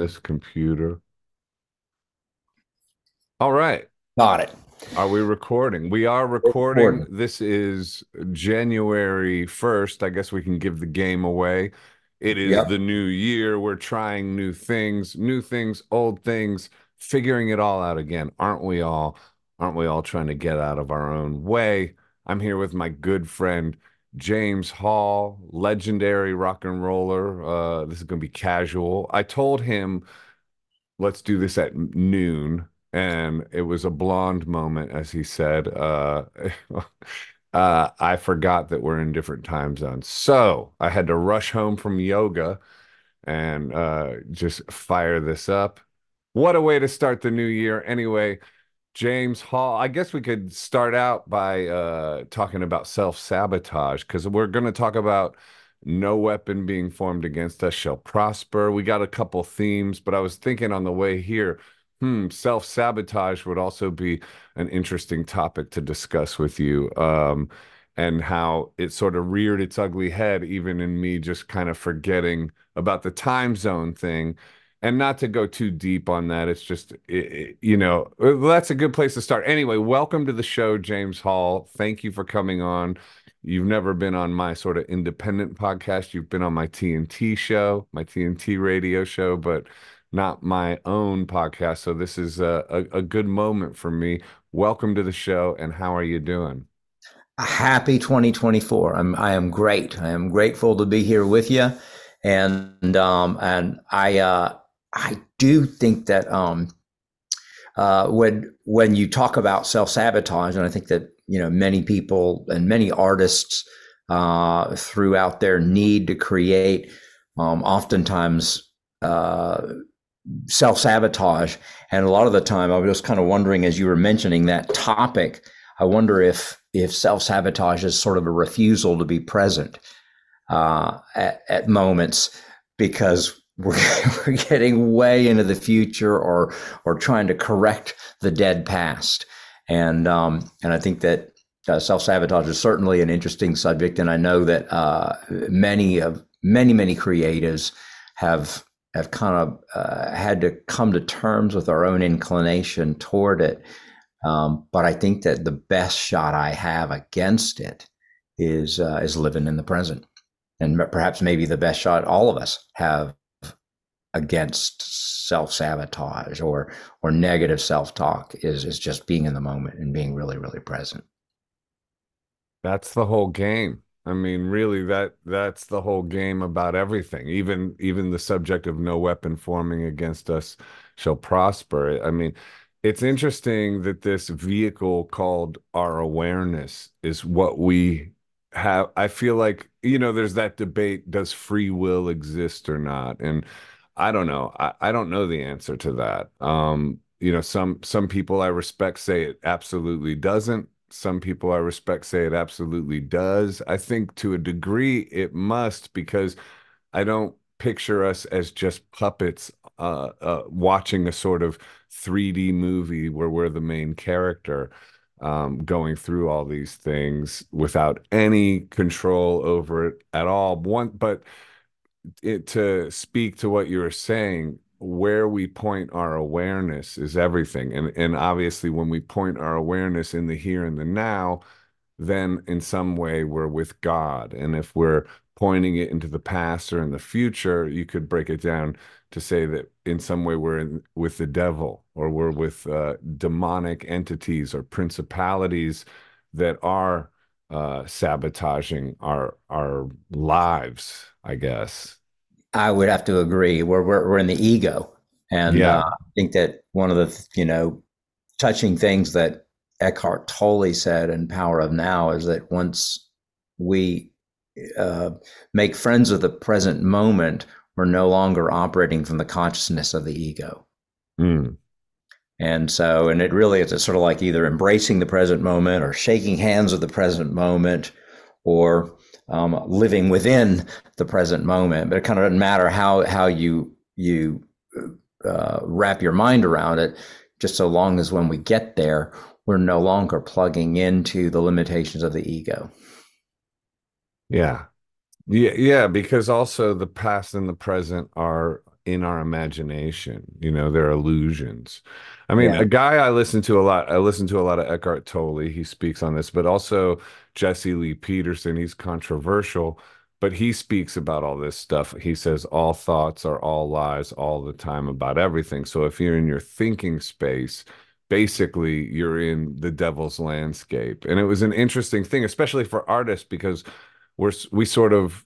this computer. All right. Got it. Are we recording? We are recording. recording. This is January 1st. I guess we can give the game away. It is yep. the new year. We're trying new things, new things, old things, figuring it all out again. Aren't we all? Aren't we all trying to get out of our own way? I'm here with my good friend James Hall, legendary rock and roller. Uh, this is going to be casual. I told him, let's do this at noon. And it was a blonde moment, as he said. Uh, uh, I forgot that we're in different time zones. So I had to rush home from yoga and uh, just fire this up. What a way to start the new year. Anyway, James Hall. I guess we could start out by uh, talking about self sabotage because we're going to talk about no weapon being formed against us shall prosper. We got a couple themes, but I was thinking on the way here, hmm, self sabotage would also be an interesting topic to discuss with you. Um, and how it sort of reared its ugly head, even in me just kind of forgetting about the time zone thing and not to go too deep on that it's just it, you know that's a good place to start. Anyway welcome to the show james hall. Thank you for coming on. You've never been on my sort of independent podcast. You've been on my tnt show my tnt radio show but not my own podcast. So this is a, a, a good moment for me. Welcome to the show and how are you doing? A happy 2024 i'm i am great. I am grateful to be here with you. And um and i uh I do think that um, uh, when when you talk about self sabotage, and I think that you know many people and many artists uh, throughout their need to create, um, oftentimes uh, self sabotage, and a lot of the time, I was just kind of wondering as you were mentioning that topic. I wonder if if self sabotage is sort of a refusal to be present uh, at, at moments because we're, we're getting way into the future or or trying to correct the dead past. And um, and I think that uh, self sabotage is certainly an interesting subject. And I know that uh, many of many many creatives have have kind of uh, had to come to terms with our own inclination toward it. Um, but I think that the best shot I have against it is uh, is living in the present. And perhaps maybe the best shot all of us have against self-sabotage or or negative self-talk is is just being in the moment and being really really present. That's the whole game. I mean really that that's the whole game about everything. Even even the subject of no weapon forming against us shall prosper. I mean it's interesting that this vehicle called our awareness is what we have. I feel like you know there's that debate does free will exist or not? And I don't know. I, I don't know the answer to that. Um, you know, some some people I respect say it absolutely doesn't. Some people I respect say it absolutely does. I think to a degree it must because I don't picture us as just puppets uh, uh, watching a sort of 3D movie where we're the main character. Um, going through all these things without any control over it at all. One, but it, to speak to what you were saying, where we point our awareness is everything. And and obviously when we point our awareness in the here and the now, then in some way we're with God. And if we're pointing it into the past or in the future, you could break it down to say that in some way we're in, with the devil or we're with uh, demonic entities or principalities that are uh, sabotaging our our lives I guess. I would have to agree. We're we're, we're in the ego, and yeah. uh, I think that one of the you know touching things that Eckhart Tolle said in Power of Now is that once we uh, make friends of the present moment, we're no longer operating from the consciousness of the ego. Mm. And so, and it really is sort of like either embracing the present moment or shaking hands with the present moment or um, living within the present moment. But it kind of doesn't matter how how you you uh, wrap your mind around it. Just so long as when we get there, we're no longer plugging into the limitations of the ego. Yeah, yeah, yeah. Because also the past and the present are in our imagination. You know, they're illusions. I mean, yeah. a guy I listen to a lot, I listen to a lot of Eckhart Tolle. He speaks on this, but also Jesse Lee Peterson. He's controversial, but he speaks about all this stuff. He says all thoughts are all lies all the time about everything. So if you're in your thinking space, basically you're in the devil's landscape. And it was an interesting thing, especially for artists, because we're we sort of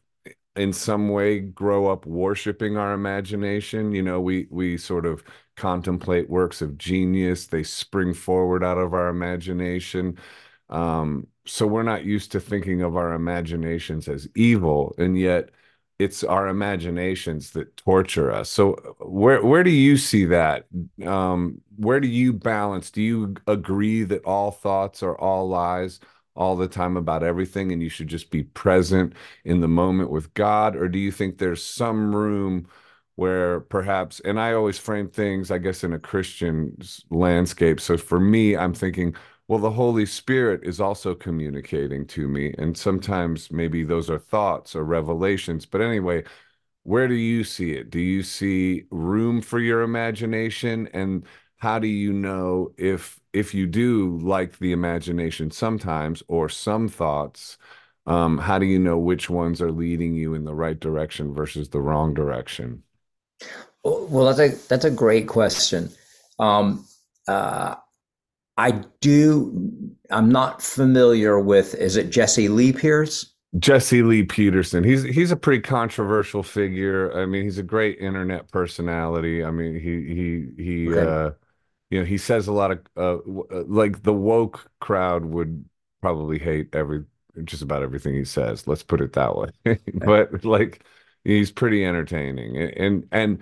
in some way grow up worshiping our imagination. You know we we sort of contemplate works of genius. They spring forward out of our imagination. Um, so we're not used to thinking of our imaginations as evil and yet it's our imaginations that torture us. So where where do you see that? Um, where do you balance? Do you agree that all thoughts are all lies all the time about everything and you should just be present in the moment with God? Or do you think there's some room where perhaps, and I always frame things, I guess, in a Christian landscape. So for me, I'm thinking, well, the Holy Spirit is also communicating to me. And sometimes maybe those are thoughts or revelations. But anyway, where do you see it? Do you see room for your imagination? And how do you know if if you do like the imagination sometimes or some thoughts um, how do you know which ones are leading you in the right direction versus the wrong direction well that's a that's a great question um, uh, i do i'm not familiar with is it jesse lee pierce Jesse Lee Peterson. He's he's a pretty controversial figure. I mean, he's a great internet personality. I mean, he he he okay. uh you know he says a lot of uh, uh, like the woke crowd would probably hate every just about everything he says let's put it that way. But like he's pretty entertaining and and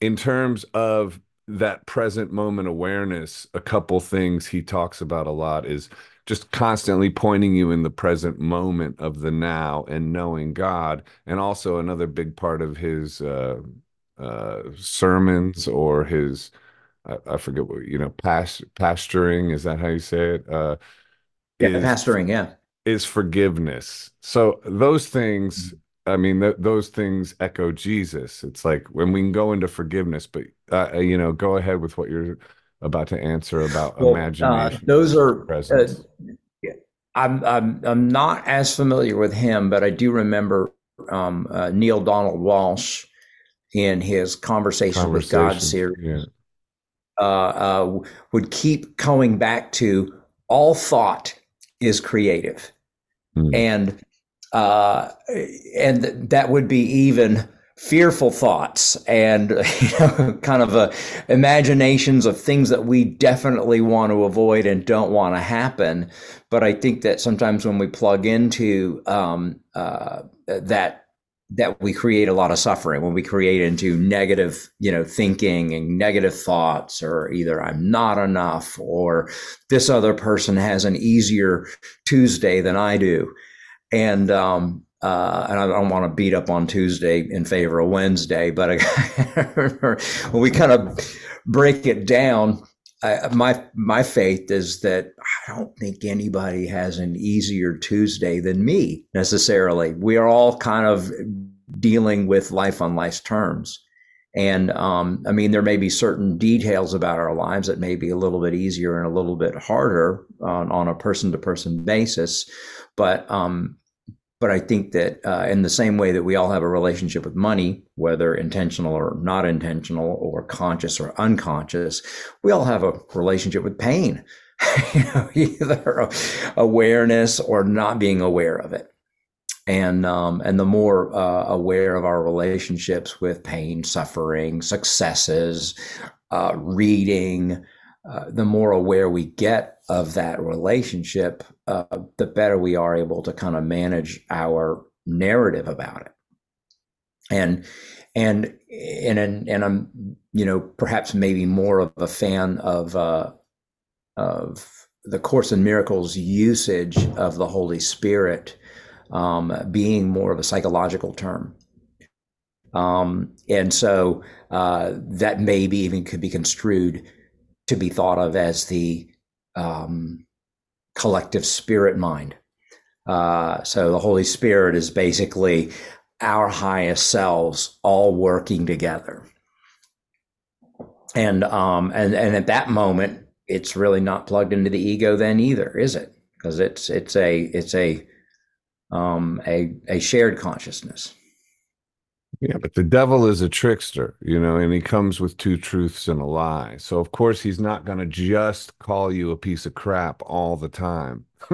in terms of that present moment awareness a couple things he talks about a lot is just constantly pointing you in the present moment of the now and knowing god and also another big part of his uh, uh, sermons or his I, I forget what you know, past pasturing. Is that how you say it? Uh, yeah, is, pasturing. Yeah, is forgiveness. So those things. Mm-hmm. I mean, th- those things echo Jesus. It's like when we can go into forgiveness, but uh, uh you know, go ahead with what you're about to answer about well, uh, imagination. Uh, those are. Uh, I'm I'm I'm not as familiar with him, but I do remember um, uh, Neale Donald Walsch in his conversation, conversation with God series. Yeah uh, uh, would keep coming back to all thought is creative, mm. and uh, and that would be even fearful thoughts and you know, kind of uh, imaginations of things that we definitely want to avoid and don't want to happen. But I think that sometimes when we plug into um, uh, that that we create a lot of suffering when we create into negative you know thinking and negative thoughts or either i'm not enough or this other person has an easier tuesday than i do and um uh, and I don't want to beat up on Tuesday in favor of Wednesday, but when we kind of break it down, I, my my faith is that I don't think anybody has an easier Tuesday than me necessarily. We are all kind of dealing with life on life's terms. And um, I mean, there may be certain details about our lives that may be a little bit easier and a little bit harder on, on a person to person basis. But um, but I think that uh, in the same way that we all have a relationship with money, whether intentional or not intentional, or conscious or unconscious, we all have a relationship with pain, you know, either awareness or not being aware of it. And um, and the more uh, aware of our relationships with pain, suffering, successes, uh, reading, uh, the more aware we get of that relationship, uh, the better we are able to kind of manage our narrative about it. And and and and, and I'm you know perhaps maybe more of a fan of uh, of the Course in Miracles usage of the Holy Spirit um, being more of a psychological term. Um, and so uh, that maybe even could be construed to be thought of as the um, collective spirit mind. Uh, so the Holy Spirit is basically our highest selves all working together. and um, and and at that moment, it's really not plugged into the ego then either, is it? Because it's it's a it's a um, a a shared consciousness. Yeah, but the devil is a trickster, you know, and he comes with two truths and a lie. So of course he's not going to just call you a piece of crap all the time.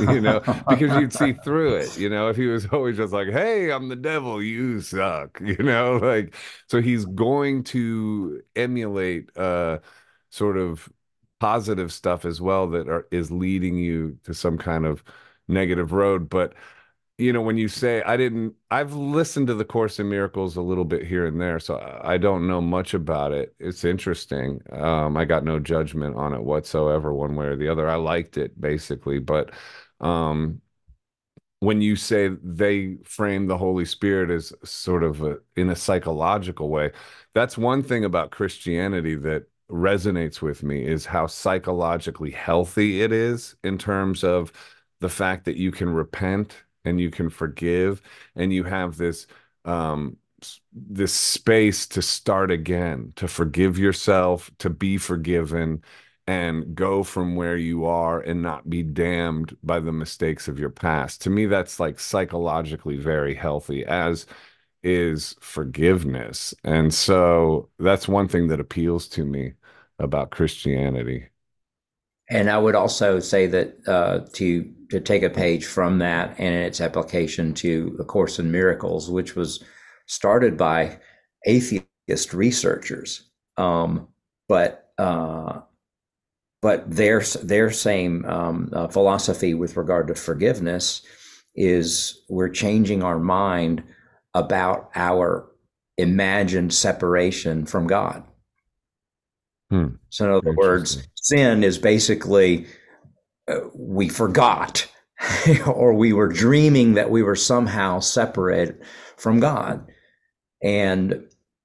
you know, because you'd see through it, you know, if he was always just like, "Hey, I'm the devil, you suck." You know, like so he's going to emulate uh sort of positive stuff as well that are, is leading you to some kind of negative road, but you know, when you say I didn't, I've listened to the Course in Miracles a little bit here and there, so I don't know much about it. It's interesting. Um, I got no judgment on it whatsoever, one way or the other. I liked it basically, but um, when you say they frame the Holy Spirit as sort of a, in a psychological way, that's one thing about Christianity that resonates with me is how psychologically healthy it is in terms of the fact that you can repent and you can forgive and you have this um this space to start again to forgive yourself to be forgiven and go from where you are and not be damned by the mistakes of your past. To me that's like psychologically very healthy as is forgiveness. And so that's one thing that appeals to me about christianity and i would also say that uh, to to take a page from that and its application to A Course in Miracles, which was started by atheist researchers. Um, but uh, but their their same um, uh, philosophy with regard to forgiveness is we're changing our mind about our imagined separation from God. Hmm. So, in other words, sin is basically uh, we forgot or we were dreaming that we were somehow separated from God. And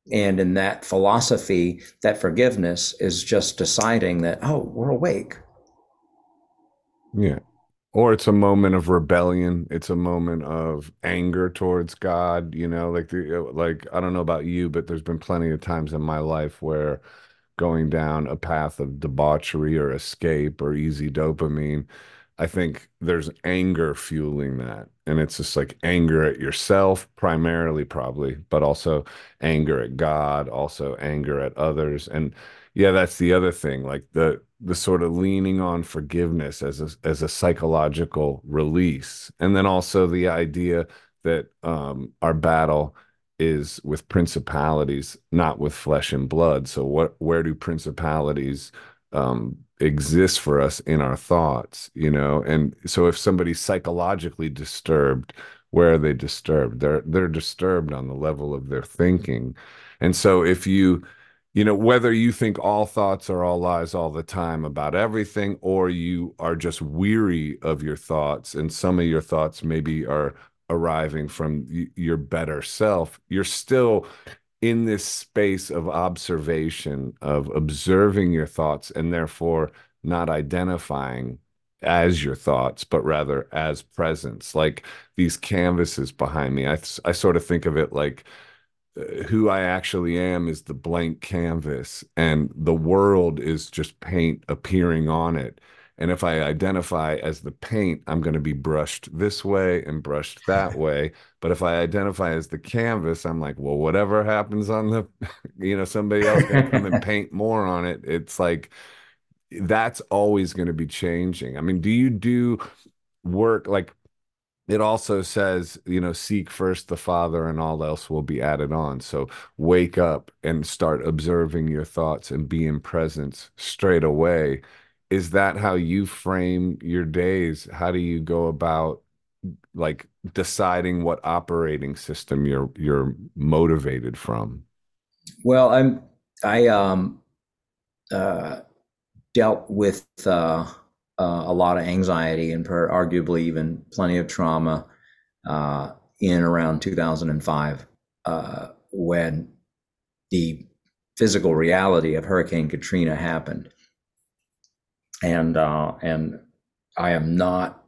and in that philosophy, that forgiveness is just deciding that, oh, we're awake. Yeah. Or it's a moment of rebellion. It's a moment of anger towards God. You know, like the, like I don't know about you, but there's been plenty of times in my life where going down a path of debauchery or escape or easy dopamine. I think there's anger fueling that. And it's just like anger at yourself, primarily, probably, but also anger at God, also anger at others. And yeah, that's the other thing, like the the sort of leaning on forgiveness as a as a psychological release. And then also the idea that um, our battle is with principalities, not with flesh and blood. So what where do principalities um, exist for us in our thoughts, you know? And so if somebody's psychologically disturbed, where are they disturbed? They're they're disturbed on the level of their thinking. And so if you you know whether you think all thoughts are all lies all the time about everything or you are just weary of your thoughts and some of your thoughts maybe are arriving from your better self, you're still in this space of observation, of observing your thoughts, and therefore not identifying as your thoughts, but rather as presence, like these canvases behind me. I, I sort of think of it like uh, who I actually am is the blank canvas, and the world is just paint appearing on it. And if I identify as the paint, I'm going to be brushed this way and brushed that way. But if I identify as the canvas, I'm like, well, whatever happens on the, you know, somebody else can come and paint more on it. It's like, that's always going to be changing. I mean, do you do work like it also says, you know, seek first the Father and all else will be added on. So wake up and start observing your thoughts and be in presence straight away is that how you frame your days? How do you go about like deciding what operating system you're you're motivated from? Well i'm i um uh dealt with uh, uh a lot of anxiety and per, arguably even plenty of trauma uh in around 2005 uh when the physical reality of hurricane katrina happened and uh, and I am not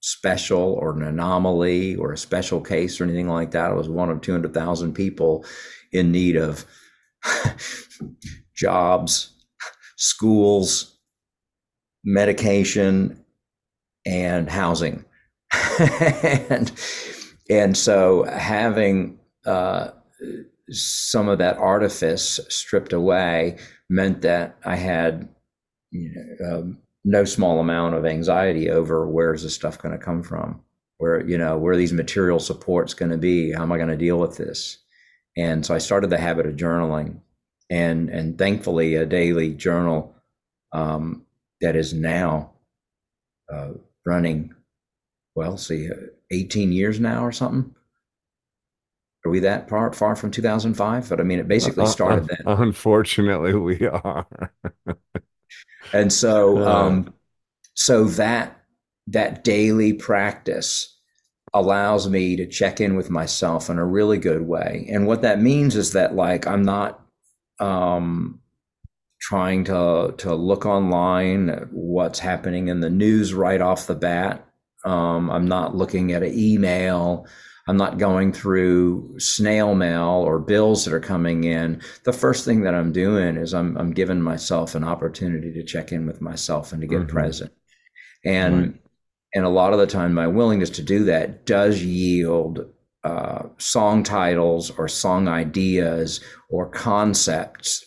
special or an anomaly or a special case or anything like that. I was one of 200,000 people in need of jobs, schools, medication, and housing. and, and so having uh, some of that artifice stripped away meant that I had you know, um, no small amount of anxiety over where's this stuff going to come from? Where you know where these material supports going to be? How am i going to deal with this? And so i started the habit of journaling. And and thankfully a daily journal um, that is now uh, running well see uh, 18 years now or something? Are we that far far from 2005 but i mean it basically uh, uh, started then. unfortunately we are and so um, so that that daily practice allows me to check in with myself in a really good way. And what that means is that like I'm not um, trying to to look online at what's happening in the news right off the bat. Um, I'm not looking at an email. I'm not going through snail mail or bills that are coming in. The first thing that I'm doing is I'm I'm giving myself an opportunity to check in with myself and to get mm-hmm. present. And right and a lot of the time my willingness to do that does yield uh, song titles or song ideas or concepts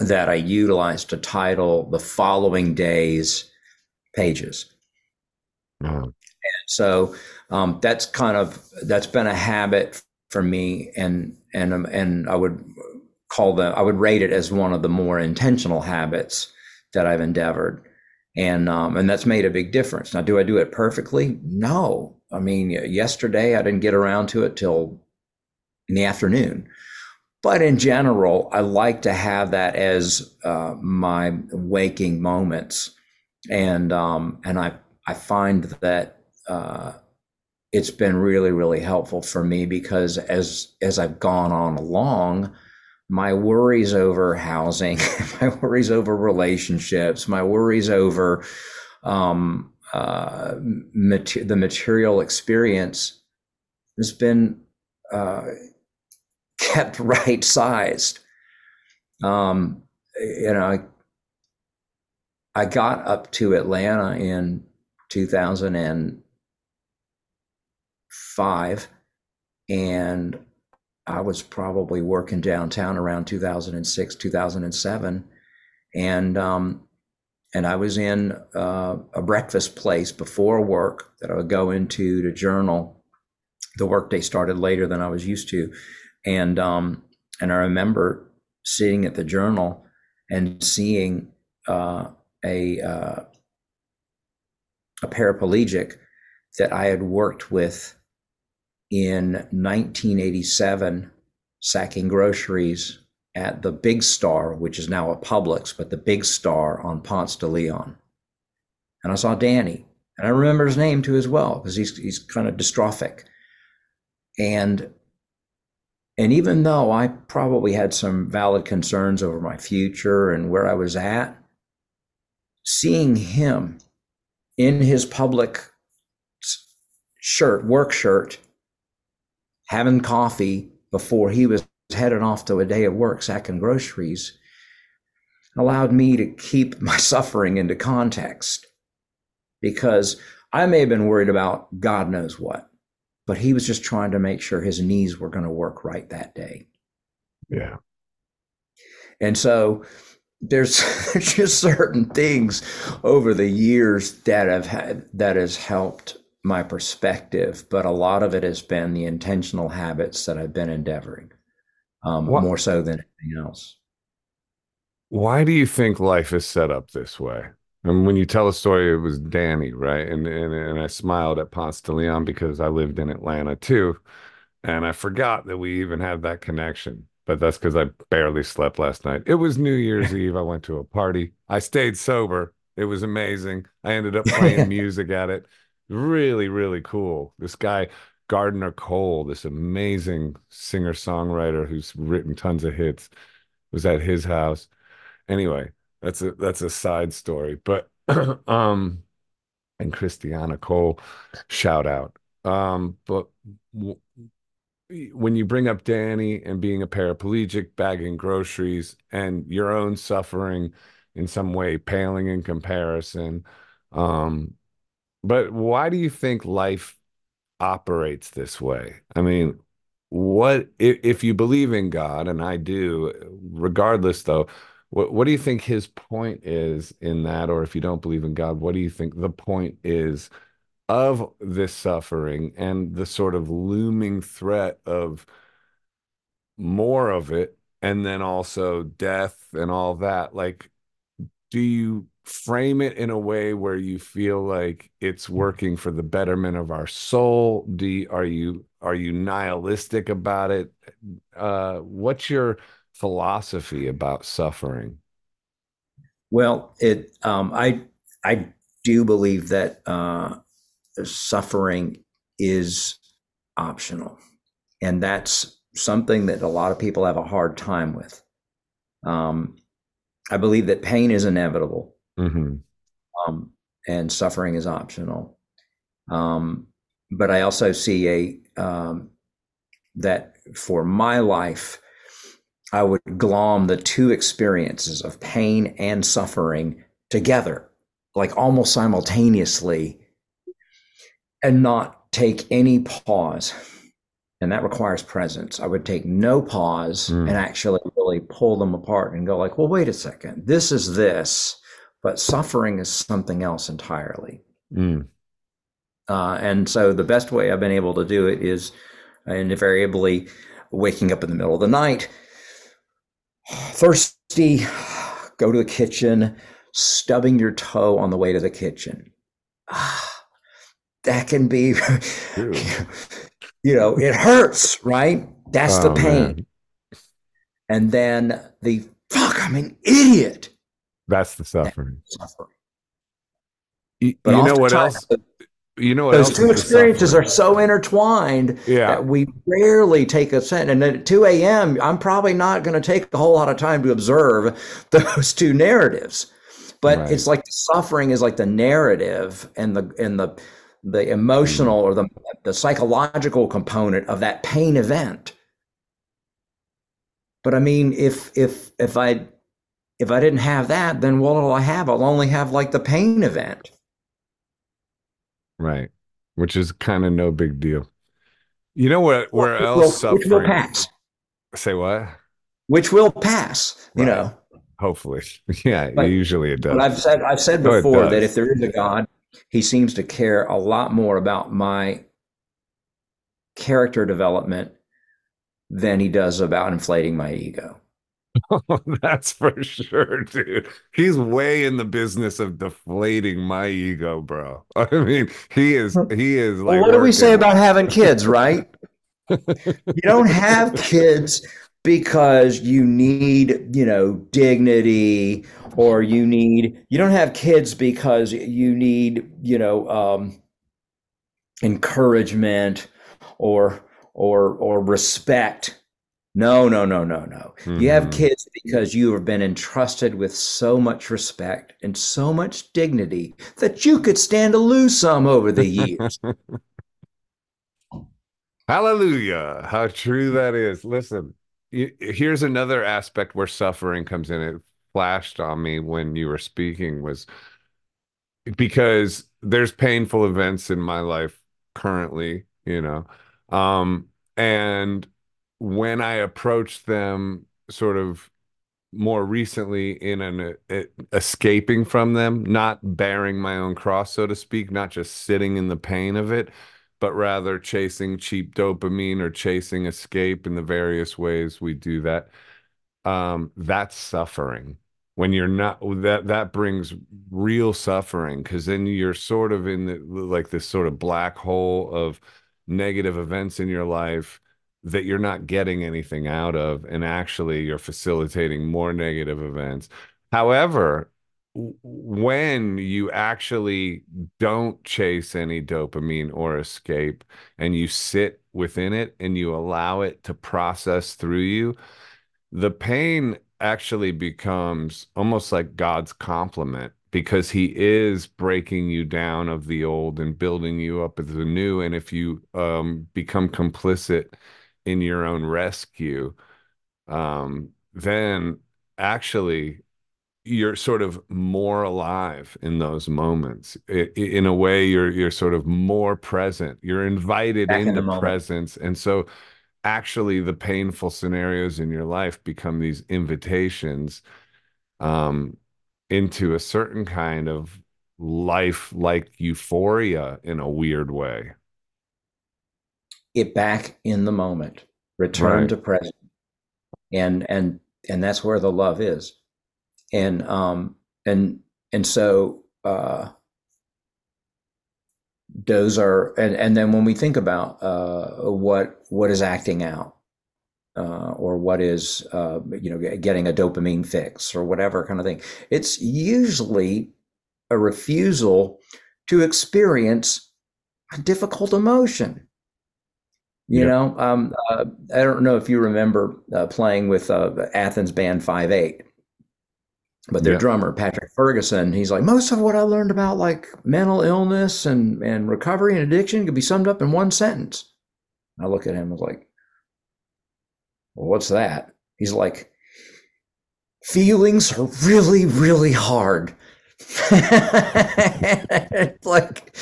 that I utilize to title the following day's pages. Mm-hmm. And so um, that's kind of that's been a habit for me, and and um, and I would call them I would rate it as one of the more intentional habits that I've endeavored and um, and that's made a big difference. Now, do I do it perfectly? No. I mean, yesterday I didn't get around to it till in the afternoon. But in general, I like to have that as uh, my waking moments, and um, and I I find that uh, it's been really really helpful for me because as as I've gone on along, my worries over housing, my worries over relationships, my worries over um, uh, the material experience has been uh, kept right sized. Um, you know, I, I got up to Atlanta in 2000 and I was probably working downtown around 2006, 2007, and um, and I was in uh, a breakfast place before work that I would go into to journal. The workday started later than I was used to, and um, and I remember sitting at the journal and seeing uh, a uh, a paraplegic that I had worked with in 1987 sacking groceries at the Big Star, which is now a Publix, but the Big Star on Ponce de Leon. And I saw Danny, and I remember his name too as well because he's he's kind of dystrophic. And and even though I probably had some valid concerns over my future and where I was at, seeing him in his Publix shirt, work shirt, having coffee before he was heading off to a day of work sacking groceries allowed me to keep my suffering into context because I may have been worried about God knows what, but he was just trying to make sure his knees were going to work right that day. Yeah. And so there's, there's just certain things over the years that have had that has helped my perspective, but a lot of it has been the intentional habits that I've been endeavoring, um, more so than anything else. Why do you think life is set up this way? And when you tell a story, it was Danny, right? And and and I smiled at Ponce de Leon because I lived in Atlanta too, and I forgot that we even had that connection. But that's because I barely slept last night. It was New Year's Eve. I went to a party. I stayed sober. It was amazing. I ended up playing music at it really really cool this guy gardner cole this amazing singer songwriter who's written tons of hits was at his house anyway that's a that's a side story but um and christiana cole shout out um but w- when you bring up Danny and being a paraplegic, bagging groceries, and your own suffering in some way paling in comparison. Um, but why do you think life operates this way? I mean, what if, if you believe in God, and I do, regardless though, what what do you think his point is in that? Or if you don't believe in God, what do you think the point is of this suffering and the sort of looming threat of more of it and then also death and all that like do you frame it in a way where you feel like it's working for the betterment of our soul do you, are you are you nihilistic about it uh what's your philosophy about suffering well it um i i do believe that uh suffering is optional. And that's something that a lot of people have a hard time with. Um, I believe that pain is inevitable mm-hmm. um, and suffering is optional. Um, but I also see a um, that for my life, I would glom the two experiences of pain and suffering together, like almost simultaneously, and not take any pause. And that requires presence. I would take no pause mm. and actually really pull them apart and go like, well, wait a second. This is this, but suffering is something else entirely. Mm. Uh, and so the best way I've been able to do it is invariably waking up in the middle of the night, thirsty, go to the kitchen, stubbing your toe on the way to the kitchen. Ah, that can be, you know, it hurts, right? That's oh, the pain. Man. And then the fuck, I'm an idiot. That's the suffering. That's suffering. You, you know what else? You know what those two experiences are so intertwined yeah. that we rarely take a cent. And at 2 a.m., I'm probably not going to take a whole lot of time to observe those two narratives. But right. it's like the suffering is like the narrative and the and the the emotional mm. or the, the psychological component of that pain event but i mean if if if i if i didn't have that then what will i have? I'll only have like the pain event. Right. Which is kind of no big deal. You know what where else will, suffering which will pass. Say what? Which will pass you know. Hopefully. Yeah but, usually it does i've said i've said before that if there is a god he seems to care a lot more about my character development than he does about inflating my ego. Oh, that's for sure, dude. He's way in the business of deflating my ego, bro. I mean, he is he is like well, what do we say about having kids, right? you don't have kids because you need, you know, dignity or you need you don't have kids because you need you know um, encouragement or or or respect no no no no no mm-hmm. you have mm-hmm. kids because you have been entrusted with so much respect and so much dignity that you could stand to lose some over the years hallelujah how true that is listen here's another aspect where suffering comes in it flashed on me when you were speaking was because there's painful events in my life currently, you know. Um, and when I approached them sort of more recently in an uh, escaping from them, not bearing my own cross, so to speak, not just sitting in the pain of it, but rather chasing cheap dopamine or chasing escape in the various ways we do that. Um, that's suffering when you're not that that brings real suffering because then you're sort of in the like this sort of black hole of negative events in your life that you're not getting anything out of and actually you're facilitating more negative events however when you actually don't chase any dopamine or escape and you sit within it and you allow it to process through you the pain actually becomes almost like God's compliment because he is breaking you down of the old and building you up as the new. And if you um, become complicit in your own rescue, um, then actually you're sort of more alive in those moments. in a way, you're you're sort of more present. You're invited Back into in presence, and so actually, the painful scenarios in your life become these invitations um, into a certain kind of life-like euphoria in a weird way. Get back in the moment. Return right. to present, and and and that's where the love is and um and and so uh those are and and then when we think about uh what what is acting out uh, or what is uh, you know getting a dopamine fix or whatever kind of thing it's usually a refusal to experience a difficult emotion you know um, uh, i don't know if you remember uh, playing with uh, athens band 5-8 but their yeah. drummer patrick ferguson he's like most of what i learned about like mental illness and and recovery and addiction could be summed up in one sentence. I look at him and was like well what's that? He's like feelings are really really hard like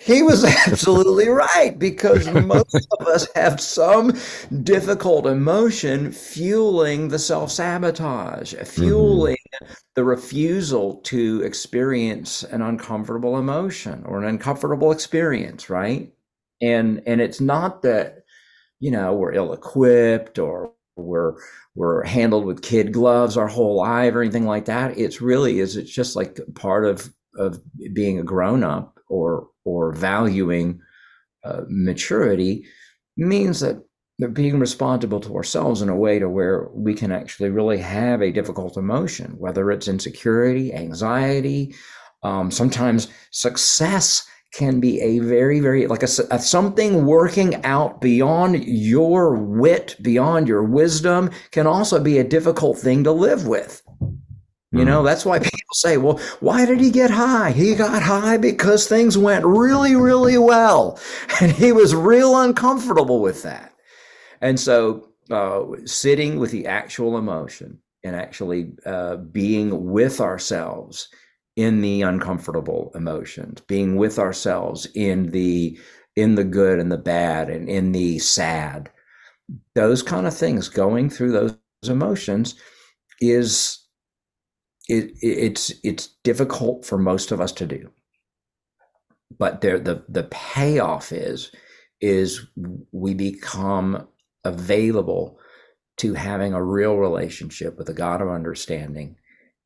he was absolutely right because most of us have some difficult emotion fueling the self-sabotage fueling mm-hmm. the refusal to experience an uncomfortable emotion or an uncomfortable experience right and and it's not that you know we're ill-equipped or we're we're handled with kid gloves our whole life or anything like that. It's really is it's just like part of of being a grown up or or valuing uh, maturity means that being responsible to ourselves in a way to where we can actually really have a difficult emotion, whether it's insecurity, anxiety, um, sometimes success can be a very, very like a, a, something working out beyond your wit, beyond your wisdom, can also be a difficult thing to live with. You know, hmm. that's why people say, well, why did he get high? He got high because things went really, really well. And he was real uncomfortable with that. And so, uh, sitting with the actual emotion and actually uh, being with ourselves in the uncomfortable emotions, being with ourselves in the in the good and the bad and in the sad. Those kind of things, going through those emotions is it, it's it's difficult for most of us to do. But there the the payoff is is we become available to having a real relationship with a God of understanding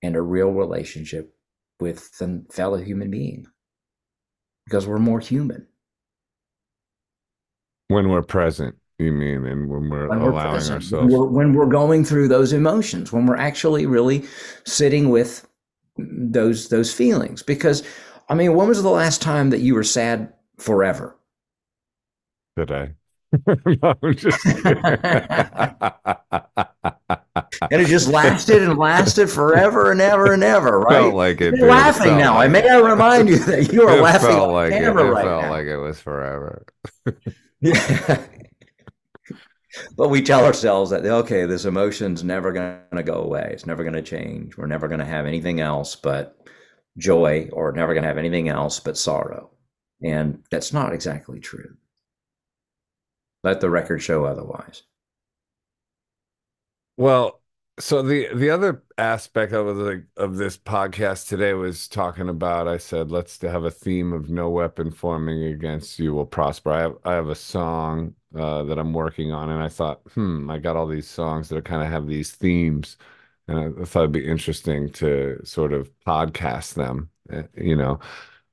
and a real relationship with a fellow human being because we're more human. When we're present, you mean, and when we're when allowing we're ourselves. We're, when we're going through those emotions, when we're actually really sitting with those those feelings. Because, I mean, when was the last time that you were sad forever? Today. no, just and it just lasted and lasted forever and ever and ever, right? Felt like it. You're laughing now. Like I may I remind you that you are laughing felt like it, it right felt now. like it was forever. yeah. but we tell ourselves that okay, this emotion's never going to go away. It's never going to change. We're never going to have anything else but joy, or never going to have anything else but sorrow. And that's not exactly true. Let the record show otherwise. Well, so the the other aspect of the of this podcast today was talking about. I said let's have a theme of no weapon forming against you will prosper. I have I have a song uh, that I'm working on, and I thought, hmm, I got all these songs that kind of have these themes, and I, thought it'd be interesting to sort of podcast them, eh, you know.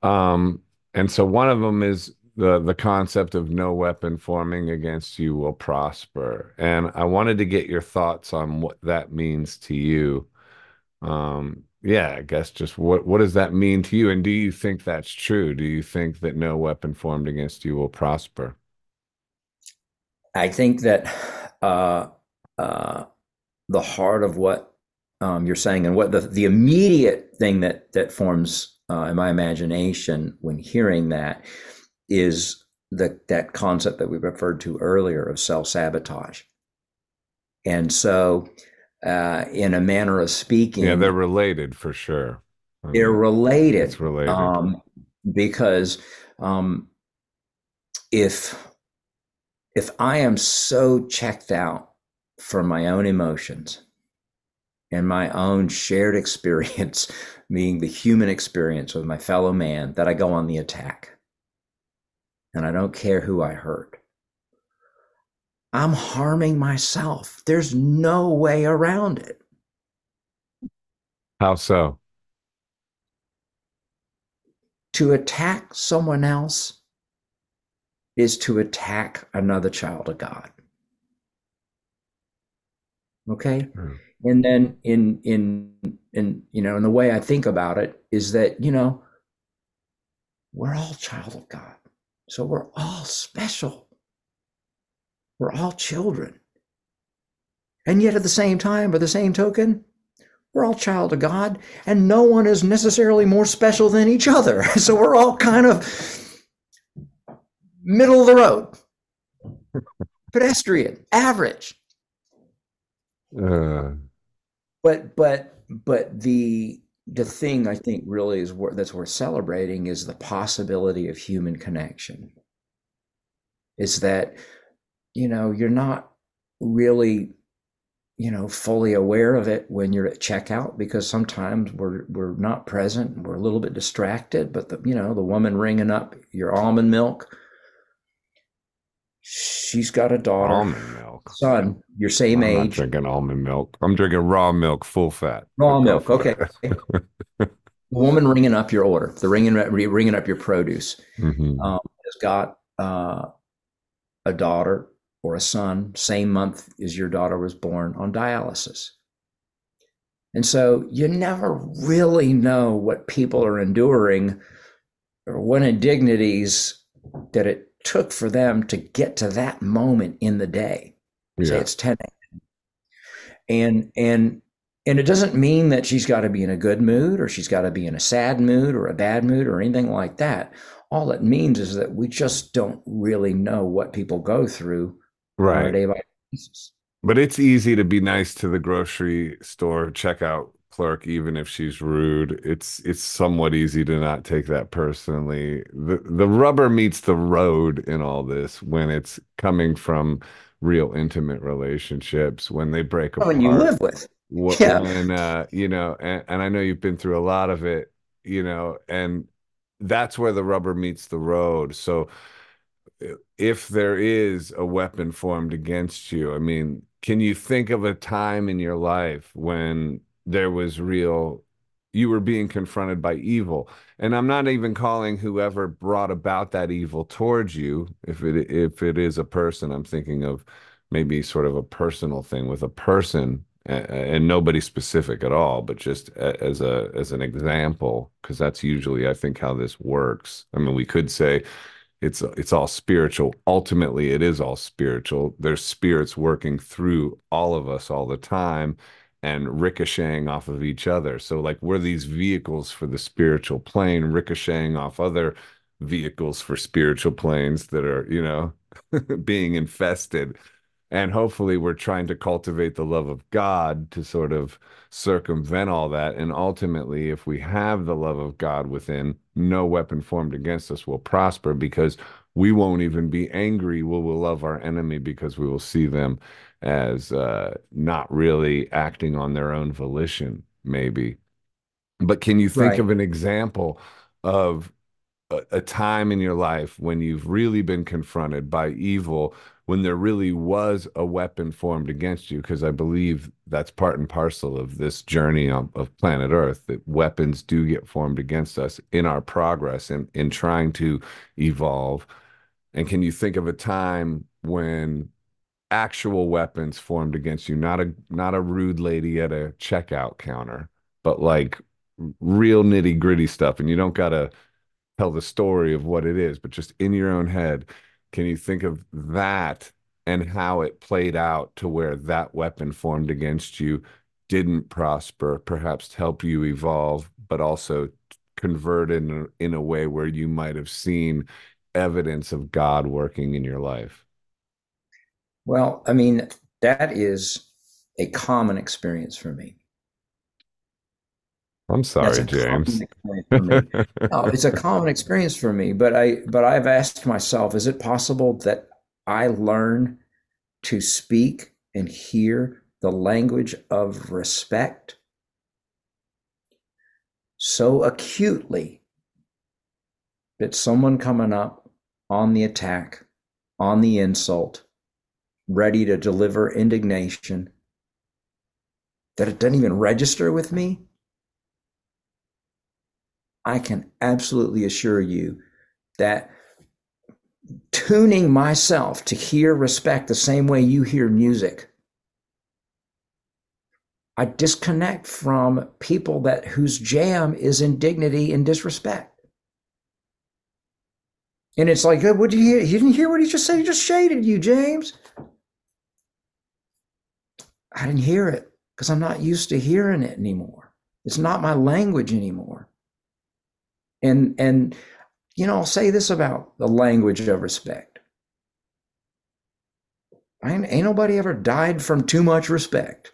Um, and so one of them is the the concept of no weapon forming against you will prosper. And i wanted to get your thoughts on what that means to you. Um yeah i guess just what what does that mean to you? And do you think that's true? Do you think that no weapon formed against you will prosper? I think that uh uh the heart of what um, you're saying and what the the immediate thing that that forms uh, in my imagination when hearing that is the, that concept that we referred to earlier of self sabotage. And so, uh, in a manner of speaking, yeah, they're related for sure. I they're related. It's related um, because um, if if I am so checked out from my own emotions and my own shared experience, meaning the human experience with my fellow man, that I go on the attack. And I don't care who I hurt. I'm harming myself. There's no way around it. How so? To attack someone else is to attack another child of God. Okay? Mm. And then in in in you know, in the way I think about it is that, you know, we're all child of God. So we're all special. We're all children. And yet at the same time, by the same token, we're all child of God, and no one is necessarily more special than each other. So we're all kind of middle of the road, pedestrian, average. Uh. But but but the the thing I think really is wor- that's worth celebrating is the possibility of human connection. Is that you know you're not really you know fully aware of it when you're at checkout because sometimes we're we're not present we're a little bit distracted but the you know the woman ringing up your almond milk she's got a daughter almond milk son your same age. I'm age drinking almond milk i'm drinking raw milk full fat raw milk okay the woman ringing up your order the ringing ringing up your produce mm-hmm. um, has got uh, a daughter or a son, same month as your daughter was born, on dialysis. And so you never really know what people are enduring or what indignities that it took for them to get to that moment in the day. Yeah. Say it's 10 a.m. And and and it doesn't mean that she's got to be in a good mood or she's got to be in a sad mood or a bad mood or anything like that. All it means is that we just don't really know what people go through right. day by basis. But it's easy to be nice to the grocery store checkout clerk, even if she's rude. It's it's somewhat easy to not take that personally. The the rubber meets the road in all this when it's coming from real intimate relationships when they break apart. When you live with. Yeah. When, uh, you know, and, and I know you've been through a lot of it, you know, and that's where the rubber meets the road. So if there is a weapon formed against you, I mean, can you think of a time in your life when there was real you were being confronted by evil. And i'm not even calling whoever brought about that evil towards you. If it if it is a person i'm thinking of maybe sort of a personal thing with a person and nobody specific at all but just as a as an example because that's usually i think how this works. I mean we could say it's it's all spiritual. Ultimately it is all spiritual. There's spirits working through all of us all the time and ricocheting off of each other so like we're these vehicles for the spiritual plane ricocheting off other vehicles for spiritual planes that are you know being infested and hopefully we're trying to cultivate the love of God to sort of circumvent all that. And ultimately, if we have the love of God within, no weapon formed against us will prosper because we won't even be angry. We will love our enemy because we will see them as uh, not really acting on their own volition, maybe. But can you think right. of an example of a, a time in your life when you've really been confronted by evil when there really was a weapon formed against you, because I believe that's part and parcel of this journey of, of, planet Earth, that weapons do get formed against us in our progress and in trying to evolve. And can you think of a time when actual weapons formed against you, not a not a rude lady at a checkout counter, but like real nitty gritty stuff, and you don't gotta tell the story of what it is, but just in your own head can you think of that and how it played out to where that weapon formed against you didn't prosper, perhaps help you evolve, but also convert in in a way where you might have seen evidence of God working in your life? Well, I mean, that is a common experience for me. I'm sorry, James. no, it's a common experience for me, but I but I've asked myself, is it possible that I learn to speak and hear the language of respect so acutely that someone coming up on the attack, on the insult, ready to deliver indignation, that it doesn't even register with me? I can absolutely assure you that tuning myself to hear respect the same way you hear music, I disconnect from people that whose jam is indignity and disrespect. And it's like, what did you hear? You didn't hear what he just said? He just shaded you, James. I didn't hear it because I'm not used to hearing it anymore. It's not my language anymore. And and you know, I'll say this about the language of respect. Ain't, ain't nobody ever died from too much respect.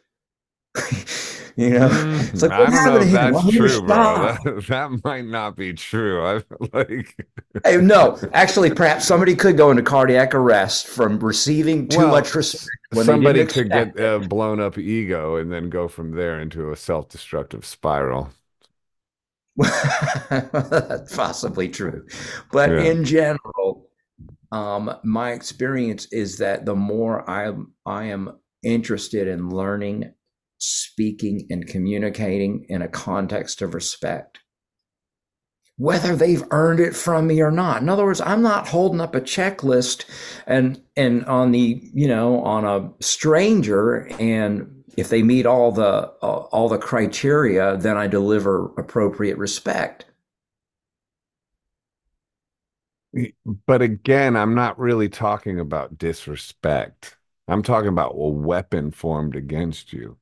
you know, it's like, I don't know if that's well, true, bro. That, that, might not be true. I like. hey, no, actually, perhaps somebody could go into cardiac arrest from receiving too well, much respect. somebody could get a blown up ego and then go from there into a self destructive spiral. That's possibly true. But yeah. in general, um, my experience is that the more I, I am interested in learning, speaking, and communicating in a context of respect, whether they've earned it from me or not. In other words, I'm not holding up a checklist and and on the you know on a stranger and if they meet all the uh, all the criteria, then I deliver appropriate respect. But again, I'm not really talking about disrespect. I'm talking about a weapon formed against you.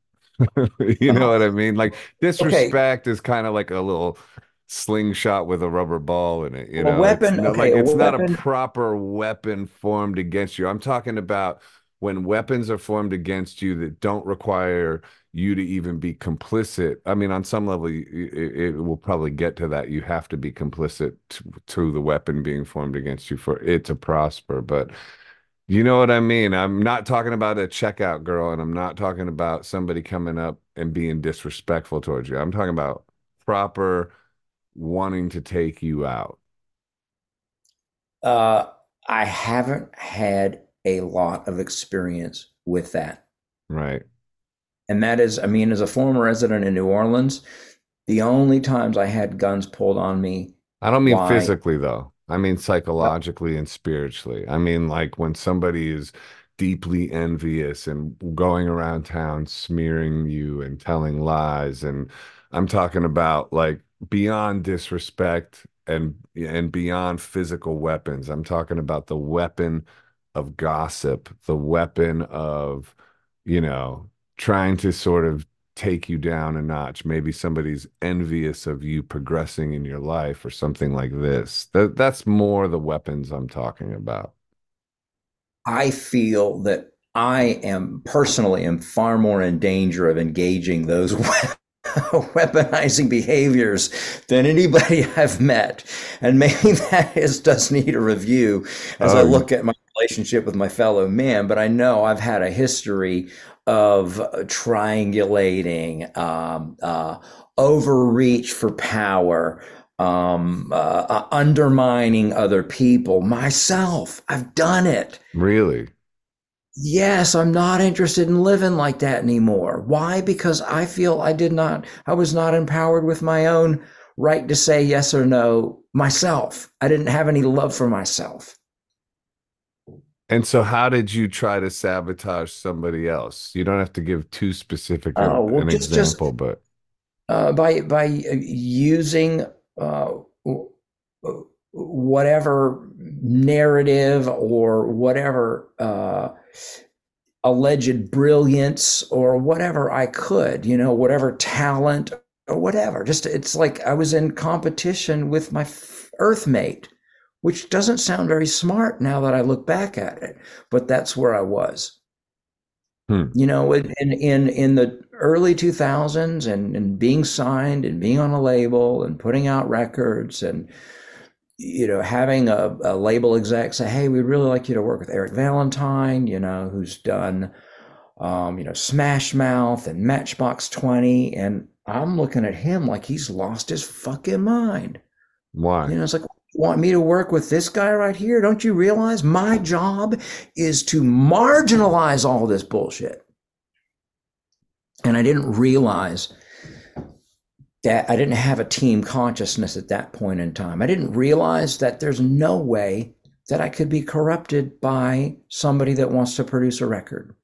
you know what I mean? Like disrespect okay. is kind of like a little slingshot with a rubber ball in it. You know, a weapon. It's, okay, like, it's not a proper weapon formed against you. I'm talking about when weapons are formed against you that don't require you to even be complicit i mean on some level it, it will probably get to that you have to be complicit to, to, the weapon being formed against you for it to prosper but you know what i mean i'm not talking about a checkout girl and i'm not talking about somebody coming up and being disrespectful towards you i'm talking about proper wanting to take you out uh i haven't had a lot of experience with that. Right. And that is, I mean, as a former resident in New Orleans, the only times I had guns pulled on me. I don't mean why, physically, though. I mean psychologically and spiritually. I mean, like when somebody is deeply envious and going around town smearing you and telling lies. And I'm talking about like beyond disrespect and and beyond physical weapons. I'm talking about the weapon of gossip, the weapon of, you know, trying to sort of take you down a notch. Maybe somebody's envious of you progressing in your life or something like this. That that's more the weapons I'm talking about. I feel that I am personally am far more in danger of engaging those weaponizing behaviors than anybody I've met. And maybe that is does need a review as um, I look at my relationship with my fellow man, but I know I've had a history of triangulating, um, uh, overreach for power, um, uh, uh, undermining other people. Myself, I've done it. Really? Yes, I'm not interested in living like that anymore. Why? Because I feel I did not, I was not empowered with my own right to say yes or no myself. I didn't have any love for myself. And so, how did you try to sabotage somebody else? You don't have to give too specific an, oh, well, an just, example, just, but uh, by by uh, using uh, whatever narrative or whatever uh, alleged brilliance or whatever I could, you know, whatever talent or whatever. Just it's like I was in competition with my earthmate which doesn't sound very smart now that I look back at it, but that's where I was. Hmm. You know, in, in in the early 2000s and, and being signed and being on a label and putting out records and you know having a, a label exec say, "Hey, we'd really like you to work with Eric Valentine," you know, who's done um, you know Smash Mouth and Matchbox 20 and I'm looking at him like he's lost his fucking mind. Why? You know, it's like, want me to work with this guy right here? Don't you realize my job is to marginalize all this bullshit? And I didn't realize that I didn't have a team consciousness at that point in time. I didn't realize that there's no way that I could be corrupted by somebody that wants to produce a record.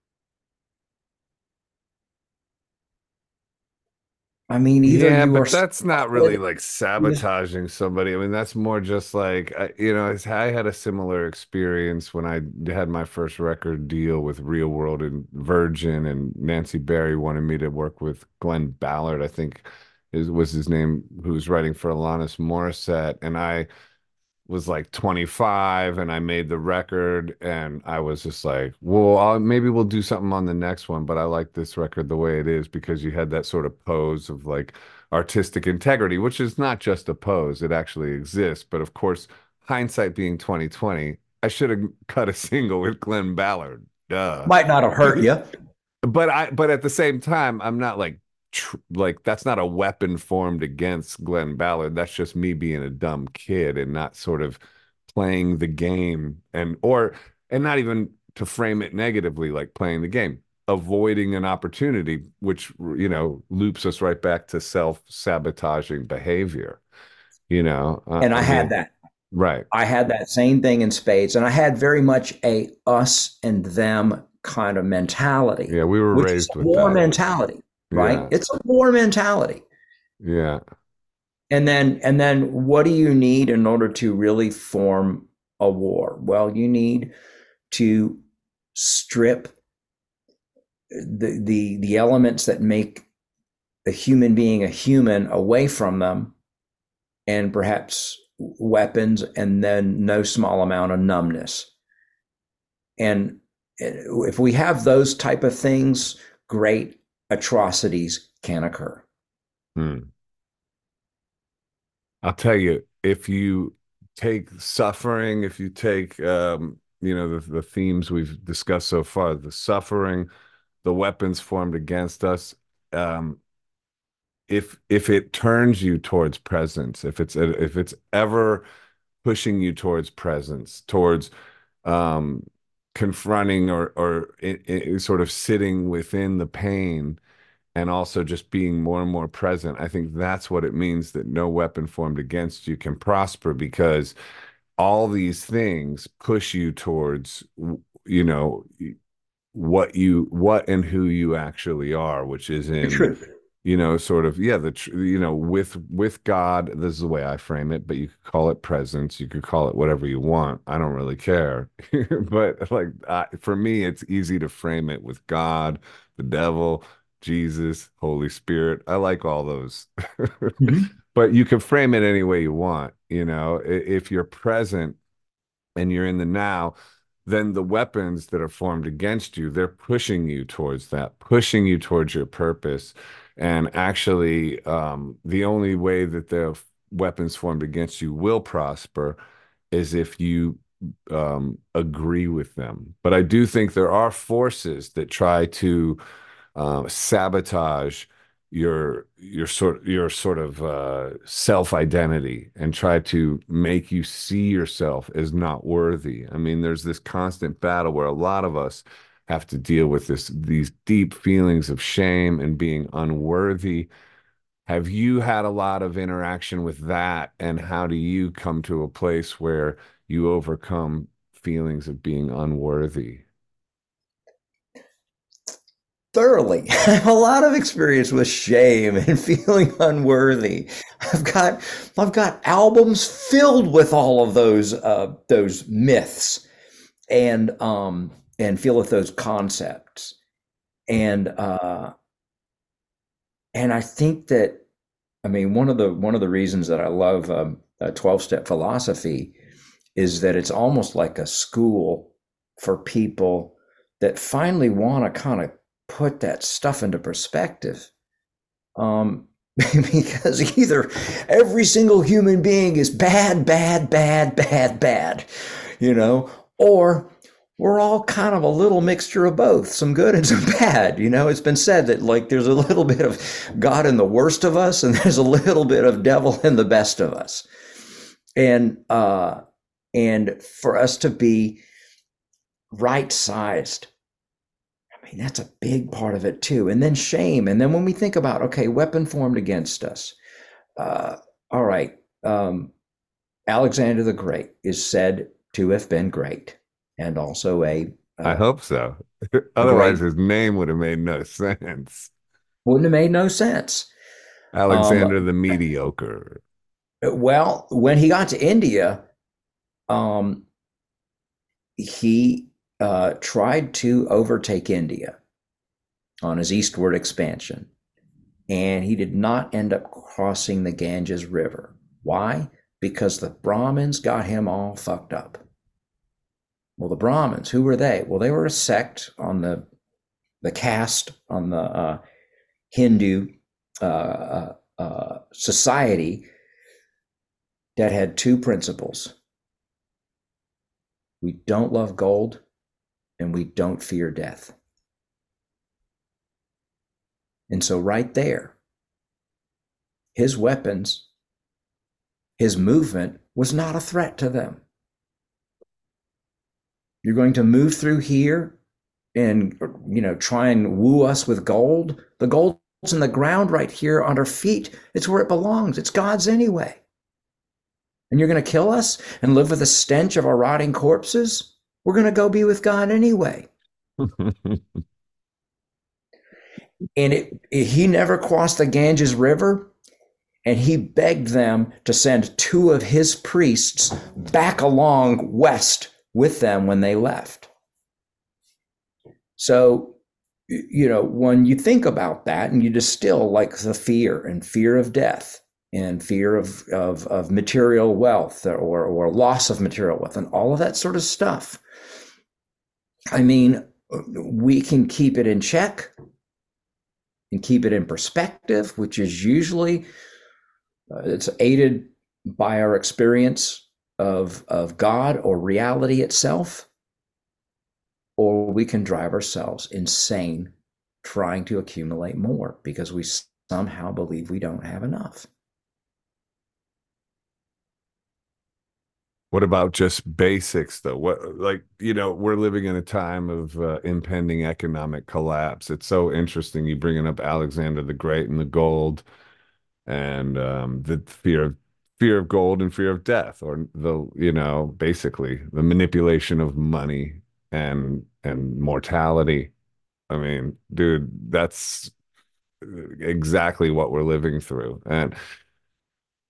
I mean, either yeah, but that's not really like sabotaging somebody. I mean, that's more just like you know. I had a similar experience when I had my first record deal with Real World and Virgin, and Nancy Berry wanted me to work with Glen Ballard. I think is was his name, who was writing for Alanis Morissette, and I was like 25 and I made the record and I was just like, well, I'll, maybe we'll do something on the next one, but I like this record the way it is because you had that sort of pose of like artistic integrity, which is not just a pose, it actually exists. But of course, hindsight being 2020, I should have cut a single with Glen Ballard. Duh. Might not have hurt you. But I but at the same time, I'm not like tr- like that's not a weapon formed against Glen Ballard. That's just me being a dumb kid and not sort of playing the game and or and not even to frame it negatively like playing the game avoiding an opportunity which you know loops us right back to self-sabotaging behavior you know uh, and i, I had mean, that right i had that same thing in spades and i had very much a us and them kind of mentality yeah we were raised with war that. mentality right? Yeah. It's a war mentality. Yeah. And then and then what do you need in order to really form a war? Well, you need to strip the the the elements that make a human being a human away from them and perhaps weapons and then no small amount of numbness. And eh, if we have those type of things, great atrocities can occur. Hmm. I'll tell you, if you take suffering, if you take, um, you know, the, the themes we've discussed so far, the suffering, the weapons formed against us, um, if if it turns you towards presence, if it's if it's ever pushing you towards presence, towards um, confronting or or it, it, sort of sitting within the pain and also just being more and more present i think that's what it means that no weapon formed against you can prosper because all these things push you towards you know what you what and who you actually are which is in you know, sort of, yeah, the, you know, with, with God, this is the way I frame it, but you could call it presence. You could call it whatever you want. I don't really care. but like, uh, for me, it's easy to frame it with God, the devil, Jesus, Holy Spirit. I like all those. mm-hmm. But you can frame it any way you want. You know, if you're present and you're in the now, then the weapons that are formed against you, they're pushing you towards that, pushing you towards your purpose. And actually, um, the only way that the weapons formed against you will prosper is if you um, agree with them. But I do think there are forces that try to uh, sabotage your your sort your sort of uh, self identity and try to make you see yourself as not worthy. I mean, there's this constant battle where a lot of us have to deal with this these deep feelings of shame and being unworthy. Have you had a lot of interaction with that and how do you come to a place where you overcome feelings of being unworthy? Thoroughly. I have a lot of experience with shame and feeling unworthy. I've got I've got albums filled with all of those uh, those myths and um and feel with those concepts and uh and i think that i mean one of the one of the reasons that i love um, a 12 step philosophy is that it's almost like a school for people that finally want to kind of put that stuff into perspective. Um, because either every single human being is bad, bad, bad, bad, bad, you know, or we're all kind of a little mixture of both, some good and some bad. You know, it's been said that like there's a little bit of God in the worst of us, and there's a little bit of devil in the best of us. And uh, and for us to be right sized I mean, that's a big part of it too. And then shame. And then when we think about, okay, weapon formed against us. Uh, all right. Um, Alexander the Great is said to have been great and also a. Uh, I hope so. Otherwise, great, his name would have made no sense. Wouldn't have made no sense. Alexander um, the Mediocre. Well, when he got to India, um, he uh, tried to overtake India on his eastward expansion, and he did not end up crossing the Ganges River. Why? Because the Brahmins got him all fucked up. Well, the Brahmins, who were they? Well, they were a sect on the the caste on the uh, Hindu uh, uh, uh society that had two principles. We don't love gold and we don't fear death. And so, right there, his weapons, his movement was not a threat to them. You're going to move through here and, you know, try and woo us with gold. The gold's in the ground right here on our feet. It's where it belongs. It's God's anyway. And you're going to kill us and live with the stench of our rotting corpses? We're going to go be with God anyway. and it, it, he never crossed the Ganges River. And he begged them to send two of his priests back along west with them when they left. So, you know, when you think about that and you distill like the fear and fear of death and fear of, of, of material wealth or, or loss of material wealth and all of that sort of stuff, I mean, we can keep it in check and keep it in perspective, which is usually uh, it's aided by our experience of of God or reality itself, or we can drive ourselves insane trying to accumulate more because we somehow believe we don't have enough. What about just basics though? What like you know we're living in a time of uh, impending economic collapse. It's so interesting you bringing up Alexander the Great and the gold, and um, the fear of fear of gold and fear of death, or the you know basically the manipulation of money and and mortality. I mean, dude, that's uh, exactly what we're living through, and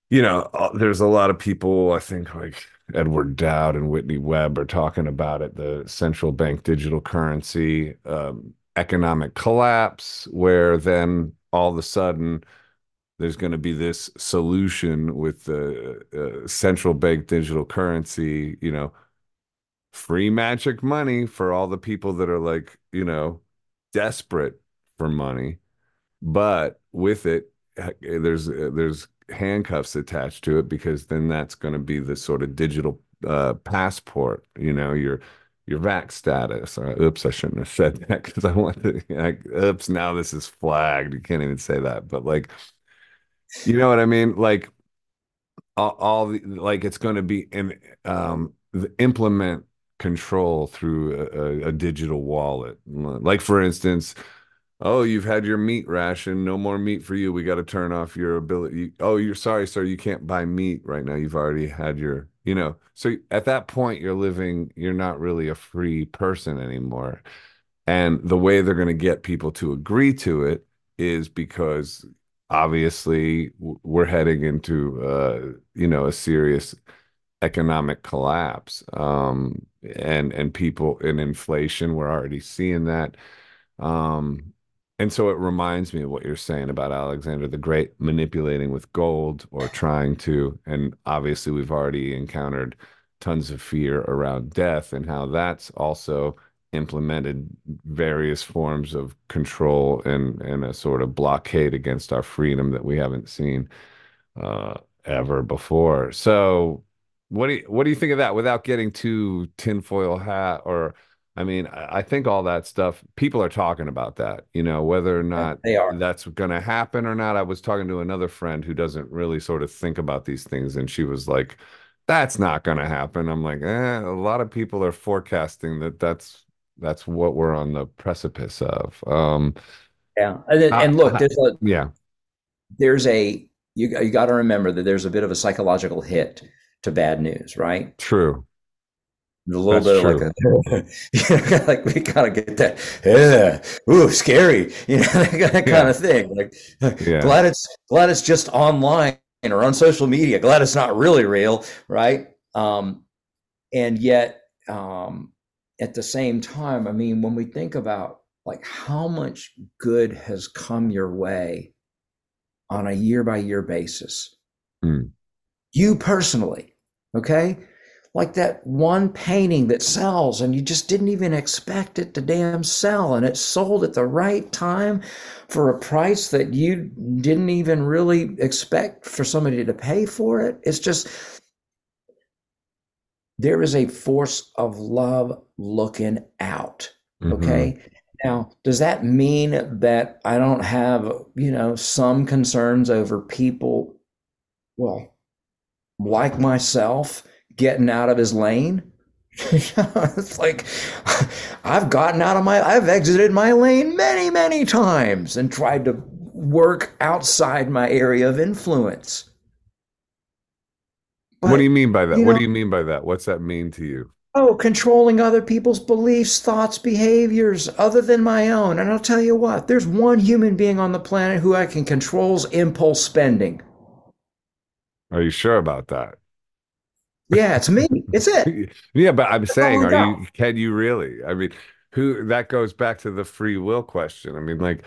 you know, uh, there's a lot of people I think like Edward Dowd and Whitney Webb are talking about it the central bank digital currency um, economic collapse, where then all of a sudden there's going to be this solution with the uh, central bank digital currency, you know, free magic money for all the people that are like, you know, desperate for money. But with it, there's there's handcuffs attached to it because then that's going to be the sort of digital uh, passport. You know, your your vac status. Uh, oops, I shouldn't have said that because I want to. Like, oops, now this is flagged. You can't even say that. But like, you know what I mean? Like, all, all the, like it's going to be in um, implement control through a, a, a digital wallet. Like for instance Oh, you've had your meat ration. No more meat for you. We got to turn off your ability. Oh, you're sorry, sir. You can't buy meat right now. You've already had your, you know. So at that point, you're living, you're not really a free person anymore. And the way they're going to get people to agree to it is because obviously we're heading into, uh, you know, a serious economic collapse. Um, and, and people in inflation, we're already seeing that. Um, and so it reminds me of what you're saying about Alexander the Great manipulating with gold or trying to. And obviously, we've already encountered tons of fear around death and how that's also implemented various forms of control and and a sort of blockade against our freedom that we haven't seen uh, ever before. So, what do you, what do you think of that? Without getting too tinfoil hat, or I mean, I think all that stuff people are talking about that. You know, whether or not they are that's going to happen or not. I was talking to another friend who doesn't really sort of think about these things, and she was like. That's not going to happen. I'm like, eh, a lot of people are forecasting that that's that's what we're on the precipice of. Um, yeah, and, then, and look, there's a, yeah, there's a you you got to remember that there's a bit of a psychological hit to bad news, right? True. a little That's bit like a, like we gotta get that, yeah, ooh, scary, you know, that kind yeah. of thing. Like, yeah. glad it's glad it's just online or on social media. Glad it's not really real, right? Um, and yet, um, at the same time, I mean, when we think about like how much good has come your way on a year by year basis, mm. you personally, okay? Like that one painting that sells and you just didn't even expect it to damn sell and it sold at the right time for a price that you didn't even really expect for somebody to pay for it. It's just, there is a force of love looking out. Mm-hmm. Okay. Now, does that mean that I don't have, you know, some concerns over people, well, like myself, getting out of his lane? it's like I've gotten out of my, I've exited my lane many, many times and tried to work outside my area of influence. But, what do you mean by that? What know, do you mean by that? What's that mean to you? Oh, controlling other people's beliefs, thoughts, behaviors other than my own. And I'll tell you what, there's one human being on the planet who I can control's impulse spending. Are you sure about that? Yeah, it's me. It's it. yeah, but I'm saying, are you can you really? I mean, who that goes back to the free will question. I mean, like,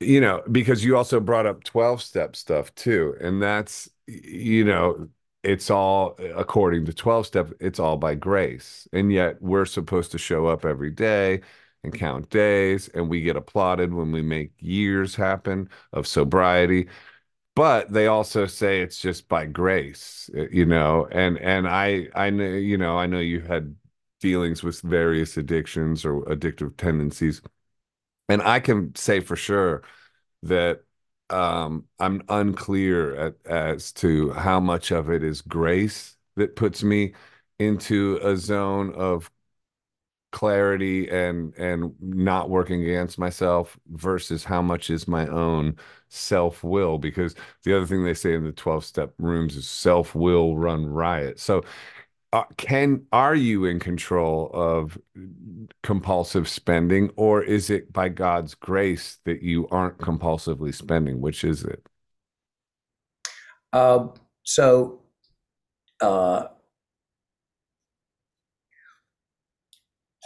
you know, because you also brought up 12 step stuff too. And that's, you know, it's all according to 12 step it's all by grace. And yet we're supposed to show up every day and count days and we get applauded when we make years happen of sobriety. But they also say it's just by grace eh, you know? And and i i know you know i know you had feelings with various addictions or addictive tendencies. And i can say for sure that um, I'm unclear at, as to how much of it is grace that puts me into a zone of clarity and and not working against myself versus how much is my own self-will. Because the other thing they say in the 12 step rooms is self-will run riot. So uh, can are you in control of compulsive spending or is it by god's grace that you aren't compulsively spending? Which is it? Uh, so uh,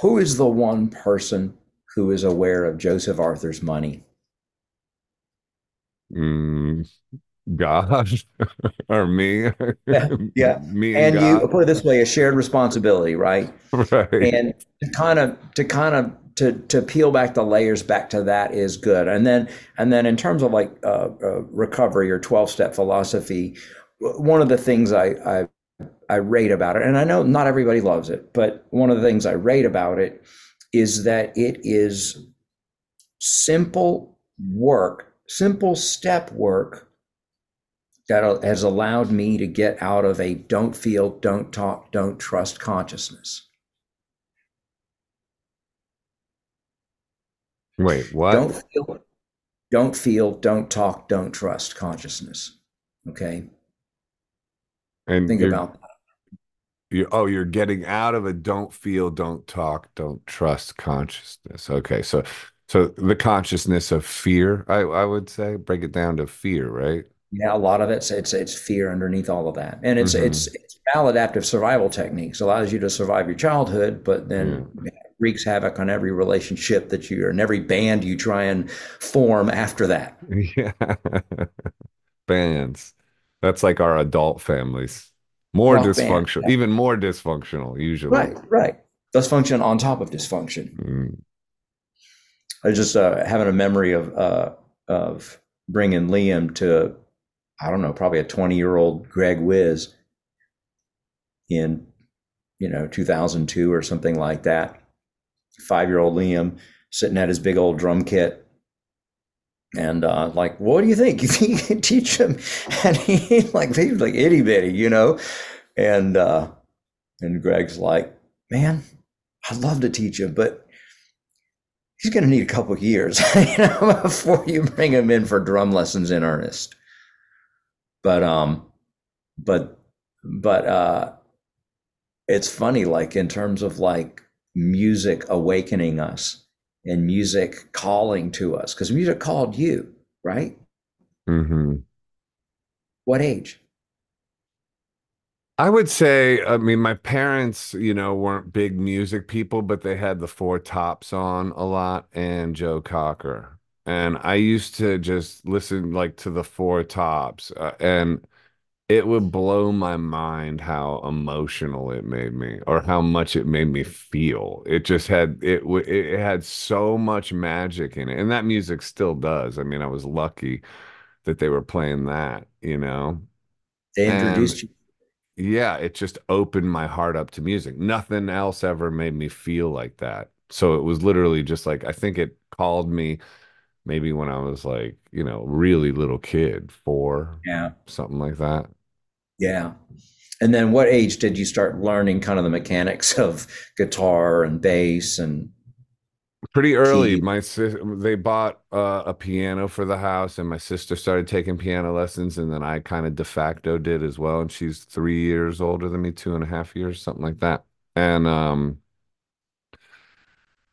who is the one person who is aware of joseph arthur's money? Mm, God or me. Yeah, yeah. me and, and you put it this way: a shared responsibility, right? Right. And to kind of to kind of to to peel back the layers back to that is good. And then and then in terms of like uh, uh, recovery or twelve step philosophy, one of the things I, I I rate about it, and I know not everybody loves it, but one of the things I rate about it is that it is simple work, simple step work that has allowed me to get out of a don't feel, don't talk, don't trust consciousness. Wait, what? Don't feel, don't feel, don't talk, don't trust consciousness. Okay. And think about that. You, oh, you're getting out of a don't feel, don't talk, don't trust consciousness. Okay. So, so the consciousness of fear, I, I would say, break it down to fear, right? Yeah, a lot of it's it's it's fear underneath all of that, and it's mm-hmm. it's it's maladaptive survival techniques allows you to survive your childhood, but then mm. wreaks havoc on every relationship that you and every band you try and form after that. Yeah, bands. That's like our adult families. more dysfunctional, band. even more dysfunctional usually. Right, right. Dysfunction on top of dysfunction. Mm. I just uh, having a memory of uh, of bringing Liam to, I don't know, probably a twenty year old Greg Wiz in, you know, two thousand two or something like that. Five year old Liam sitting at his big old drum kit and uh, like, what do you think? You think you can teach him? And he like he was like itty bitty, you know. And uh, and Greg's like, man, I'd love to teach him, but he's going to need a couple years you know, before you bring him in for drum lessons in earnest. But um, but but uh, it's funny, like in terms of like music awakening us and music calling to us because music called you, right? Mm-hmm. What age? I would say, I mean, my parents, you know, weren't big music people, but they had the Four Tops on a lot and Joe Cocker. And I used to just listen like to the Four Tops. Uh, and it would blow my mind how emotional it made me or how much it made me feel. It just had it it had so much magic in it and that music still does. I mean i was lucky that they were playing that you know? They introduced and, you. yeah it just opened my heart up to music. Nothing else ever made me feel like that. So it was literally just like i think it called me maybe when i was like you know really little kid four yeah. something like that. Yeah. And then what age did you start learning kind of the mechanics of guitar and bass and pretty early. My sis they bought uh, a piano for the house and my sister started taking piano lessons and then i kind of de facto did as well and she's three years older than me two and a half years something like that. And um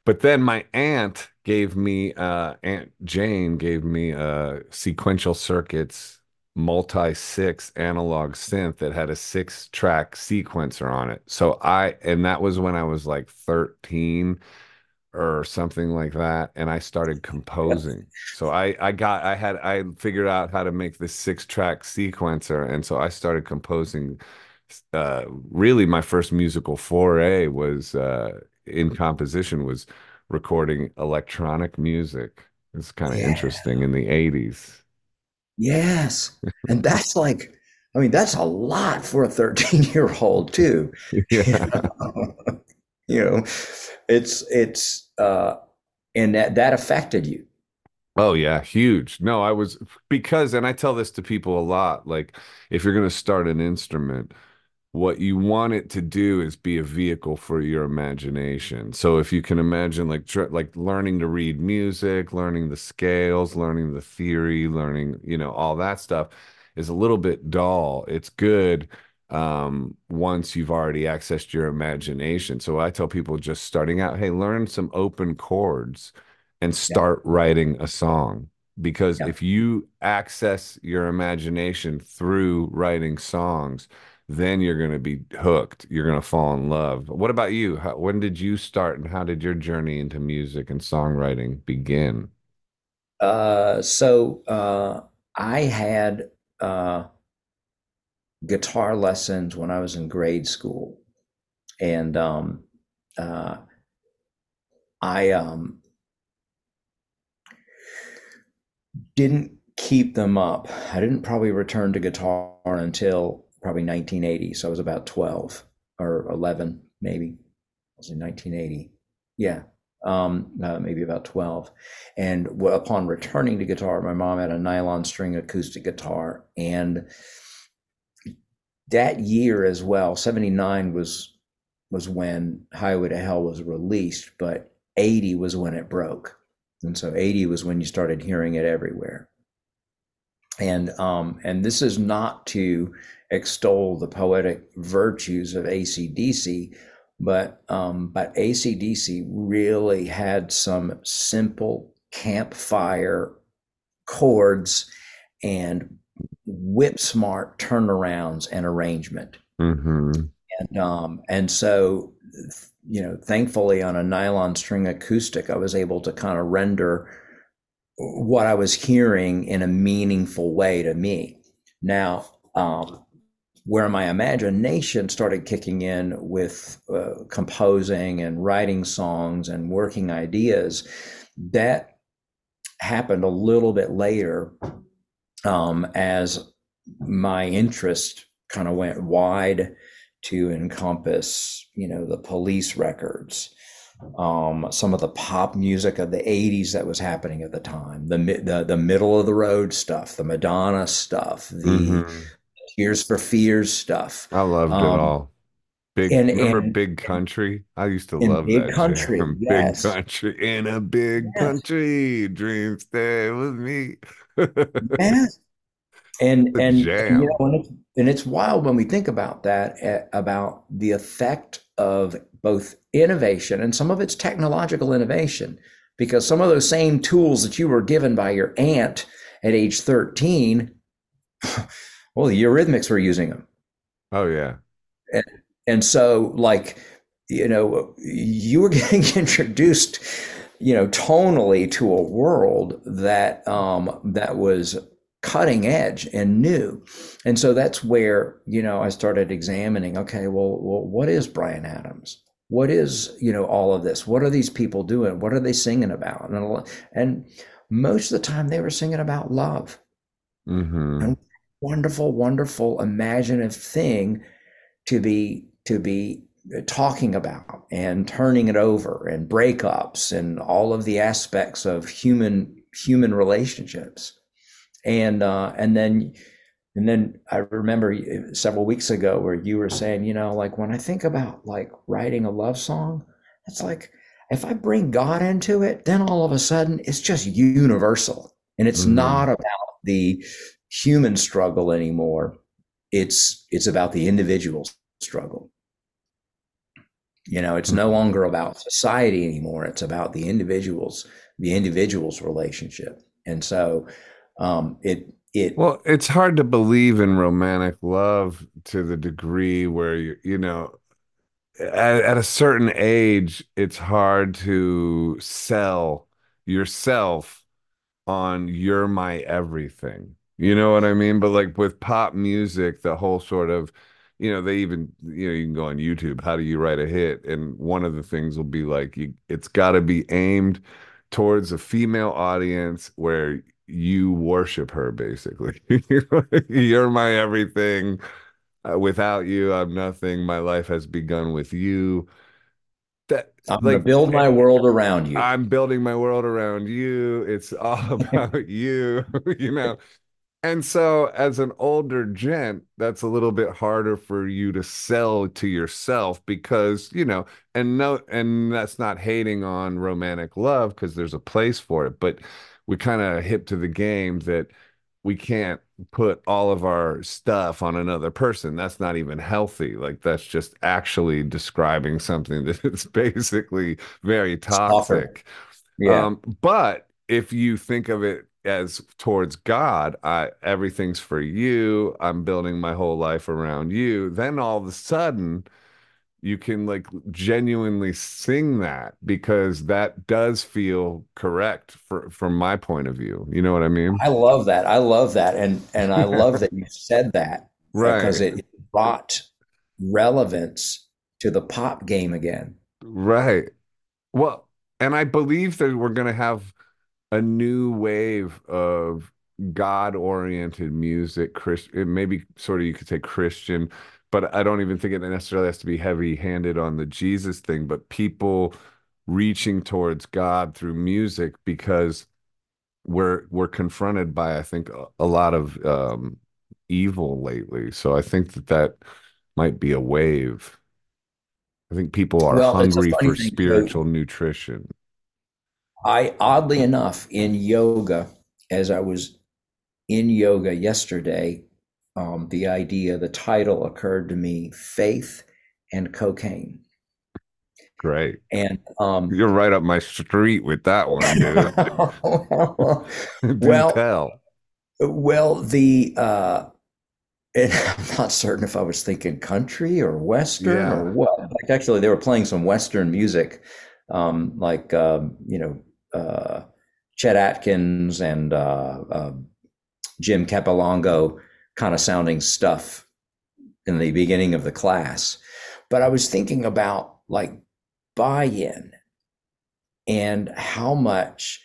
but then my aunt gave me uh aunt jane gave me uh sequential circuits multi six analog synth that had a six track sequencer on it. So I, and that was when I was like 13 or something like that. And I started composing. So I, I got, I had, I figured out how to make this six track sequencer. And so I started composing. Uh, really, my first musical foray was uh, in composition, was recording electronic music. It's kind of yeah. interesting in the 80s. Yes. And that's like, I mean, that's a lot for a 13 year old too. Yeah. you know, it's, it's, uh, and that, that affected you. Oh yeah, huge. No, I was because and I tell this to people a lot like if you're going to start an instrument, what you want it to do is be a vehicle for your imagination. So if you can imagine like tr- like learning to read music, learning the scales, learning the theory, learning, you know, all that stuff is a little bit dull. It's good um once you've already accessed your imagination. So I tell people just starting out, hey, learn some open chords and start yeah. writing a song because yeah. if you access your imagination through writing songs, then you're going to be hooked. You're going to fall in love. What about you? How, when did you start and how did your journey into music and songwriting begin? Uh, so uh, I had uh, guitar lessons when I was in grade school. And um, uh, I um, didn't keep them up. I didn't probably return to guitar until probably 1980. So I was about 12 or 11, maybe. I was in 1980. Yeah, um, uh, maybe about 12. And w- upon returning to guitar, my mom had a nylon string acoustic guitar. And that year as well, 79 was was when Highway to Hell was released, but 80 was when it broke. And so 80 was when you started hearing it everywhere. And um, and this is not to extol the poetic virtues of ACDC, but um, but ACDC really had some simple campfire chords and whip smart turnarounds and arrangement. Mm-hmm. And um, and so you know, thankfully on a nylon string acoustic, I was able to kind of render what I was hearing in a meaningful way to me. Now, um, where my imagination started kicking in with uh, composing and writing songs and working ideas, that happened a little bit later um, as my interest kind of went wide to encompass, you know, the police records, um, some of the pop music of the 80s that was happening at the time, the, the, the middle of the road stuff, the Madonna stuff, the mm-hmm. Tears for Fears stuff. I loved um, it all. Big and, remember and, Big Country? I used to love big that country. From yes. Big Country in a big yes. country, dreams stay with me. yes. And the and you know, and it's, and it's wild when we think about that eh, about the effect of both innovation and some of it's technological innovation because some of those same tools that you were given by your aunt at age 13 well the eurythmics were using them oh yeah. And, and so like you know you were getting introduced you know tonally to a world that um that was cutting edge and new. And so that's where you know i started examining okay well, well what is Bryan Adams? What is you know all of this? What are these people doing? What are they singing about? And, and most of the time they were singing about love. Mm-hmm. and wonderful wonderful imaginative thing to be to be talking about and turning it over and breakups and all of the aspects of human human relationships and uh and then and then I remember several weeks ago where you were saying, you know, like when I think about like writing a love song, it's like if I bring God into it, then all of a sudden it's just universal. And it's mm-hmm. not about the human struggle anymore. It's it's about the individual struggle. You know, it's no longer about society anymore. It's about the individuals, the individual's relationship. And so um, it it well it's hard to believe in romantic love to the degree where you you know at, at a certain age it's hard to sell yourself on you're my everything you know what i mean but like with pop music the whole sort of you know they even you know you can go on youtube how do you write a hit and one of the things will be like you it's got to be aimed towards a female audience where you worship her basically. You're my everything. Uh, without you, I'm nothing. My life has begun with you. That I'm like, gonna build my world around you. I'm building my world around you. It's all about you, you know. And so, as an older gent, that's a little bit harder for you to sell to yourself because, you know, and no, and that's not hating on romantic love because there's a place for it, but we kind of hip to the game that we can't put all of our stuff on another person. That's not even healthy. Like that's just actually describing something that is basically very toxic. Yeah. Um, but if you think of it as towards God, I everything's for you. I'm building my whole life around you. Then all of a sudden, you can like genuinely sing that because that does feel correct for, from my point of view. You know what I mean? I love that. I love that. And and I love that you said that. Right. Because it brought relevance to the pop game again. Right. Well, and I believe that we're gonna have a new wave of God oriented music, Chris maybe sort of you could say Christian but I don't even think it necessarily has to be heavy handed on the Jesus thing, but people reaching towards God through music because we're we're confronted by I think a, a lot of um, evil lately. So I think that that might be a wave. I think people are well, hungry for spiritual nutrition. I oddly enough in yoga, as I was in yoga yesterday, um, the idea, the title occurred to me Faith and Cocaine. Great. And um, you're right up my street with that one, dude. well, tell. Well, the uh, and I'm not certain if I was thinking country or western yeah. or what. Like actually, they were playing some western music, um, like um, you know uh, Chet Atkins and uh, uh Jim Campilongo kind of sounding stuff in the beginning of the class. But I was thinking about like buy-in and how much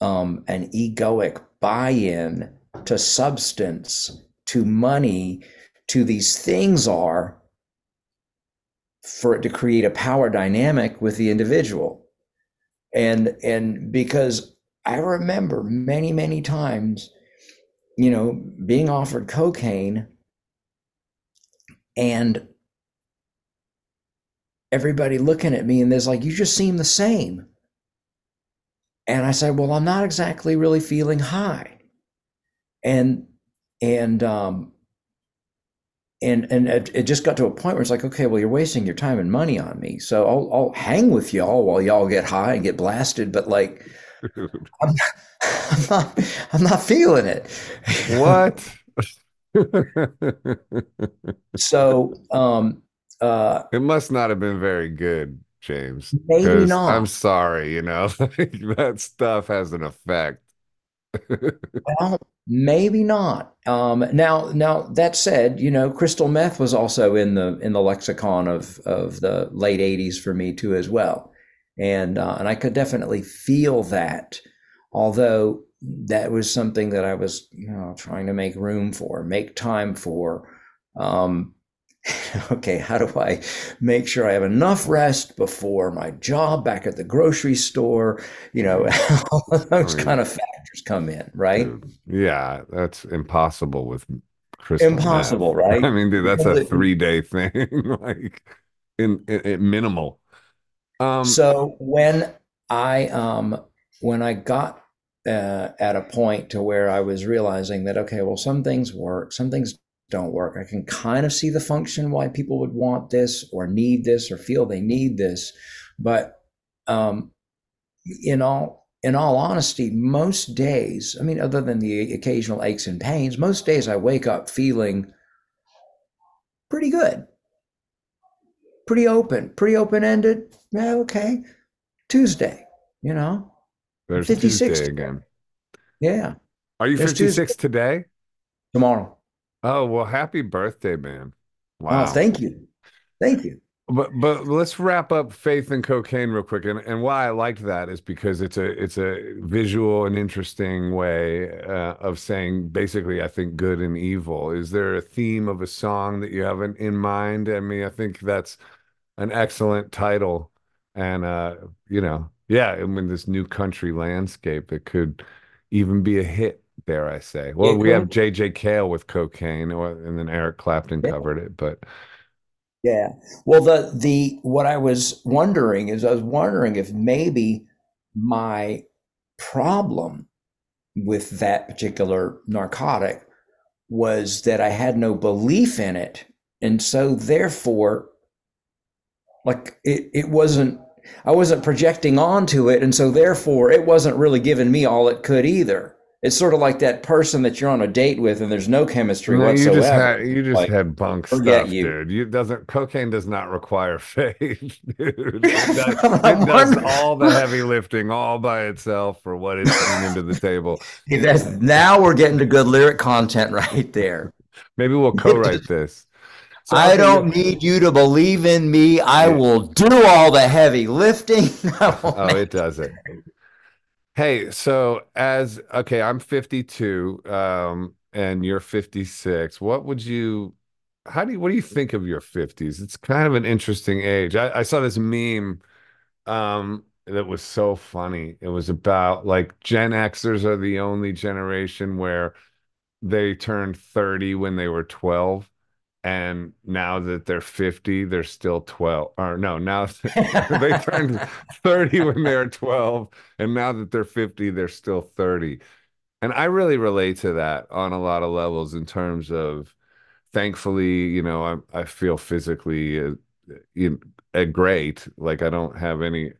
um, an egoic buy-in to substance, to money, to these things are for it to create a power dynamic with the individual. And and because I remember many, many times, you know, being offered cocaine and everybody looking at me and there's like, you just seem the same. And I said, well, I'm not exactly really feeling high. And, and, um, and and it, it, just got to a point where it's like, okay, well, you're wasting your time and money on me, so I'll I'll hang with y'all while y'all get high and get blasted, but like, I'm, I'm not I'm not feeling it. What? so, um, uh, it must not have been very good, James. Maybe not. I'm sorry, you know, that stuff has an effect. Well, maybe not. Um, now, now that said, you know, crystal meth was also in the in the lexicon of of the late '80s for me too, as well, and uh, and I could definitely feel that. Although that was something that I was, you know, trying to make room for, make time for. Um, okay, how do I make sure I have enough rest before my job back at the grocery store? You know, all those kind of factors come in, right? Yeah, that's impossible with crystal impossible, meth. right? I mean, dude, that's a three day thing, like in, in, in minimal. Um, so when I um when I got uh, at a point to where I was realizing that okay, well, some things work, some things don't work. I can kind of see the function why people would want this or need this or feel they need this, but um, in all in all honesty, most days, I mean, other than the occasional aches and pains, most days I wake up feeling pretty good, pretty open, pretty open ended. Yeah, okay. Tuesday, you know, there's 56 Tuesday again. Yeah. Are you There's 56 Tuesday. today? Tomorrow. Oh, well, happy birthday, man. Oh, wow. Oh, thank you. Thank you. But but let's wrap up faith and cocaine real quick. And and why I liked that is because it's a it's a visual and interesting way uh, of saying basically I think good and evil. Is there a theme of a song that you have in, in mind? I mean, I think that's an excellent title. And uh, you know, yeah, I mean this new country landscape, it could even be a hit, dare I say. Well, we have JJ Cale with cocaine, uh, and then Eric Clapton yeah. covered it, but yeah. Well, the the what I was wondering is I was wondering if maybe my problem with that particular narcotic was that I had no belief in it. And so therefore like it, it wasn't I wasn't projecting onto it. And so therefore it wasn't really giving me all it could either. It's sort of like that person that you're on a date with and there's no chemistry no, whatsoever. You just had you just like, had bunk stuff, you. dude. You doesn't cocaine does not require faith, dude. It does, it does all the heavy lifting all by itself for what it's bringing into the table. That's, now we're getting to good lyric content right there. Maybe we'll co-write this. So I don't need you to believe in me. I will do all the heavy lifting. oh, it does it. Hey, so as okay, I'm 52, um, and you're 56. What would you how do you what do you think of your 50s? It's kind of an interesting age. I, I saw this meme um that was so funny. It was about like Gen Xers are the only generation where they turned 30 when they were 12 and now that they're 50 they're still 12 or no now they turned 30 when they're 12 and now that they're 50 they're still 30 and i really relate to that on a lot of levels in terms of thankfully you know i, I feel physically uh, you uh, great like i don't have any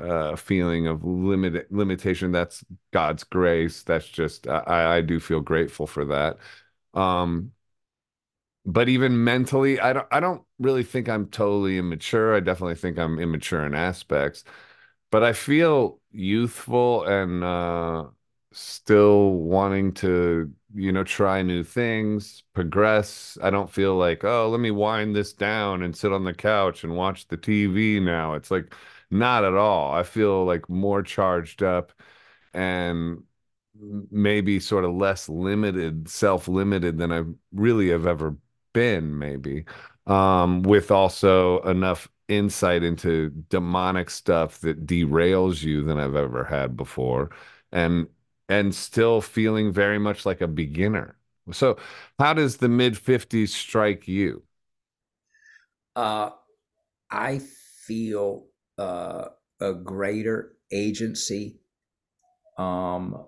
uh, feeling of limit limitation that's god's grace that's just i i do feel grateful for that. Um but even mentally, I don't I don't really think I'm totally immature. I definitely think I'm immature in aspects, but I feel youthful and uh still wanting to, you know, try new things, progress. I don't feel like, oh, let me wind this down and sit on the couch and watch the TV now. It's like not at all. I feel like more charged up and maybe sort of less limited, self-limited than I really have ever been, maybe. Um, with also enough insight into demonic stuff that derails you than I've ever had before. And and still feeling very much like a beginner. So, how does the mid 50s strike you? Uh, I feel uh, a greater agency um,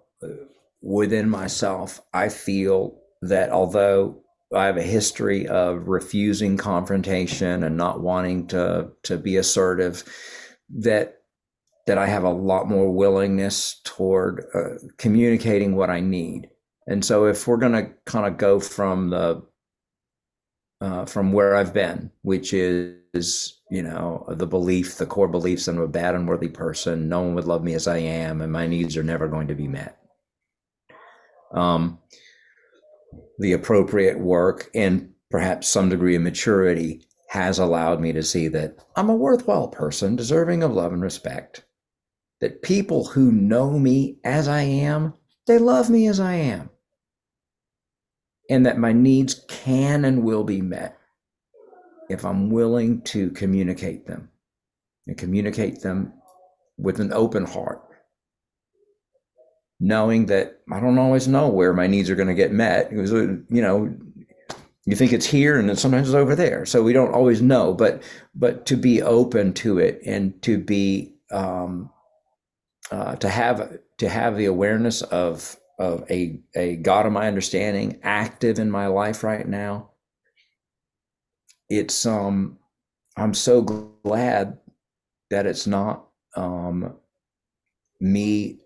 within myself. I feel that although I have a history of refusing confrontation and not wanting to to be assertive, that that I have a lot more willingness toward uh, communicating what I need. And so, if we're going to kind of go from the uh, from where I've been, which is you know the belief, the core beliefs that I'm a bad, unworthy person, no one would love me as I am, and my needs are never going to be met. Um, the appropriate work and perhaps some degree of maturity has allowed me to see that I'm a worthwhile person, deserving of love and respect. That people who know me as I am, they love me as I am. And that my needs can and will be met if I'm willing to communicate them and communicate them with an open heart knowing that I don't always know where my needs are going to get met. Because uh, you know, you think it's here and then sometimes it's over there, so we don't always know. But but to be open to it and to be um, uh, to have to have the awareness of of a a God of my understanding active in my life right now. It's um I'm so glad that it's not um me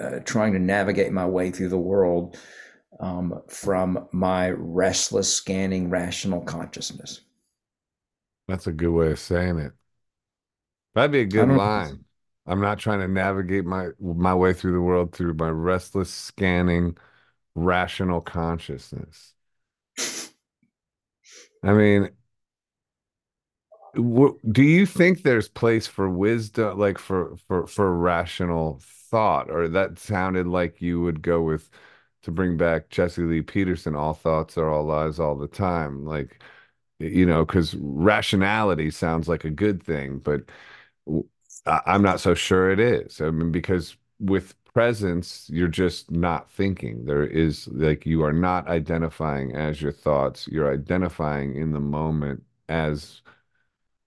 uh, trying to navigate my way through the world um, from my restless, scanning, rational consciousness. That's a good way of saying it. That'd be a good line. I'm not trying to navigate my my way through the world through my restless, scanning, rational consciousness. I mean, do you think there's place for wisdom, like for for for rational thought, or that sounded like you would go with to bring back Jesse Lee Peterson, all thoughts are all lies all the time. Like, you know, because rationality sounds like a good thing, but I'm not so sure it is. I mean, because with presence, you're just not thinking. There is like you are not identifying as your thoughts, you're identifying in the moment as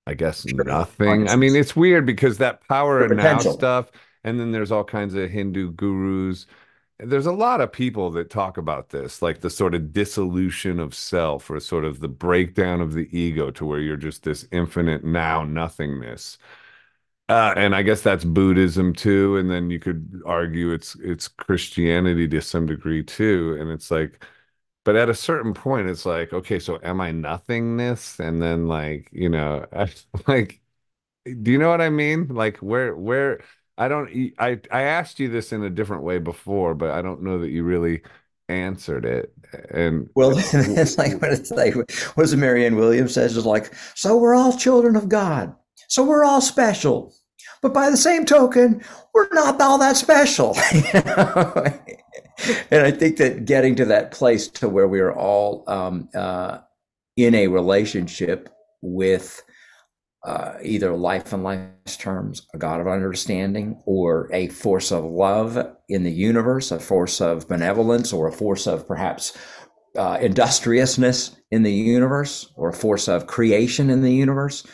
I guess nothing. I mean, it's weird because that power and now stuff and then there's all kinds of Hindu gurus. There's a lot of people that talk about this, like the sort of dissolution of self or sort of the breakdown of the ego to where you're just this infinite now nothingness. Uh, and I guess that's Buddhism too. And then you could argue it's it's Christianity to some degree too. And it's like, but at a certain point, it's like, okay, so am I nothingness? And then like, you know, like, do you know what I mean? Like where where I don't. I I asked you this in a different way before, but I don't know that you really answered it. And well, it's like what it's like. What does Marianne Williams says is like. So we're all children of God. So we're all special. But by the same token, we're not all that special. and I think that getting to that place to where we are all um, uh, in a relationship with uh, either life and life's terms, a God of understanding, or a force of love in the universe, a force of benevolence, or a force of perhaps uh, industriousness in the universe, or a force of creation in the universe.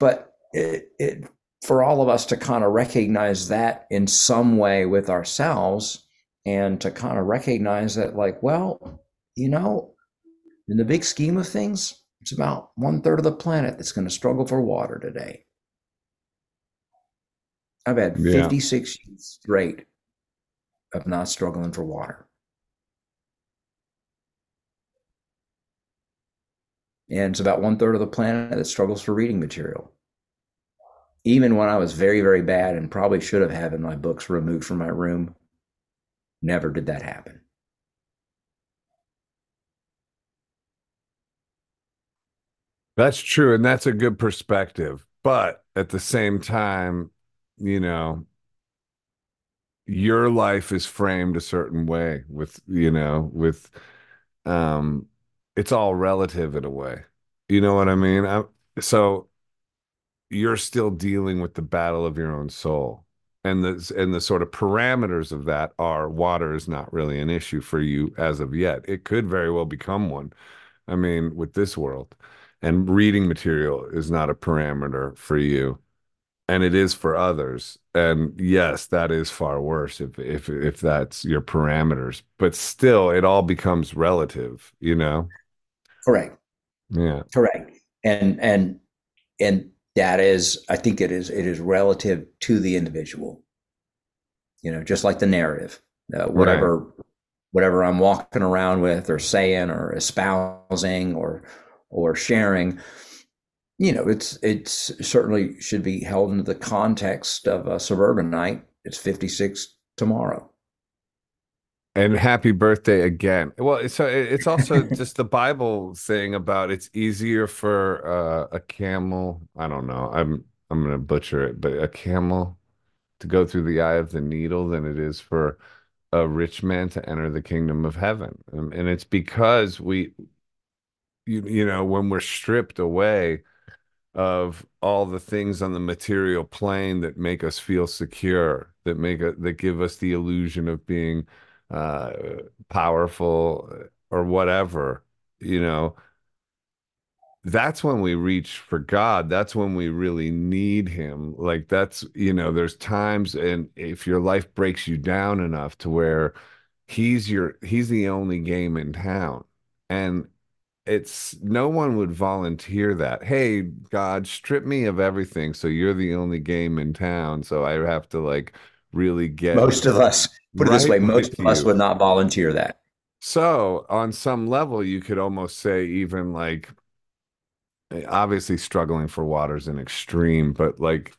But it, it, for all of us to kind of recognize that in some way with ourselves and to kind of recognize that, like, well, you know, in the big scheme of things, it's about one third of the planet that's going to struggle for water today. I've had yeah. 56 years straight of not struggling for water. And it's about one third of the planet that struggles for reading material. Even when I was very, very bad and probably should have had my books removed from my room, Never did that happen. That's true. And that's a good perspective. But at the same time, you know, your life is framed a certain way with, you know, with, um, it's all relative in a way. You know what I mean? I, so you're still dealing with the battle of your own soul. And the and the sort of parameters of that are water is not really an issue for you as of yet. It could very well become one. I mean, with this world and reading material is not a parameter for you. And it is for others. And yes that is far worse if if if that's your parameters. But still it all becomes relative you know? Correct. Yeah. Correct. And and and that is i think it is it is relative to the individual. You know just like the narrative uh, whatever right. whatever i'm walking around with or saying or espousing or or sharing you know it's it's certainly should be held into the context of a suburbanite it's 56 tomorrow. And happy birthday again. Well so it's also just the bible saying about it's easier for uh, a camel i don't know i'm i'm gonna butcher it but a camel to go through the eye of the needle than it is for a rich man to enter the kingdom of heaven. And it's because we you, you know when we're stripped away of all the things on the material plane that make us feel secure that make a, that give us the illusion of being uh, powerful or whatever you know that's when we reach for God. That's when we really need Him. Like, that's, you know, there's times, and if your life breaks you down enough to where He's your, He's the only game in town. And it's no one would volunteer that. Hey, God, strip me of everything. So you're the only game in town. So I have to like really get most of us put right it this way, most of you. us would not volunteer that. So on some level, you could almost say even like eh, obviously struggling for water is an extreme, but like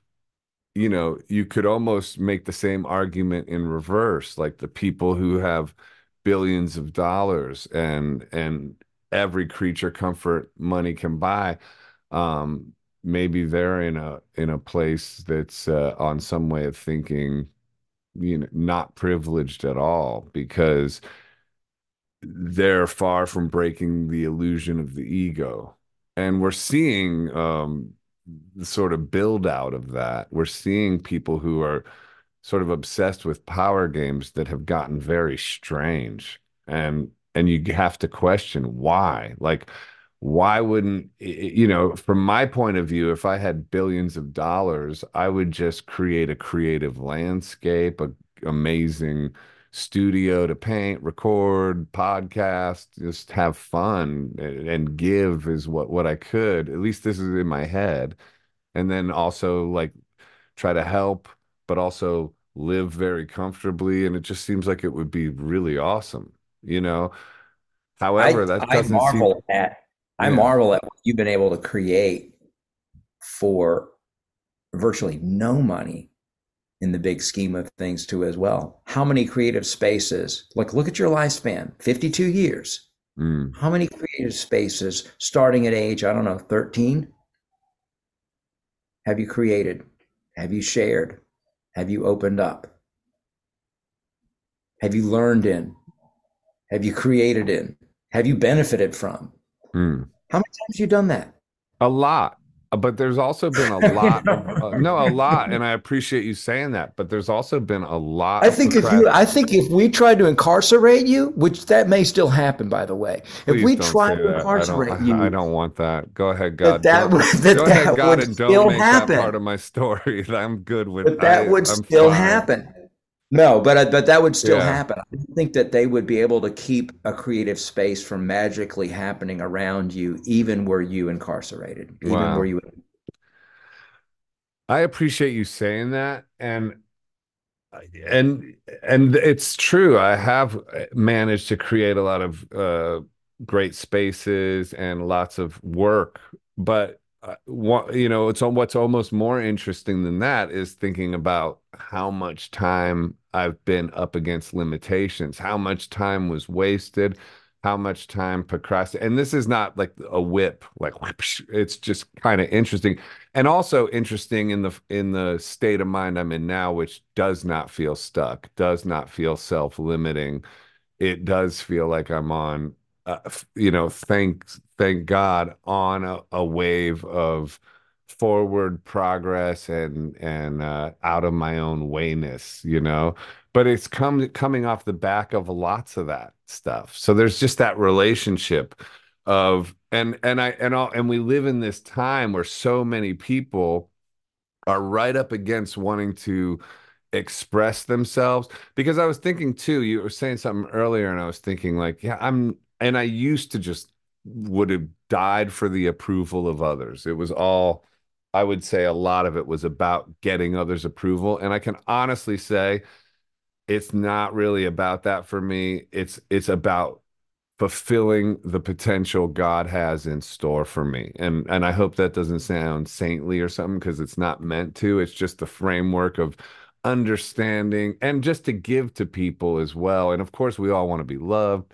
you know, you could almost make the same argument in reverse, like the people who have billions of dollars and and every creature comfort money can buy. Um, maybe they're in a in a place that's uh, on some way of thinking you know not privileged at all because they're far from breaking the illusion of the ego. And we're seeing um, the sort of build out of that. We're seeing people who are sort of obsessed with power games that have gotten very strange. And and you have to question why. Like why wouldn't you know from my point of view if i had billions of dollars i would just create a creative landscape a amazing studio to paint record podcast just have fun and give is what what i could. At least this is in my head. And then also like try to help but also live very comfortably and it just seems like it would be really awesome you know. However, I, that doesn't I marvel seem... at I yeah. marvel at what you've been able to create for virtually no money in the big scheme of things too as well. How many creative spaces? Like look at your lifespan, 52 years. Mm. How many creative spaces starting at age, I don't know, 13? Have you created? Have you shared? Have you opened up? Have you learned in? Have you created in? Have you benefited from? Mm. How many times have you done that? A lot. But there's also been a lot. of, uh, no, a lot, and I appreciate you saying that. But there's also been a lot. I think if you, I think if we tried to incarcerate you, which that may still happen, by the way, Please if we try to incarcerate I you, I don't want that. Go ahead, God. That, that, would, that, go ahead, God, and don't make happen. that part of my story. I'm good with. But that I, would I'm still fine. happen. No, but but that would still yeah. happen. I think that they would be able to keep a creative space from magically happening around you, even were you incarcerated, even wow. were you. I appreciate you saying that, and and and it's true. I have managed to create a lot of uh, great spaces and lots of work, but uh, you know, it's what's almost more interesting than that is thinking about how much time I've been up against limitations, how much time was wasted, how much time procrastinate. And this is not like a whip, like it's just kind of interesting, and also interesting in the in the state of mind I'm in now, which does not feel stuck, does not feel self limiting. It does feel like I'm on uh, you know, thank thank God on a, a, wave of forward progress and and uh, out of my own wayness, you know. But it's come coming off the back of lots of that stuff. So there's just that relationship of and and I and all and we live in this time where so many people are right up against wanting to express themselves because I was thinking too you were saying something earlier and I was thinking like yeah I'm and I used to just would have died for the approval of others. It was all, I would say, a lot of it was about getting others' approval. And I can honestly say, it's not really about that for me. It's it's about fulfilling the potential God has in store for me. And and I hope that doesn't sound saintly or something because it's not meant to. It's just the framework of understanding and just to give to people as well. And of course, we all want to be loved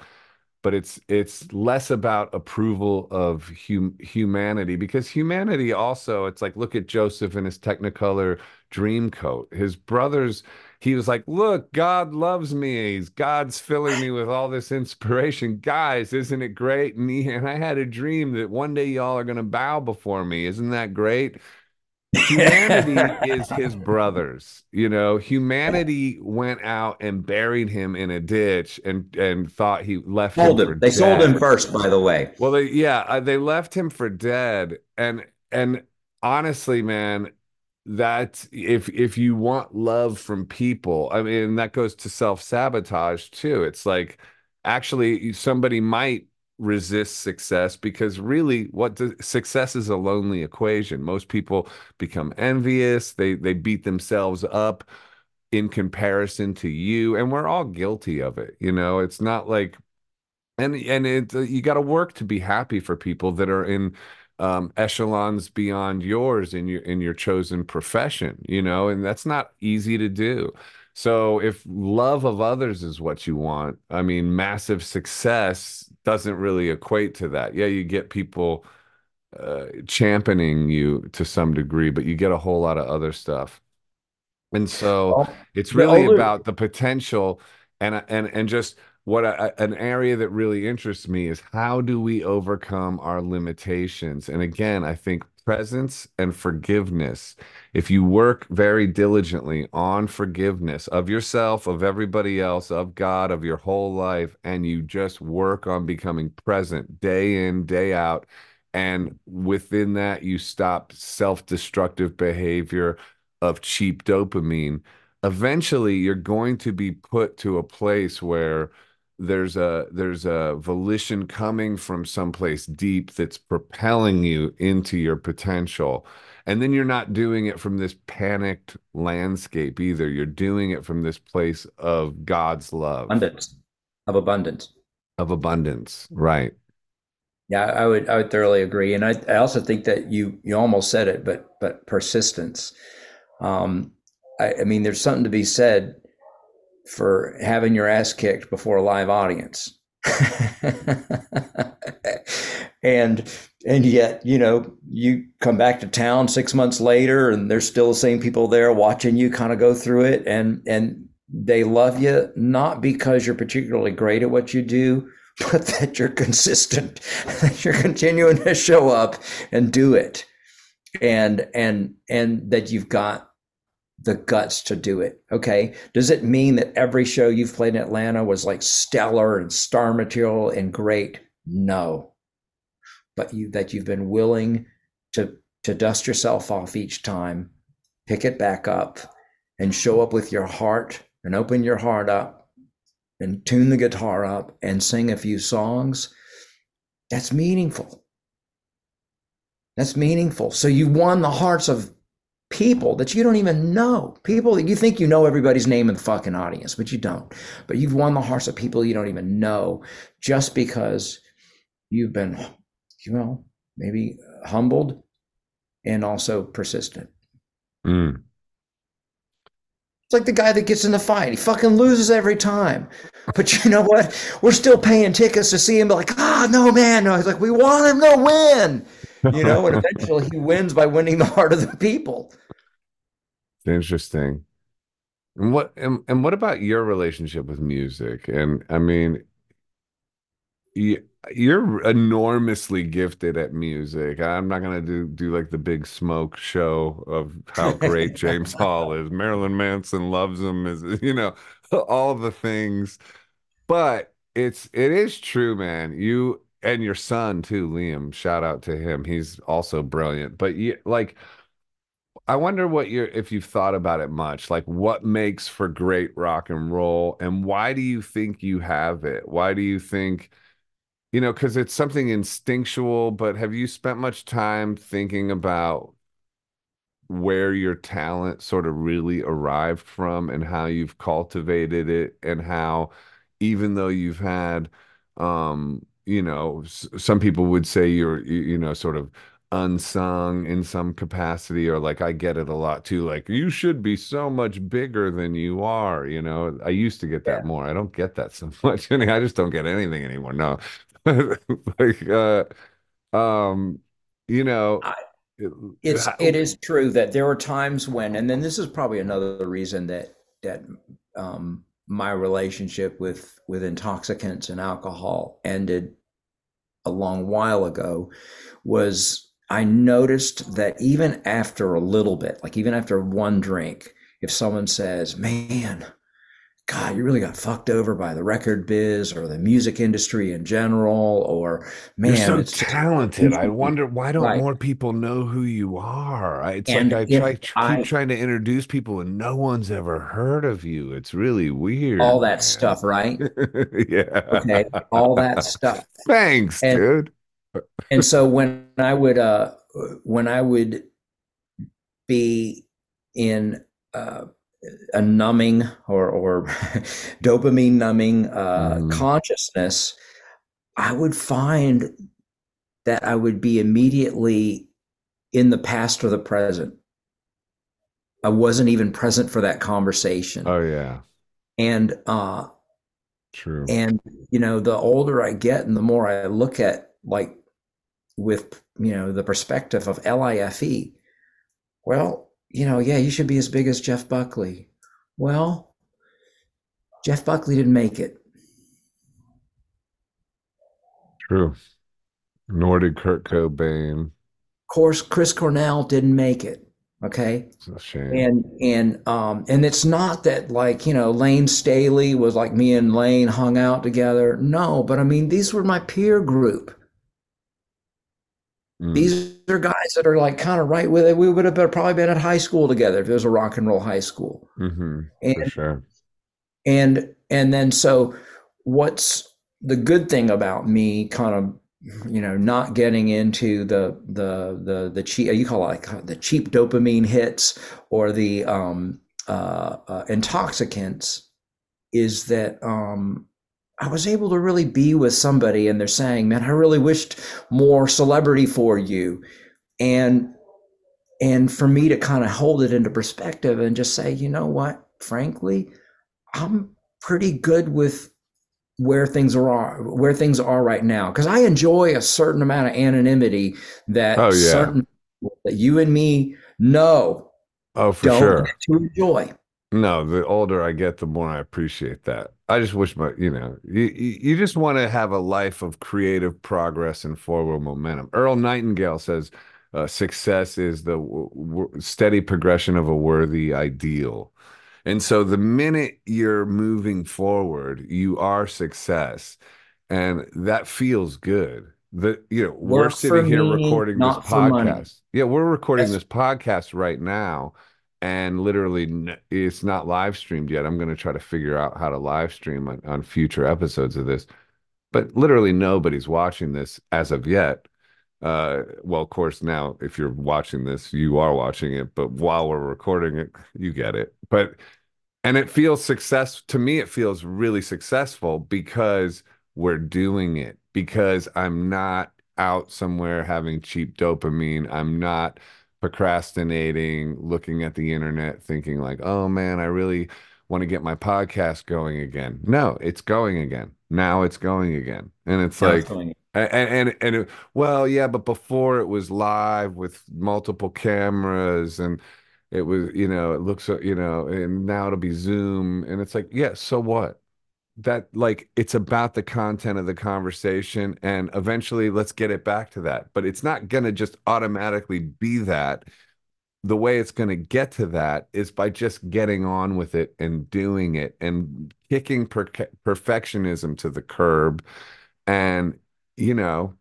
but it's it's less about approval of hum, humanity because humanity also it's like look at Joseph in his technicolor dream coat. His brothers he was like look God loves me. He's, God's filling me with all this inspiration. Guys isn't it great? And, he, and I had a dream that one day y'all are going to bow before me. Isn't that great humanity is his brothers you know humanity went out and buried him in a ditch and and thought he left sold him, him. they dead. sold him first by the way well they yeah uh, they left him for dead and and honestly man that if if you want love from people i mean that goes to self-sabotage too it's like actually somebody might resist success because really what success is a lonely equation. Most people become envious. They they beat themselves up in comparison to you and we're all guilty of it you know? It's not like and and it you got to work to be happy for people that are in um, echelons beyond yours in your in your chosen profession you know? And that's not easy to do. So if love of others is what you want, I mean, massive success doesn't really equate to that. Yeah, you get people uh, championing you to some degree, but you get a whole lot of other stuff. And so well, it's really older... about the potential and and and just what I, an area that really interests me is how do we overcome our limitations? And again, I think presence and forgiveness. If you work very diligently on forgiveness of yourself, of everybody else, of God, of your whole life, and you just work on becoming present day in, day out, and within that, you stop self destructive behavior of cheap dopamine, eventually you're going to be put to a place where there's a there's a volition coming from someplace deep that's propelling you into your potential and then you're not doing it from this panicked landscape either. You're doing it from this place of god's love. Abundance. Of abundance. Of abundance. Right. Yeah i would i would thoroughly agree. And i, I also think that you you almost said it but but persistence. Um I, I mean there's something to be said for having your ass kicked before a live audience. and and yet you know you come back to town six months later and there's still the same people there watching you kind of go through it and and they love you not because you're particularly great at what you do but that you're consistent that you're continuing to show up and do it and and and that you've got the guts to do it. Okay. Does it mean that every show you've played in Atlanta was like stellar and star material and great? No. But you that you've been willing to to dust yourself off each time, pick it back up, and show up with your heart and open your heart up and tune the guitar up and sing a few songs. That's meaningful. That's meaningful. So you won the hearts of people that you don't even know. People that you think you know everybody's name in the fucking audience, but you don't. But you've won the hearts of people you don't even know just because you've been, you know, maybe humbled, and also persistent. Mm. It's like the guy that gets in the fight. He fucking loses every time. But you know what? We're still paying tickets to see him. But Like, ah, oh, no, man. No, he's like, we want him to win. You know, and eventually he wins by winning the heart of the people. Interesting. And what and, and what about your relationship with music? And I mean, you, you're enormously gifted at music. I'm not gonna do do like the big smoke show of how great James Hall is. Marilyn Manson loves him, is you know, all the things. But it's it is true, man. You and your son too, Liam. Shout out to him. He's also brilliant. But you like I wonder what you're if you've thought about it much. Like what makes for great rock and roll and why do you think you have it? Why do you think you know, because it's something instinctual, but have you spent much time thinking about where your talent sort of really arrived from and how you've cultivated it and how even though you've had um you know some people would say you're you know sort of unsung in some capacity or like I get it a lot too like you should be so much bigger than you are you know? I used to get that yeah. more. I don't get that so much I I just don't get anything anymore no like uh um you know I, it's it is true that there are times when and then this is probably another reason that that um my relationship with with intoxicants and alcohol ended a long while ago was I noticed that even after a little bit, like even after one drink, if someone says, man, God, you really got fucked over by the record biz or the music industry in general, or man, you're so talented. I wonder why don't right. more people know who you are? It's and like I try keep trying to introduce people, and no one's ever heard of you. It's really weird. All that man. stuff, right? yeah. Okay, all that stuff. Thanks, and, dude and so when I would uh, when I would be in uh, a numbing or or dopamine numbing uh, mm. consciousness, I would find that I would be immediately in the past or the present. I wasn't even present for that conversation. Oh yeah. And uh true. And you know, the older I get and the more I look at like with you know the perspective of LIFE. Well, you know, yeah, you should be as big as Jeff Buckley. Well, Jeff Buckley didn't make it. True. Nor did Kurt Cobain. Of course, Chris Cornell didn't make it. Okay. It's a shame. And and um and it's not that like, you know, Layne Staley was like me and Layne hung out together. No, but I mean these were my peer group. Mm. These are guys that are like kind of right with it. We would have been, probably been at high school together if it was a rock and roll high school. Mm-hmm. And, For sure. And and then so what's the good thing about me kind of you know not getting into the the the the cheap you call it like the cheap dopamine hits or the um uh, uh intoxicants is that um I was able to really be with somebody and they're saying, man, I really wished more celebrity for you. And and for me to kind of hold it into perspective and just say, you know what, frankly, I'm pretty good with where things are where things are right now because I enjoy a certain amount of anonymity that oh, yeah. certain that you and me know oh for sure to enjoy. No, the older I get, the more I appreciate that. I just wish my, you know, you, you just want to have a life of creative progress and forward momentum. Earl Nightingale says uh, success is the w- w- steady progression of a worthy ideal. And so the minute you're moving forward, you are success. And that feels good. The you know, Work we're sitting here me, recording this podcast. Yeah, we're recording yes. this podcast right now and literally it's not live streamed yet. I'm going to try to figure out how to live stream on, on, future episodes of this. But literally nobody's watching this as of yet. Uh, well, of course, now if you're watching this, you are watching it. But while we're recording it, you get it. But and it feels success to me. It feels really successful because we're doing it. Because I'm not out somewhere having cheap dopamine. I'm not procrastinating, looking at the internet, thinking like, "Oh man, I really want to get my podcast going again." No, it's going again. Now it's going again, and it's now like, it's and and and it, well, yeah, but before it was live with multiple cameras and it was you know it looks you know and now it'll be zoom and it's like yeah so what that like it's about the content of the conversation and eventually let's get it back to that. But it's not going to just automatically be that. The way it's going to get to that is by just getting on with it and doing it and kicking per- perfectionism to the curb. And you know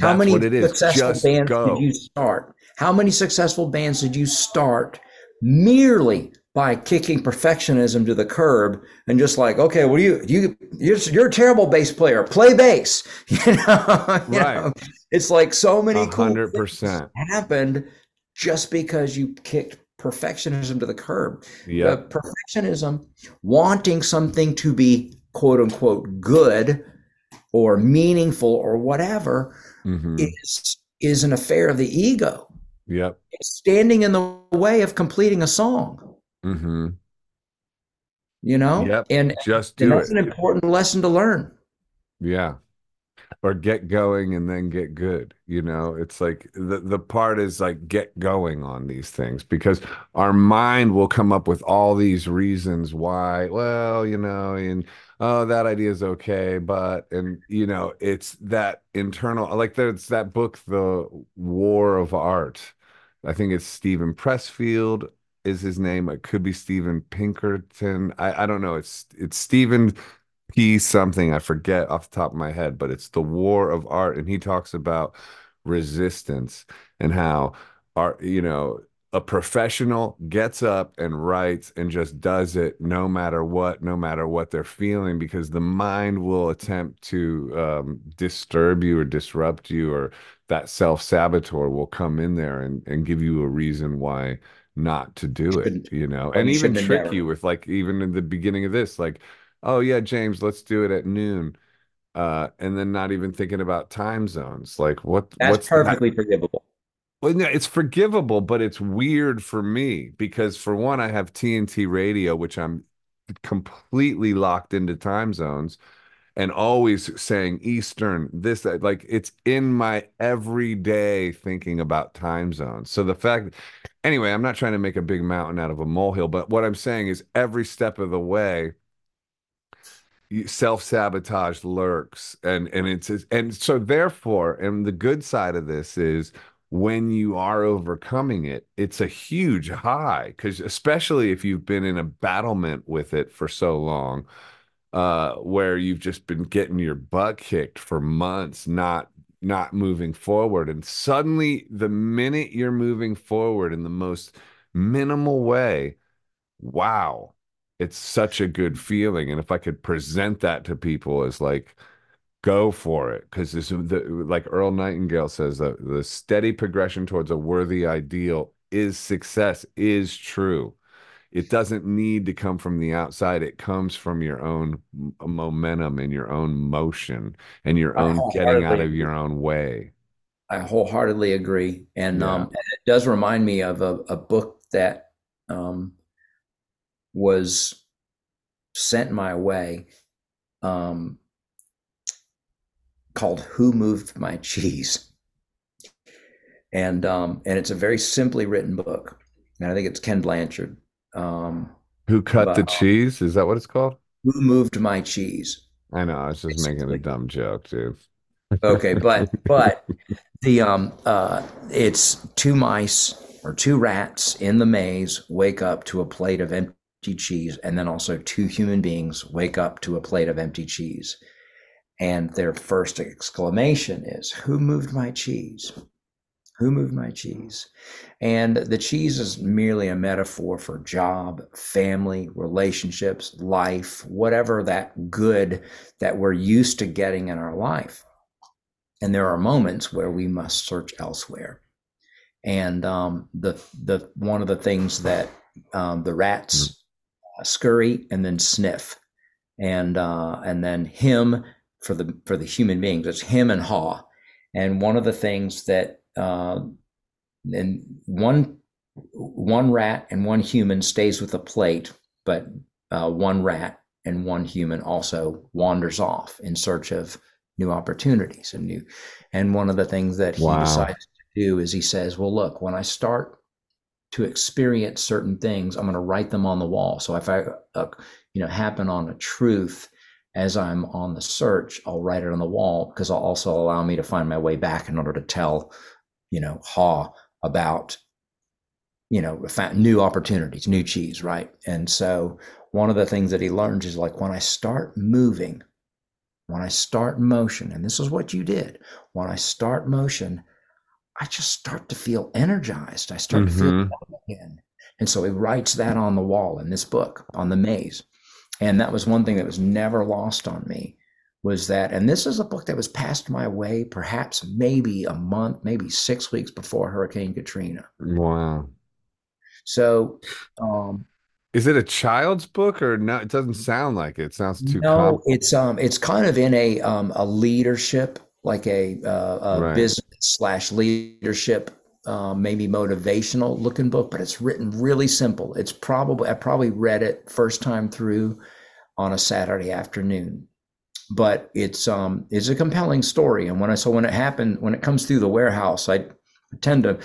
how many successful bands go. did you start? How many successful bands did you start merely by kicking perfectionism to the curb and just like, okay, well, you you you're, you're a terrible bass player. Play bass. You know, you right. Know? it's like so many 100%. cool happened just because you kicked perfectionism to the curb. Yeah, perfectionism, wanting something to be quote unquote good or meaningful or whatever, mm-hmm. is is an affair of the ego. Yep. It's standing in the way of completing a song. Mm-hmm. You know? Yep. And just do and that's it. an important lesson to learn. Yeah. Or get going and then get good. You know, it's like the, the part is like get going on these things because our mind will come up with all these reasons why, well, you know, and oh, that idea is okay, but and you know, it's that internal like there's that book, The War of Art. I think it's Steven Pressfield is his name. It could be Steven Pinkerton. I, I don't know. It's it's Stephen P something. I forget off the top of my head, but it's the War of Art, and he talks about resistance and how art, you know, a professional gets up and writes and just does it no matter what, no matter what they're feeling, because the mind will attempt to um, disturb you or disrupt you, or that self saboteur will come in there and, and give you a reason why not to do it, you know, and even trick never. you with like, even in the beginning of this, like, oh, yeah, James, let's do it at noon. Uh, and then not even thinking about time zones. Like, what? That's what's perfectly that? forgivable. Well, no, it's forgivable, but it's weird for me because, for one, I have TNT radio, which I'm completely locked into time zones and always saying Eastern, this, that, like it's in my everyday thinking about time zones. So the fact, anyway, I'm not trying to make a big mountain out of a molehill, but what I'm saying is every step of the way, self sabotage lurks, and and it's and so therefore, and the good side of this is when you are overcoming it, it's a huge high because especially if you've been in a battlement with it for so long uh, where you've just been getting your butt kicked for months, not not moving forward, and suddenly the minute you're moving forward in the most minimal way, wow, it's such a good feeling. And if I could present that to people as like, go for it, because this the, like Earl Nightingale says that the steady progression towards a worthy ideal is success is true it doesn't need to come from the outside it comes from your own momentum and your own motion and your own getting out of your own way. I wholeheartedly agree and, yeah. um, and it does remind me of a, a book that um, was sent my way um, called who moved my cheese. And um, and it's a very simply written book and i think it's ken blanchard um, Who cut the cheese? Is that what it's called? Who moved my cheese? I know. I was just Basically. making a dumb joke, dude. okay, but but the um uh it's two mice or two rats in the maze wake up to a plate of empty cheese, and then also two human beings wake up to a plate of empty cheese. And their first exclamation is, Who moved my cheese? Who moved my cheese? And the cheese is merely a metaphor for job, family, relationships, life, whatever that good that we're used to getting in our life. And there are moments where we must search elsewhere. And um, the the one of the things that um, the rats mm. scurry and then sniff, and uh, and then him for the for the human beings. It's Hem and haw. And one of the things that uh, and one one rat and one human stays with the plate, but uh, one rat and one human also wanders off in search of new opportunities and new. And one of the things that he wow. decides to do is he says, "Well, look, when I start to experience certain things, I'm going to write them on the wall. So if I, uh, you know, happen on a truth." As I'm on the search, I'll write it on the wall because it'll also allow me to find my way back in order to tell, you know, Haw about you know, new opportunities, new cheese, right? And so one of the things that he learns is like when I start moving, when I start motion, and this is what you did, when I start motion, I just start to feel energized. I start mm-hmm. to feel mm-hmm. again. And so he writes that on the wall in this book on the maze. And that was one thing that was never lost on me was that, and this is a book that was passed my way perhaps maybe a month, maybe six weeks before Hurricane Katrina. Wow. So, um, is it a child's book or no? It doesn't sound like it. it sounds too. No, it's um, it's kind of in a um, a leadership, like a, uh, a right. business slash leadership, um, maybe motivational looking book, but it's written really simple. It's probably I probably read it first time through on a Saturday afternoon, but it's um, it's a compelling story. And when I so when it happened, when it comes through the warehouse, I tend to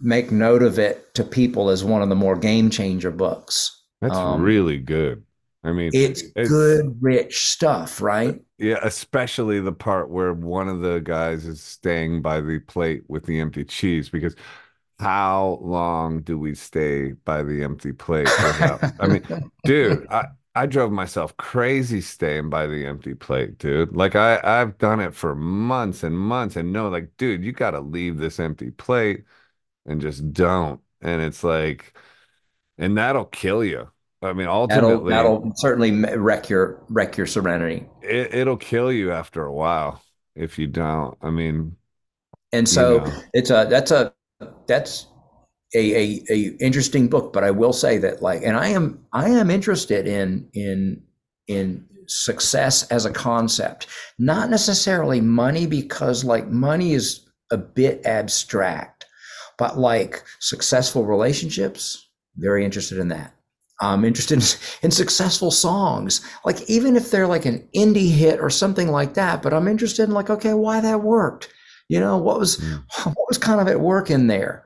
make note of it to people as one of the more game changer books. That's um, really good. I mean, it's, it's, good, rich stuff, right? Yeah, especially the part where one of the guys is staying by the plate with the empty cheese because how long do we stay by the empty plate? I mean, dude, I, I drove myself crazy staying by the empty plate, dude. Like I, I've done it for months and months and no, like, dude, you got to leave this empty plate and just don't. And it's like, and that'll kill you. I mean, ultimately, that'll, that'll certainly wreck your wreck your serenity. It, it'll kill you after a while if you don't. I mean, and so you know. it's a that's a that's a, a a interesting book. But I will say that like, and I am I am interested in in in success as a concept, not necessarily money, because like money is a bit abstract but like successful relationships, very interested in that. I'm interested in, in successful songs, like even if they're like an indie hit or something like that. But I'm interested in like, okay, why that worked? You know, what was mm. what was kind of at work in there,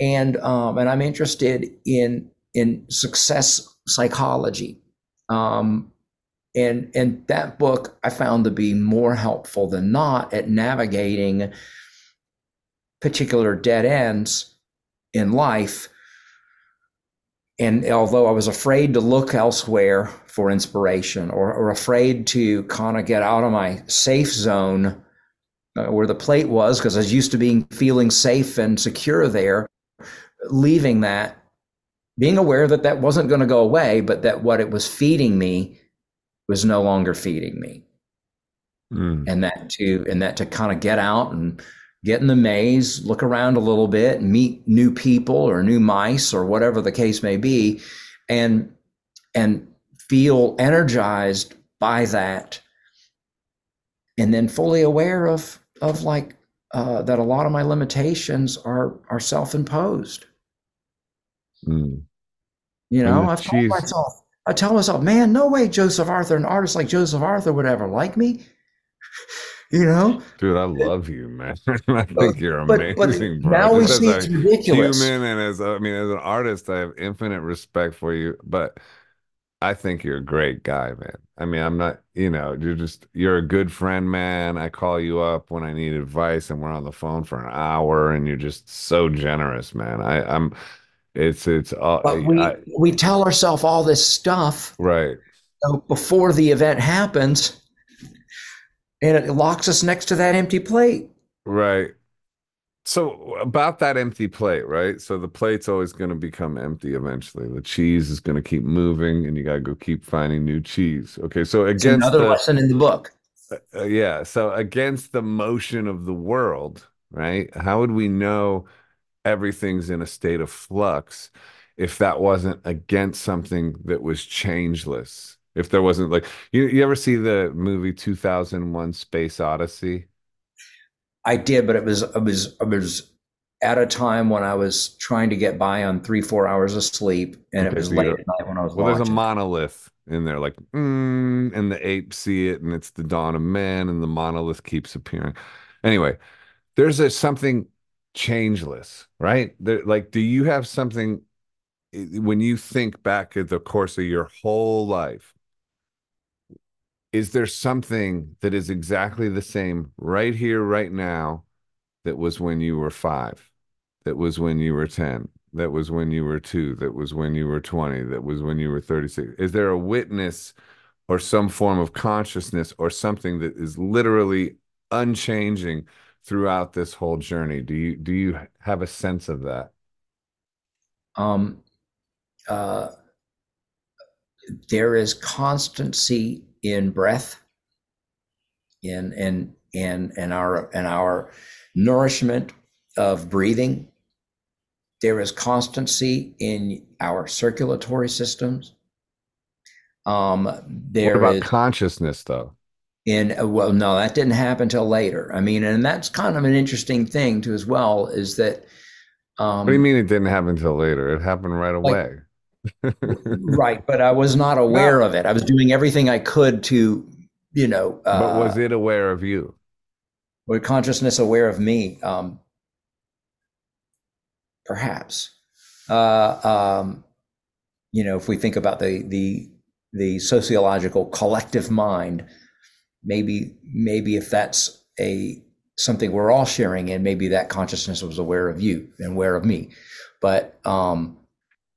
and um, and I'm interested in in success psychology. Um, and and that book I found to be more helpful than not at navigating particular dead ends in life. And although I was afraid to look elsewhere for inspiration or, or afraid to kind of get out of my safe zone uh, where the plate was, because I was used to being feeling safe and secure there, leaving that, being aware that that wasn't going to go away, but that what it was feeding me was no longer feeding me. Mm. And that to and that to kind of get out and get in the maze, look around a little bit, meet new people or new mice or whatever the case may be, and and feel energized by that, and then fully aware of of like uh, that a lot of my limitations are are self imposed. Mm. You know, I've told myself, I tell myself, man, no way, Joseph Arthur, an artist like Joseph Arthur would ever like me. You know? Dude i love you man. I think you're amazing but, but now we see it's ridiculous. human and as i mean as an artist i have infinite respect for you but i think you're a great guy man. I mean i'm not you know you're just you're a good friend man. I call you up when i need advice and we're on the phone for an hour and you're just so generous man. I i'm it's it's uh, but we I, we tell ourselves all this stuff right so before the event happens and it locks us next to that empty plate. Right. So about that empty plate, right? So the plate's always going to become empty eventually. The cheese is going to keep moving, and you got to go keep finding new cheese. Okay, so against it's another the, lesson in the book. Uh, uh, yeah. So against the motion of the world, right? How would we know everything's in a state of flux if that wasn't against something that was changeless? if there wasn't like you, you ever see the movie 2001 space odyssey i did but it was it was it was at a time when I was trying to get by on three, four hours of sleep, and okay, it was so late at night when I was. Well, watching. there's a monolith in there, like, mm, and the apes see it, and it's the dawn of man, and the monolith keeps appearing. Anyway, there's a something changeless, right? There, like, do you have something when you think back at the course of your whole life? Is there something that is exactly the same right here, right now, that was when you were five, that was when you were 10, that was when you were two, that was when you were 20, that was when you were 36? Is there a witness or some form of consciousness or something that is literally unchanging throughout this whole journey? Do you do you have a sense of that? Um uh there is constancy in breath in in in in our in our nourishment of breathing there is constancy in our circulatory systems. Um, there what about is, consciousness, though? In well, no, that didn't happen until later. I mean, and that's kind of an interesting thing too, as well, is that. Um, what do you mean it didn't happen until later? It happened right away. Like, right, but I was not aware no. of it. I was doing everything I could to, you know. Uh, but was it aware of you? Was consciousness aware of me? Um, perhaps. Uh, um, you know, if we think about the the the sociological collective mind, maybe maybe if that's a something we're all sharing in, maybe that consciousness was aware of you and aware of me. But um,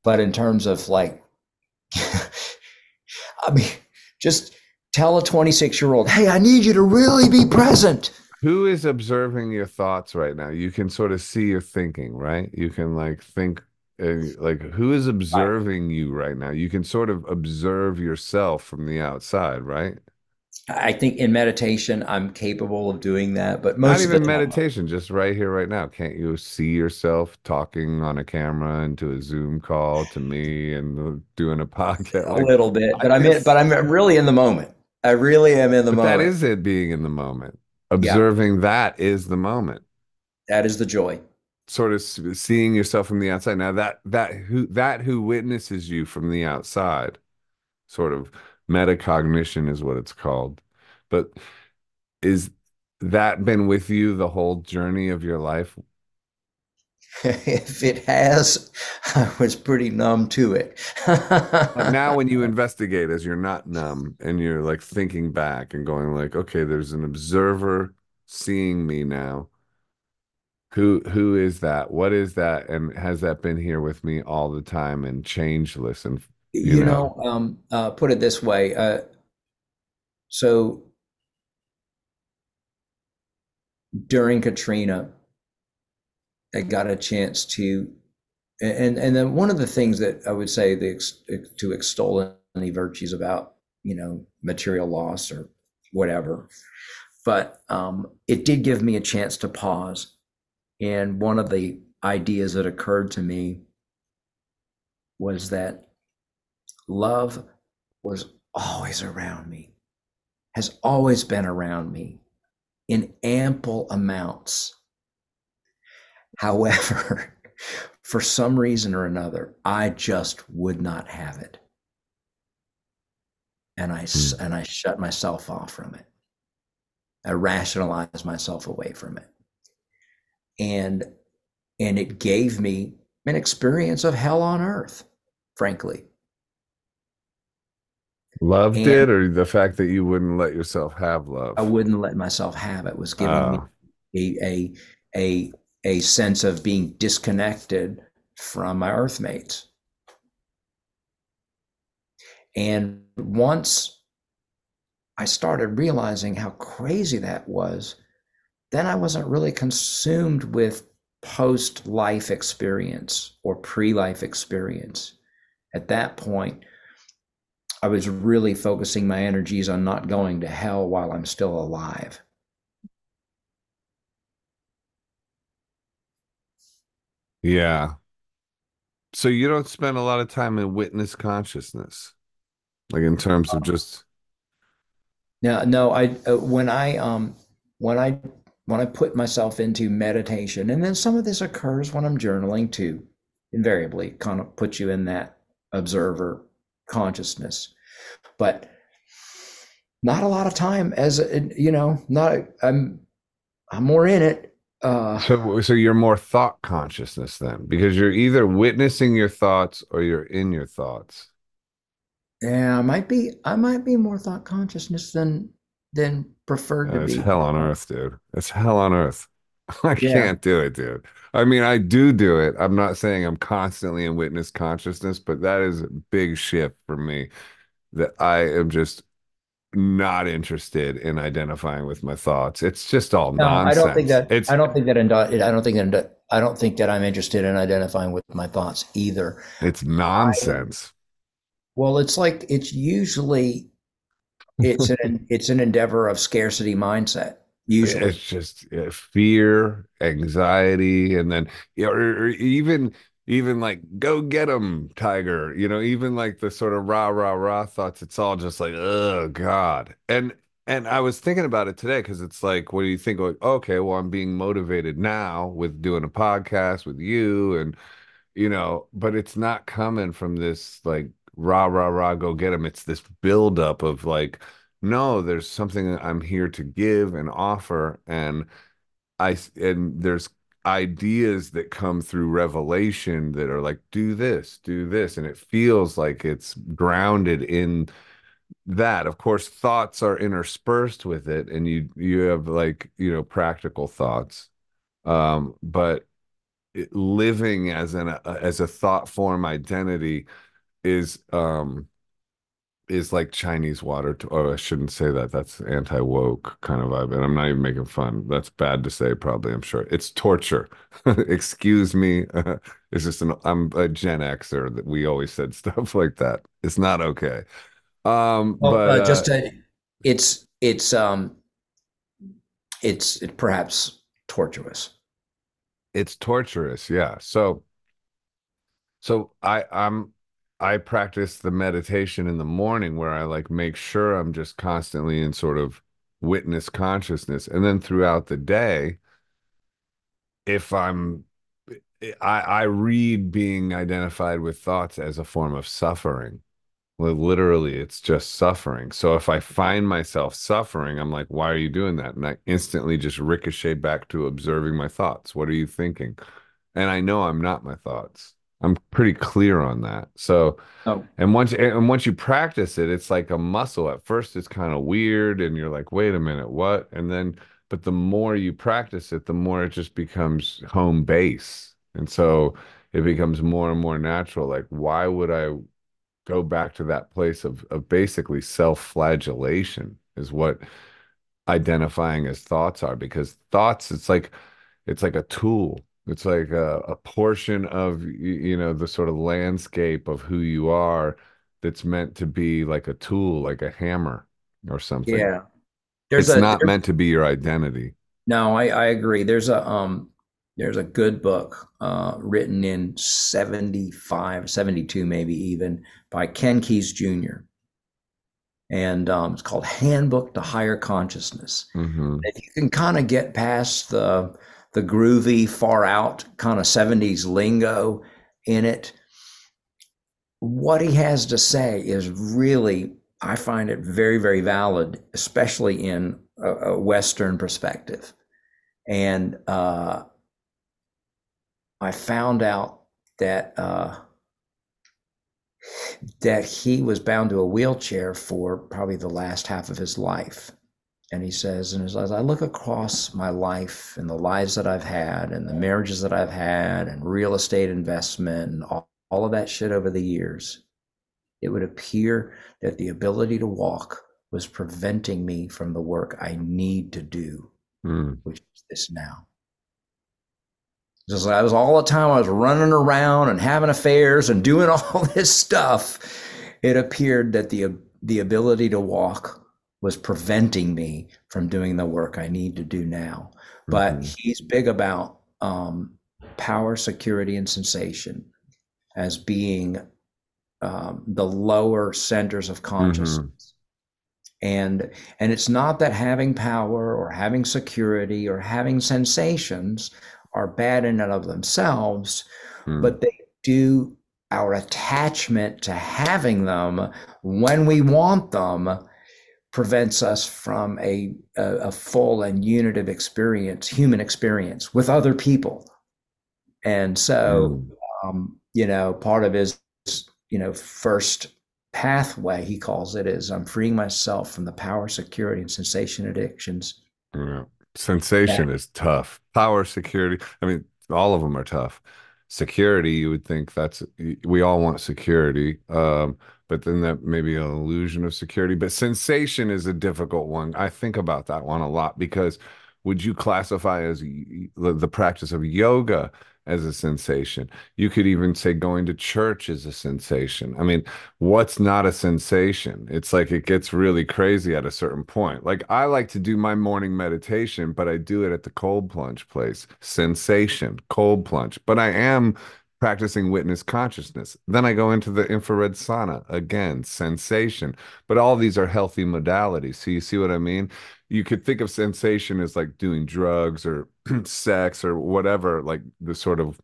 but in terms of like, I mean, just tell a 26 year old, hey, I need you to really be present. Who is observing your thoughts right now? You can sort of see your thinking right? You can like think like who is observing you right now? You can sort of observe yourself from the outside right i think in meditation i'm capable of doing that but most not even meditation just right here right now. Can't you see yourself talking on a camera into a zoom call to me and doing a podcast? A like, little bit but i'm but i'm really in the moment. I really am in the moment that is it being in the moment. Observing yeah. that is the moment. That is the joy. Sort of seeing yourself from the outside. Now that that who that who witnesses you from the outside sort of metacognition is what it's called. But is that been with you the whole journey of your life? If it has i was pretty numb to it. Now when you investigate as you're not numb and you're like thinking back and going like okay there's an observer seeing me now. Who who is that? What is that? And has that been here with me all the time and changeless and you, you know, know um uh put it this way uh so during katrina I got a chance to, and and then one of the things that I would say the, to extol any virtues about you know material loss or whatever, but um, it did give me a chance to pause, and one of the ideas that occurred to me was that love was always around me, has always been around me in ample amounts However, for some reason or another, I just would not have it. And I, mm. and I shut myself off from it. I rationalized myself away from it. And, and it gave me an experience of hell on earth, frankly. Loved and it, or the fact that you wouldn't let yourself have love? I wouldn't let myself have it. Was giving me ah. a, a a a sense of being disconnected from my earthmates. And once I started realizing how crazy that was, then I wasn't really consumed with post life experience or pre life experience. At that point, I was really focusing my energies on not going to hell while I'm still alive. Yeah. So you don't spend a lot of time in witness consciousness, like in terms of uh, just. No, no. I uh, when I um when I when I put myself into meditation, and then some of this occurs when I'm journaling too, invariably kind of put you in that observer consciousness. But not a lot of time as you know, not I'm I'm more in it. Uh, so so you're more thought consciousness then because you're either witnessing your thoughts or you're in your thoughts. Yeah, I might be I might be more thought consciousness than than preferred to it's be. hell on earth, dude. It's hell on earth. I yeah. can't do it, dude. I mean, I do do it. I'm not saying I'm constantly in witness consciousness, but that is a big shift for me that I am just not interested in identifying with my thoughts. It's just all no, nonsense. I don't think that. It's, I don't think that. I don't think that. I don't think that I'm interested in identifying with my thoughts either. It's nonsense. I, well, it's like it's usually it's an it's an endeavor of scarcity mindset. Usually, it's just uh, fear, anxiety, and then you know, or, or even even like go get them tiger you know even like the sort of rah rah rah thoughts it's all just like oh god. And and i was thinking about it today because it's like what do you think like okay well i'm being motivated now with doing a podcast with you and you know but it's not coming from this like rah rah rah go get them it's this buildup of like no there's something i'm here to give and offer and i and there's ideas that come through revelation that are like do this do this and it feels like it's grounded in that. Of course thoughts are interspersed with it and you you have like you know practical thoughts um but living as an as a thought form identity is um is like Chinese water. To, oh, I shouldn't say that. That's anti woke kind of vibe. And I'm not even making fun. That's bad to say, probably. I'm sure it's torture. Excuse me. it's just an, I'm a Gen Xer that we always said stuff like that. It's not okay. Um, well, but uh, just to, it's, it's, um, it's it perhaps tortuous. It's torturous. Yeah. So, so I, I'm, I practice the meditation in the morning where I like make sure I'm just constantly in sort of witness consciousness. And then throughout the day, if I'm, eh, I, I read being identified with thoughts as a form of suffering. Well, literally, it's just suffering. So if I find myself suffering, I'm like, why are you doing that? And I instantly just ricochet back to observing my thoughts. What are you thinking? And I know I'm not my thoughts. I'm pretty clear on that. So, oh. and once and once you practice it, it's like a muscle. At first, it's kind of weird, and you're like, "Wait a minute, what?" And then, but the more you practice it, the more it just becomes home base, and so it becomes more and more natural. Like, why would I go back to that place of of basically self-flagellation? Is what identifying as thoughts are because thoughts, it's like it's like a tool it's like a, a portion of you know the sort of landscape of who you are that's meant to be like a tool, like a hammer or something. Yeah, there's it's a, not meant to be your identity. No, I, I agree. There's a um there's a good book uh, written in 75 72 maybe even by ken Keyes jr and um, it's called handbook to higher consciousness mm-hmm. if you can kind of get past the the groovy, far out kind of 70s lingo in it. What he has to say is really, I find it very, very valid, especially in a, a Western perspective. And uh, I found out that uh, that he was bound to a wheelchair for probably the last half of his life and he says, and as I look across my life and the lives that I've had and the marriages that I've had and real estate investment and all, all of that shit over the years, it would appear that the ability to walk was preventing me from the work I need to do, mm. which is this now. Just like I was all the time I was running around and having affairs and doing all this stuff. It appeared that the the ability to walk was preventing me from doing the work I need to do now. But mm-hmm. he's big about um, power, security, and sensation as being um, the lower centers of consciousness. and and it's not that having power or having security or having sensations are bad in and of themselves hmm. but they do our attachment to having them when we want them prevents us from a, a, a full and unitive experience human experience with other people and so hmm. um, you know part of his you know first pathway, he calls it, is I'm freeing myself from the power, security, and sensation addictions. Yeah. Sensation is tough. Power, security. I mean, all of them are tough. Security, you would think that's we all want security, um, but then that may be an illusion of security. But sensation is a difficult one. I think about that one a lot because would you classify as the practice of yoga as a sensation. You could even say going to church is a sensation. I mean, what's not a sensation? It's like it gets really crazy at a certain point. Like I like to do my morning meditation, but I do it at the cold plunge place. Sensation, cold plunge. But I am practicing witness consciousness. Then I go into the infrared sauna again, sensation. But all these are healthy modalities. So you see what I mean? You could think of sensation as like doing drugs or sex or whatever, like the sort of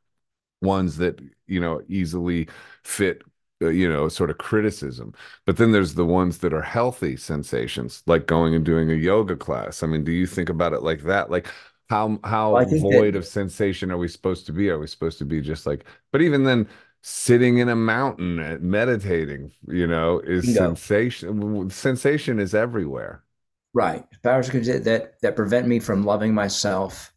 ones that, you know, easily fit uh, you know sort of criticism but then there's the ones that are healthy sensations like going and doing a yoga class i mean do you think about it like that like how how well, void that, of sensation are we supposed to be? Are we supposed to be just like but even then sitting in a mountain uh, meditating you know is sensation sensation is everywhere. Right. Powers that that prevent me from loving myself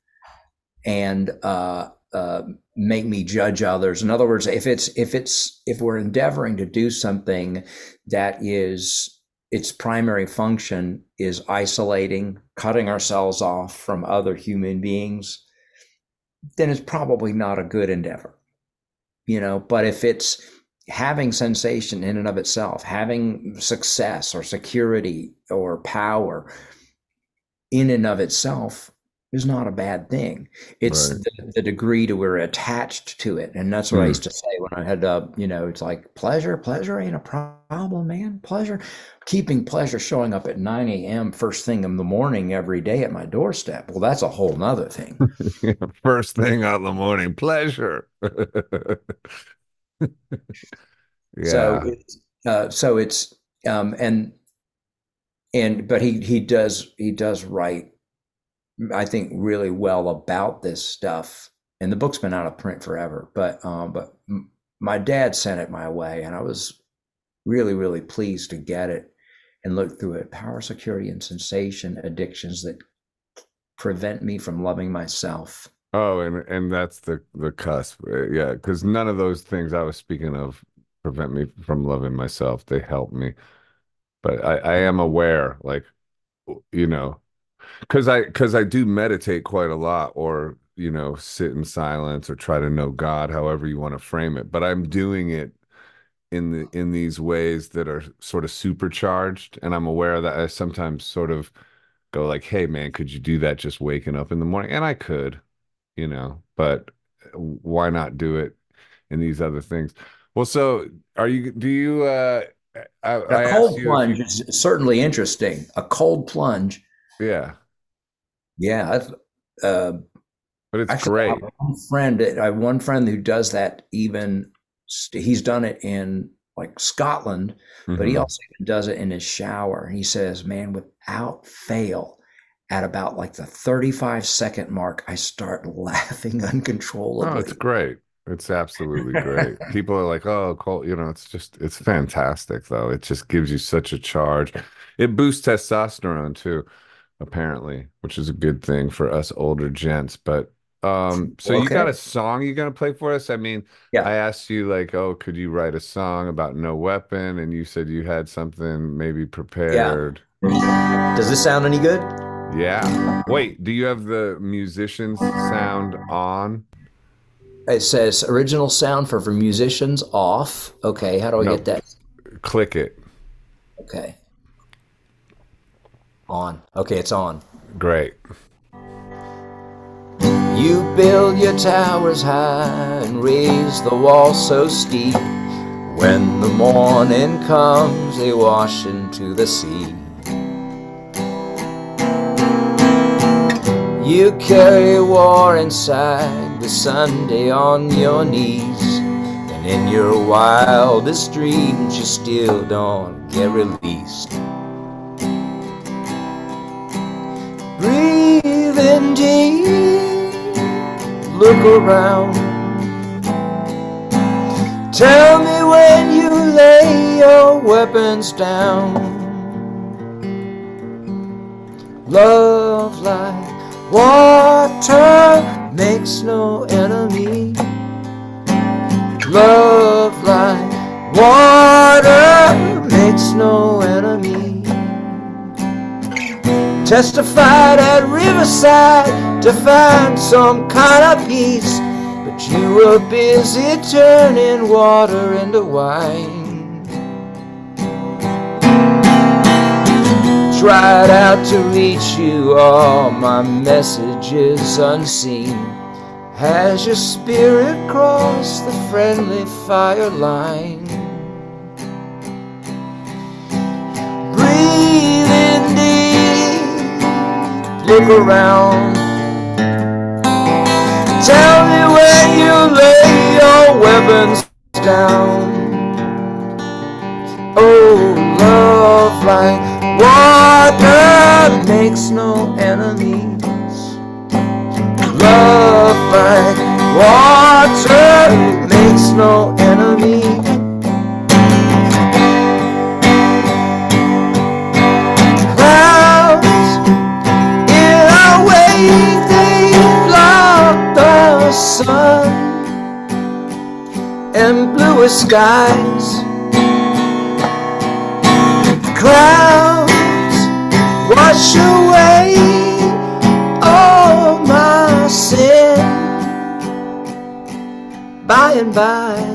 and uh, uh, make me judge others. In other words if it's if it's if we're endeavoring to do something that is its primary function is isolating, cutting ourselves off from other human beings, then it's probably not a good endeavor. You know, but if it's having sensation in and of itself, having success or security or power in and of itself, is not a bad thing. It's right. the, the, degree to we're attached to it. And that's what mm. I hmm. used to say when I had, uh, you know, it's like pleasure, pleasure ain't a problem, man. Pleasure, keeping pleasure showing up at 9 a.m. first thing in the morning every day at my doorstep. Well, that's a whole nother thing. first thing out in the morning, pleasure. yeah. So it's, uh, so it's, um, and, and, but he, he does, he does write I think really well about this stuff. And the book's been out of print forever, but um, but my dad sent it my way, and I was really really pleased to get it and look through it. Power, security, and sensation addictions that prevent me from loving myself. Oh, and and that's the the cusp, uh, yeah. Because none of those things I was speaking of prevent me from loving myself. They help me, but I I am aware, like you know, because I because I do meditate quite a lot, or you know, sit in silence or try to know God, however you want to frame it. But I'm doing it in the in these ways that are sort of supercharged, and I'm aware that I sometimes sort of go like, "Hey, man, could you do that just waking up in the morning?" And I could, you know, but why not do it in these other things? Well, so are you? Do you? uh I, a cold plunge you, is certainly interesting. A cold plunge. Yeah. Yeah, uh, but it's actually, great. one friend, I have one friend who does that. Even he's done it in like Scotland, mm-hmm. but he mm-hmm. also does it in his shower. He says, "Man, without fail, at about like the 35 second mark, I start laughing uncontrollably." Oh, it's great. It's absolutely great. People are like, "Oh, cool," you know. It's just, it's fantastic, though. It just gives you such a charge. It boosts testosterone too apparently, which is a good thing for us older gents. But um, so okay. you got a song you're gonna play for us? I mean, yeah. I asked you like, oh, could you write a song about no weapon? And you said you had something maybe prepared. Yeah. Does this sound any good? Yeah. Wait, do you have the musicians sound on? It says original sound for, for musicians off. Okay, how do I no, get that? Click it. Okay. On. Okay, it's on. Great. You build your towers high and raise the wall so steep. When the morning comes, they wash into the sea. You carry war inside the Sunday on your knees. And in your wildest dreams, you still don't get released. Look around. Tell me when you lay your weapons down. Love like water makes no enemy. Love like water makes no enemy. Testified at Riverside to find some kind of peace, but you were busy turning water into wine. Tried out to reach you, all my messages unseen. Has your spirit crossed the friendly fire line? Look around. Tell me when you lay your weapons down. Oh, love like water makes no enemies. Love like water makes no and bluer skies. Clouds wash away all my sin by and by.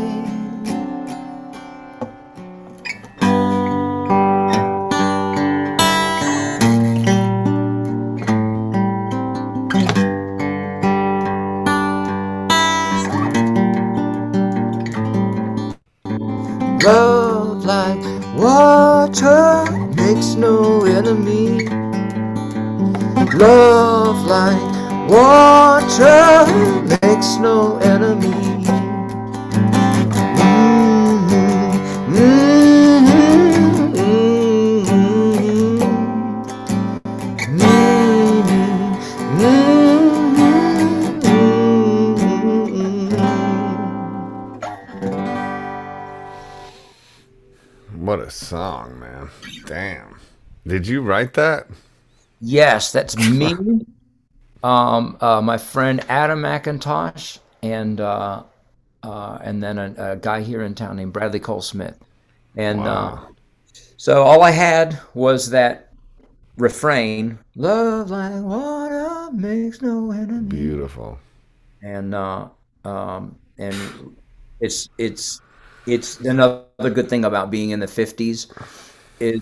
Makes no enemy. Love like water makes no enemy. Mhm, mhm, mhm, mhm. What a song, man. Damn. Did you write that? Yes, that's me. um, uh, my friend Adam McIntosh, and uh, uh, and then a, a guy here in town named Bradley Cole Smith. And uh, Wow. so all I had was that refrain: "Love like water makes no enemy." Beautiful. and uh, um, and it's it's it's another good thing about being in the fifties is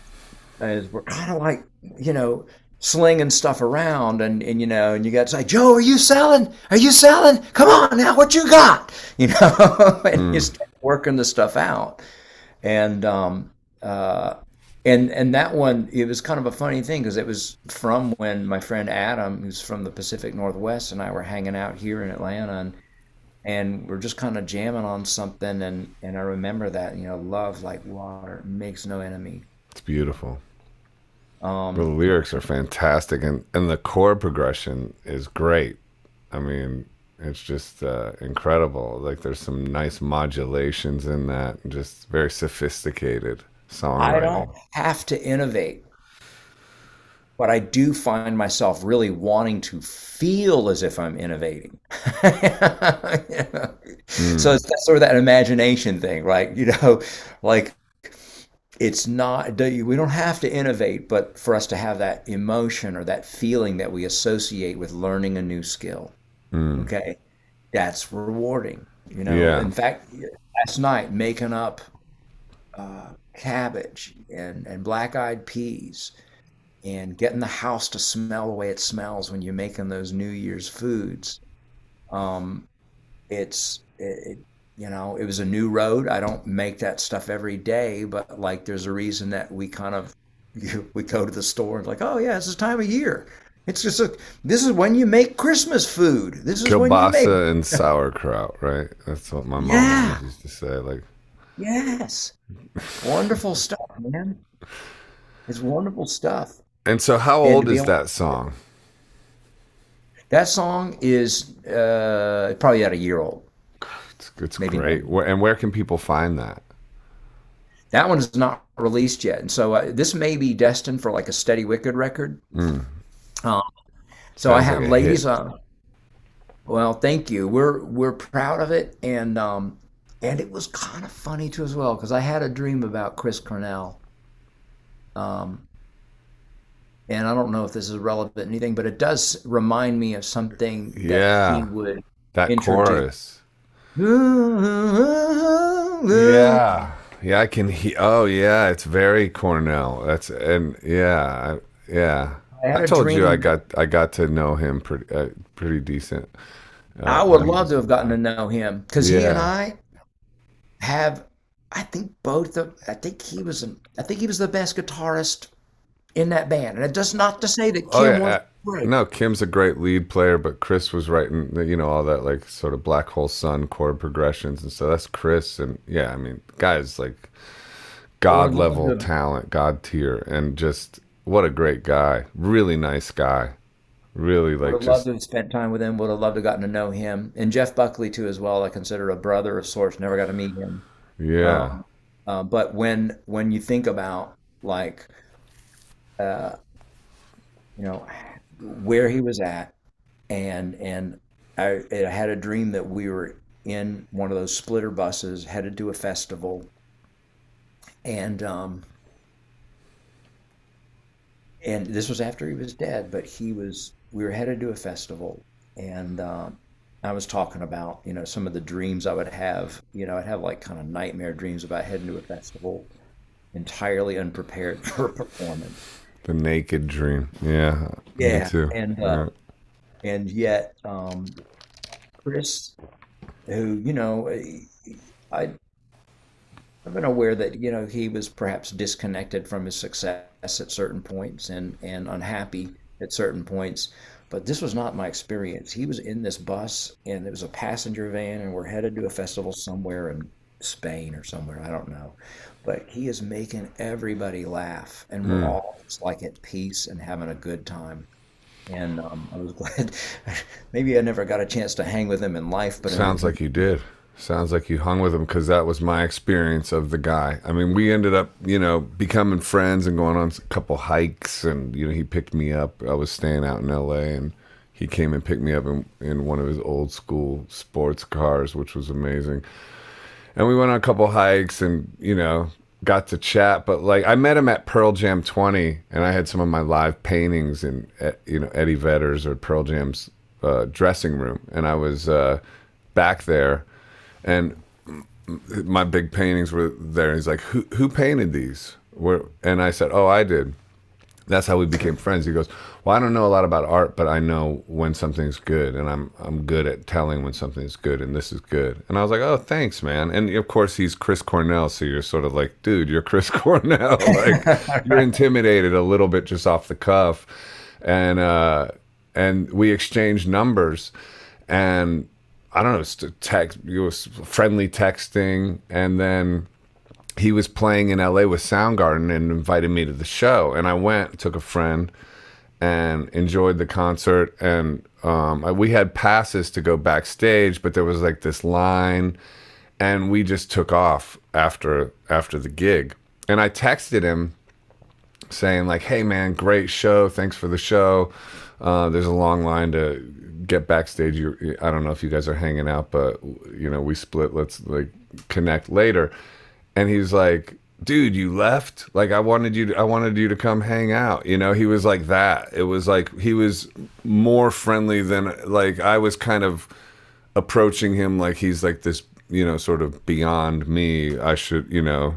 is we're kind of like you know slinging stuff around and and you know and you got to say Joe are you selling? Are you selling? Come on now what you got? You know and you start working the stuff out. And um uh and and that one it was kind of a funny thing because it was from when my friend Adam who's from the Pacific Northwest and I were hanging out here in Atlanta and and we're just kind of jamming on something and and I remember that you know love like water makes no enemy. It's beautiful. The um lyrics are fantastic and, and the chord progression is great. I mean, it's just uh, incredible. Like there's some nice modulations in that, just very sophisticated song. I don't have to innovate but I do find myself really wanting to feel as if I'm innovating. You know? So Mm, it's that sort of that imagination thing, right? You know, like it's not, we don't have to innovate, but for us to have that emotion or that feeling that we associate with learning a new skill, mm. okay, that's rewarding. You know, Yeah. in fact, last night making up uh, cabbage and, and black-eyed peas and getting the house to smell the way it smells when you're making those New Year's foods. Um, it's it, it, you know, it was a new road. I don't make that stuff every day, but like there's a reason that we kind of we go to the store and like, oh yeah, it's this time of year. It's just a, this is when you make Christmas food. This is Kielbasa when you make and sauerkraut, right? That's what my mom yeah. used to say. Like, yes, wonderful stuff, man. It's wonderful stuff. And so, how old is that song? That song is uh, probably about a year old. It's, Maybe great. Where, and where can people find that? That one is not released yet, and so uh, this may be destined for like a Steady Wicked record. Mm. Um, so Sounds I have like ladies on. Well, thank you. We're we're proud of it, and um, and it was kind of funny too as well because I had a dream about Chris Cornell. Um, and I don't know if this is relevant anything, but it does remind me of something that yeah, he would that introduce. chorus. Yeah, yeah, I can hear. Oh, yeah, it's very Cornell. That's and yeah, yeah. I, I told dream. you I got I got to know him pretty uh, pretty decent. Uh, I would love to have gotten to know him because yeah. he and I have. I think both of. I think he was. An, I think he was the best guitarist in that band, and it does not to say that Kim oh, yeah. Uh. No, Kim's a great lead player, but Chris was writing, you know, all that like sort of Black Hole Sun chord progressions, and so that's Chris, and yeah, I mean, guys like god level talent, god tier, and just what a great guy. Really nice guy. Really like. Would have loved to have spent time with him. Would have loved to have gotten to know him, and Jeff Buckley too as well. I consider a brother of sorts. Never got to meet him. Yeah. Um, uh, but when when you think about like, uh, you know, where he was at, and and I, I had a dream that we were in one of those splitter buses headed to a festival, and um, and this was after he was dead, but he was. We were headed to a festival, and um, I was talking about you know some of the dreams I would have. You know, I'd have like kind of nightmare dreams about heading to a festival, entirely unprepared for a performance. The naked dream, yeah, yeah, and uh, and yet um, Chris, who you know, I I've been aware that you know he was perhaps disconnected from his success at certain points and and unhappy at certain points, but this was not my experience. He was in this bus and it was a passenger van and we're headed to a festival somewhere in Spain or somewhere I don't know, but he is making everybody laugh and we're mm. all just like at peace and having a good time. And um, I was glad. Maybe I never got a chance to hang with him in life, but sounds like you did. Sounds like you hung with him because that was my experience of the guy. I mean, we ended up, you know, becoming friends and going on a couple hikes. And, you know, he picked me up. I was staying out in LA and he came and picked me up in, in one of his old school sports cars, which was amazing. And we went on a couple hikes and, you know, got to chat. But like, I met him at Pearl Jam 20 and I had some of my live paintings in, you know, Eddie Vedder's or Pearl Jam's uh, dressing room. And I was uh, back there and my big paintings were there. He's like, "Who who painted these?" Where, and I said, "Oh, I did." That's how we became friends. He goes, "Well, I don't know a lot about art, but I know when something's good, and I'm I'm good at telling when something's good, and this is good." And I was like, "Oh, thanks, man." And of course, he's Chris Cornell, so you're sort of like, "Dude, you're Chris Cornell." like you're intimidated a little bit just off the cuff, and uh, and we exchanged numbers, and I don't know, text, it was friendly texting. And then he was playing in LA with Soundgarden and invited me to the show. And I went, took a friend, and enjoyed the concert. And um, we had passes to go backstage, but there was like this line, and we just took off after after the gig. And I texted him saying like, "Hey man, great show. Thanks for the show. Uh, there's a long line to get backstage. You, I don't know if you guys are hanging out, but you know, we split. Let's like connect later. And he's like, dude, you left. Like I wanted you to, I wanted you to come hang out. You know, he was like that. It was like he was more friendly than like I was kind of approaching him like he's like this, you know, sort of beyond me. I should, you know,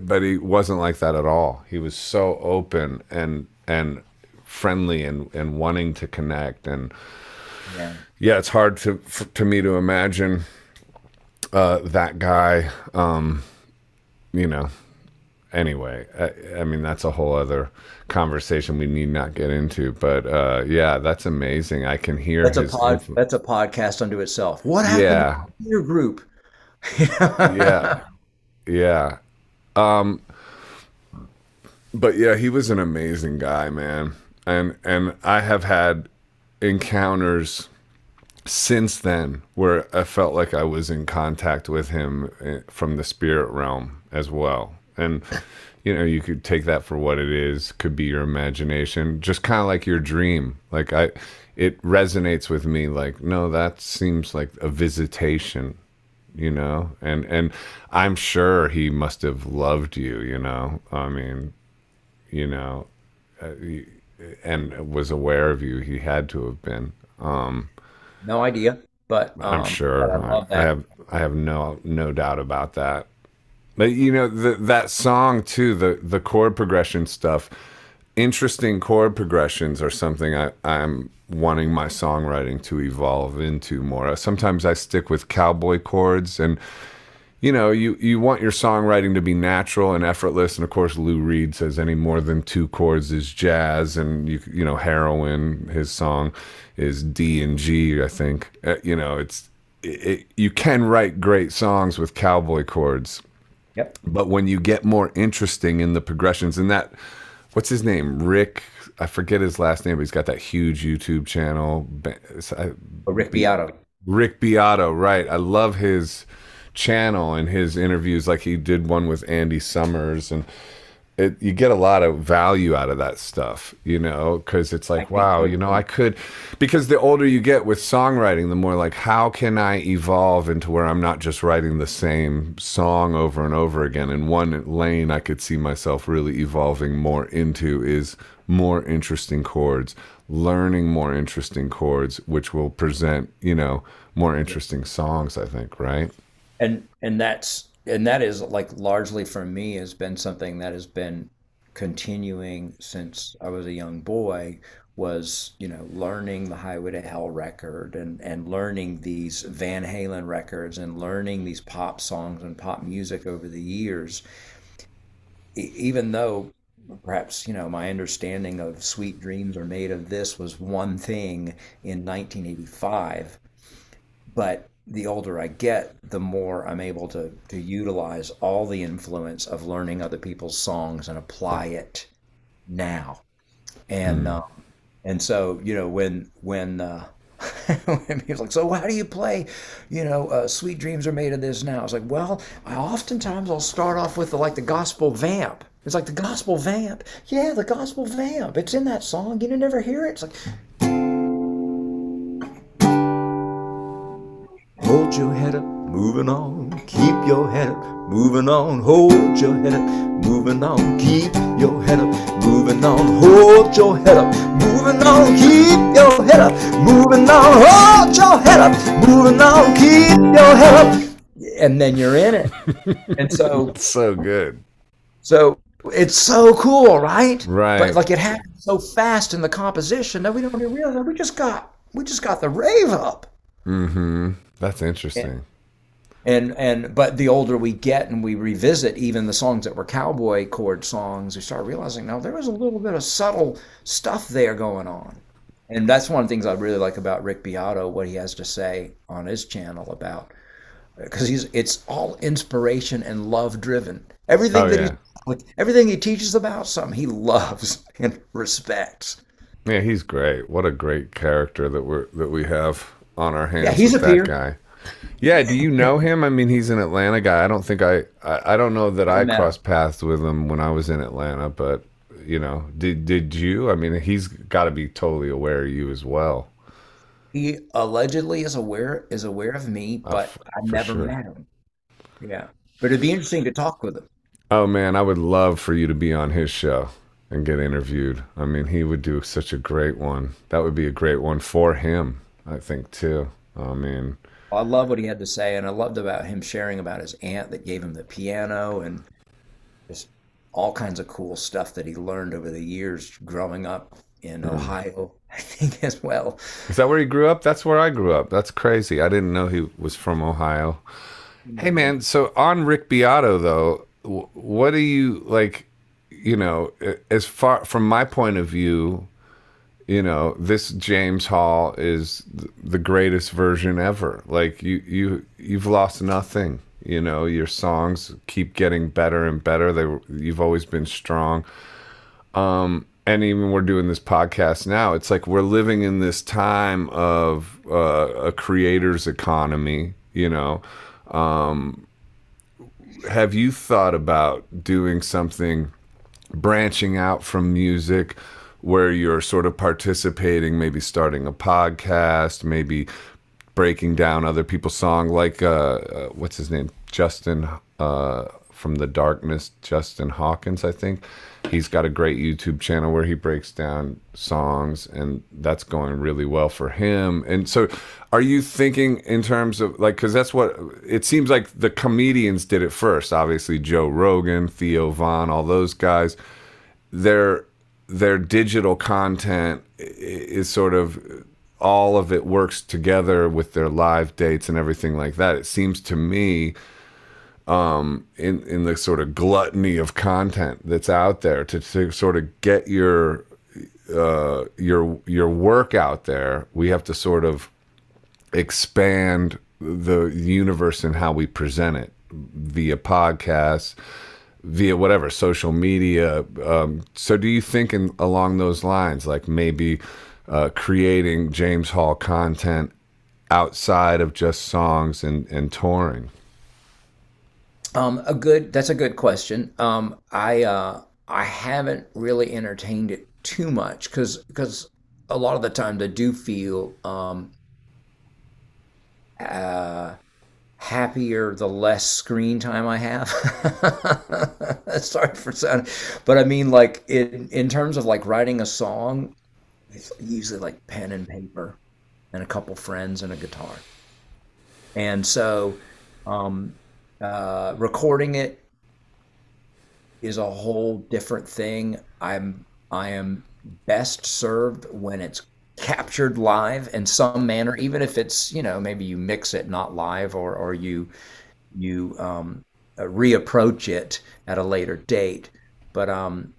but he wasn't like that at all. He was so open and and friendly and and wanting to connect and yeah, yeah it's hard to for, to me to imagine uh, that guy, um, you know, anyway, I, I, mean that's a whole other conversation we need not get into. But uh, yeah, that's amazing. I can hear that's a pod, that's a podcast unto itself. What happened yeah. to your group? yeah, yeah. Um, but yeah, he was an amazing guy, man. And and I have had encounters since then where I felt like I was in contact with him eh, from the spirit realm as well. And you know, you could take that for what it is, could be your imagination, just kind of like your dream. Like I it resonates with me like no, that seems like a visitation, you know? And and I'm sure he must have loved you, you know. I mean, you know, uh, and was aware of you. He had to have been. Um, no idea, but um, I'm sure. I, I, have I have no no doubt about that. But you know the, that song too, the the chord progression stuff. Interesting chord progressions are something I, I'm wanting my songwriting to evolve into more. Sometimes I stick with cowboy chords and you know, you, you want your songwriting to be natural and effortless. And of course, Lou Reed says any more than two chords is jazz. And, you, you know, Heroin, his song is D and G, I think. Uh, you know, it's, it, it, you can write great songs with cowboy chords. Yep. But when you get more interesting in the progressions, and that, what's his name? Rick, I forget his last name, but he's got that huge YouTube channel. Rick Beato. Rick Beato, right. I love his channel and his interviews like he did one with Andy Summers and it, you get a lot of value out of that stuff, you know, because it's like, wow, you know, I could, because the older you get with songwriting, the more like, how can I evolve into where I'm not just writing the same song over and over again? And one lane I could see myself really evolving more into is more interesting chords, learning more interesting chords, which will present, you know, more interesting songs, I think, right? and and that's and that is like largely for me has been something that has been continuing since I was a young boy was you know learning the Highway to Hell record and and learning these Van Halen records and learning these pop songs and pop music over the years. Even though perhaps you know my understanding of sweet dreams are made of this was one thing in 1985 but the older I get, the more I'm able to to utilize all the influence of learning other people's songs and apply it now. And mm. and so you know when when uh, when people like, so how do you play? You know, uh, "Sweet Dreams Are Made of This." Now it's like, well, I oftentimes I'll start off with the, like the gospel vamp. It's like the gospel vamp. Yeah, the gospel vamp. It's in that song. You never hear it. It's like Hold your head up, moving on. Keep your head up, moving on. Hold your head up, moving on. Keep your head up, moving on. Hold your head up, moving on. Keep your head up, moving on. Hold your head up, moving on. Keep your head up. And then you're in it. And so so good. So it's so cool, right? Right. But like it happened so fast in the composition that we don't even realize we just got we just got the rave up. Mm-hmm. That's interesting. And, and and but the older we get and we revisit even the songs that were cowboy chord songs, we start realizing now there was a little bit of subtle stuff there going on. And that's one of the things I really like about Rick Beato, what he has to say on his channel about because he's it's all inspiration and love driven. Everything oh, that yeah. he like, everything he teaches about something he loves and respects. Yeah, he's great. What a great character that we're that we have on our hands. Yeah, he's a that guy. Yeah, do you know him? I mean, he's an Atlanta guy. I don't think I, I, I don't know that I, I crossed paths with him when I was in Atlanta, but you know, did did you? I mean, he's got to be totally aware of you as well. He allegedly is aware is aware of me, oh, but uh, I never sure. met him. Yeah, but it'd be interesting to talk with him. Oh man, I would love for you to be on his show and get interviewed. I mean, he would do such a great one. That would be a great one for him. I think too. I mean, I love what he had to say, and I loved about him sharing about his aunt that gave him the piano and just all kinds of cool stuff that he learned over the years growing up in mm. Ohio, I think as well. Is that where he grew up? That's where I grew up. That's crazy. I didn't know he was from Ohio. Hey man, so on Rick Beato though, what do you like? You know, as far from my point of view, you know, this James Hall is the greatest version ever. Like you, you, you've lost nothing. You know, your songs keep getting better and better. They, you've always been strong. Um, and even we're doing this podcast now. It's like we're living in this time of uh, a creator's economy. You know, um, have you thought about doing something branching out from music? Where you're sort of participating, maybe starting a podcast, maybe breaking down other people's song, like uh, uh, what's his name, Justin uh, from the Darkness, Justin Hawkins, I think. He's got a great YouTube channel where he breaks down songs, and that's going really well for him. And so, are you thinking in terms of like, because that's what it seems like the comedians did it first. Obviously, Joe Rogan, Theo Von, all those guys. They're their digital content is sort of all of it works together with their live dates and everything like that. It seems to me um, in in the sort of gluttony of content that's out there to, to sort of get your uh, your your work out there, we have to sort of expand the universe and how we present it via podcasts via whatever social media. Um, so, do you think in, along those lines, like maybe uh, creating James Hall content outside of just songs and, and touring? Um, a good. That's a good question. Um, I uh, I haven't really entertained it too much because because a lot of the times I do feel um, uh, happier the less screen time I have. Sorry for sound, but I mean like in in terms of like writing a song, it's usually like pen and paper, and a couple friends and a guitar, and so um, uh, recording it is a whole different thing. I'm I am best served when it's captured live in some manner, even if it's you know maybe you mix it not live or or you you um, uh, reapproach it at a later date. But um,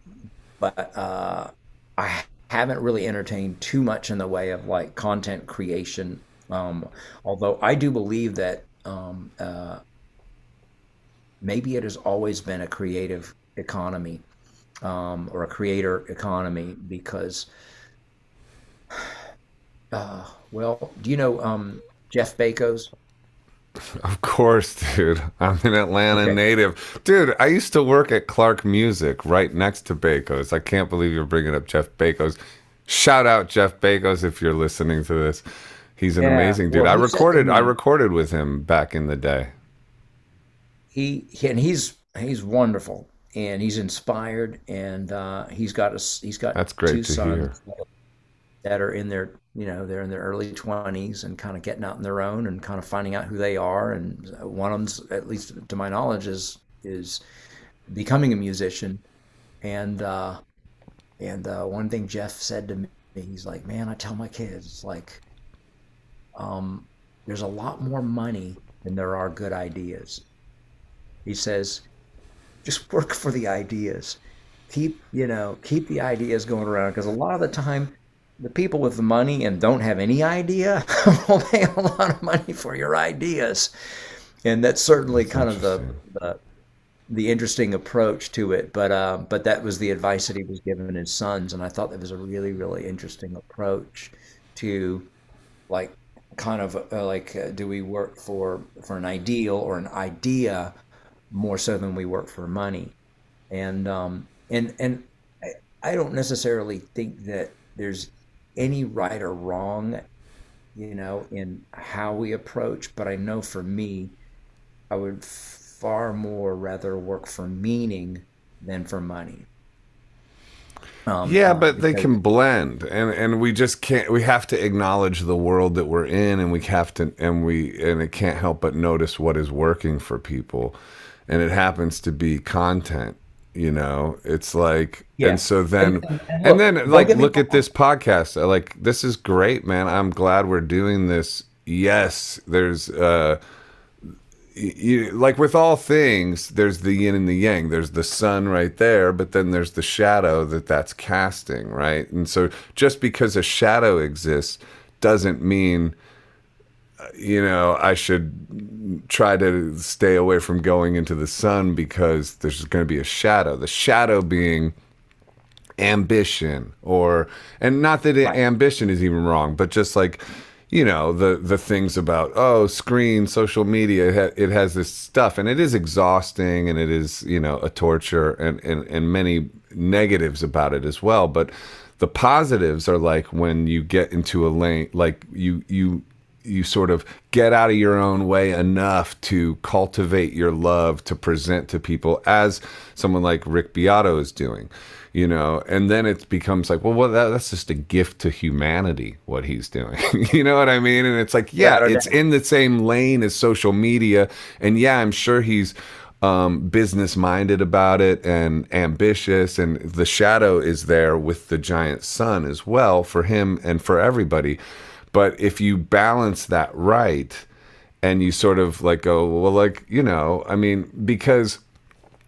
but uh, I haven't really entertained too much in the way of like content creation. Um, although I do believe that um, uh, maybe it has always been a creative economy um, or a creator economy because uh, well, do you know um, Jeff Bekos? Of course, dude. I'm an Atlanta okay. native. Dude, I used to work at Clark Music right next to Bekos. I can't believe you're bringing up Jeff Bekos. Shout out Jeff Bekos if you're listening to this. He's an yeah. amazing dude. Well, I recorded I recorded with him back in the day. He, he and he's he's wonderful and he's inspired and uh, he's got a he's got That's great to sons. hear that are in their you know they're in their early 20s and kind of getting out on their own and kind of finding out who they are. And one of them's at least to my knowledge is is becoming a musician. And uh and uh, one thing jeff said to me he's like man i tell my kids like um there's a lot more money than there are good ideas. He says just work for the ideas. Keep you know keep the ideas going around. Because a lot of the time the people with the money and don't have any idea will pay a lot of money for your ideas. And that's certainly that's kind of the, the, the interesting approach to it. But uh, but that was the advice that he was giving his sons, and I thought that was a really really interesting approach to like kind of uh, like uh, do we work for for an ideal or an idea more so than we work for money, and um, and and I, I don't necessarily think that there's any right or wrong, you know, in how we approach. But I know for me, I would far more rather work for meaning than for money. Um, yeah, uh, but they can blend, and and we just can't. We have to acknowledge the world that we're in, and we have to, and we, and it can't help but notice what is working for people, and it happens to be content you know it's like yeah. and so then and, and, and, and then like look at this podcast like this is great man i'm glad we're doing this yes there's uh you, like with all things, there's the yin and the yang. There's the sun right there, but then there's the shadow that that's casting, right? And so just because a shadow exists doesn't mean you know, I should try to stay away from going into the sun because there's going to be a shadow. The shadow being ambition or and not that right. ambition is even wrong, but just like you know the the things about oh screen social media it, ha- it, has this stuff and it is exhausting and it is you know a torture and, and and many negatives about it as well but the positives are like when you get into a lane like you you you sort of get out of your own way enough to cultivate your love to present to people as someone like Rick Beato is doing, you know, and then it becomes like, well, well that, that's just a gift to humanity, what he's doing. you know what I mean? And it's like, yeah, it's in the same lane as social media. And yeah, I'm sure he's um, business minded about it and ambitious. And the shadow is there with the giant sun as well for him and for everybody but if you balance that right and you sort of like go, well, like, you know, I mean, because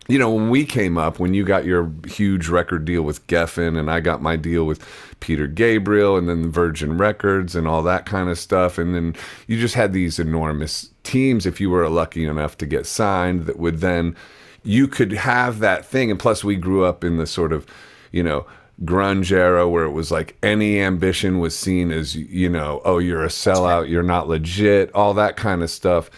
you know, when we came up, when you got your huge record deal with Geffen and I got my deal with Peter Gabriel and then Virgin Records and all that kind of stuff. And then you just had these enormous teams, if you were lucky enough to get signed, that would then, you could have that thing. And plus, we grew up in the sort of, you know, grunge era where it was like any ambition was seen as you know oh you're a sellout you're not legit all that kind of stuff.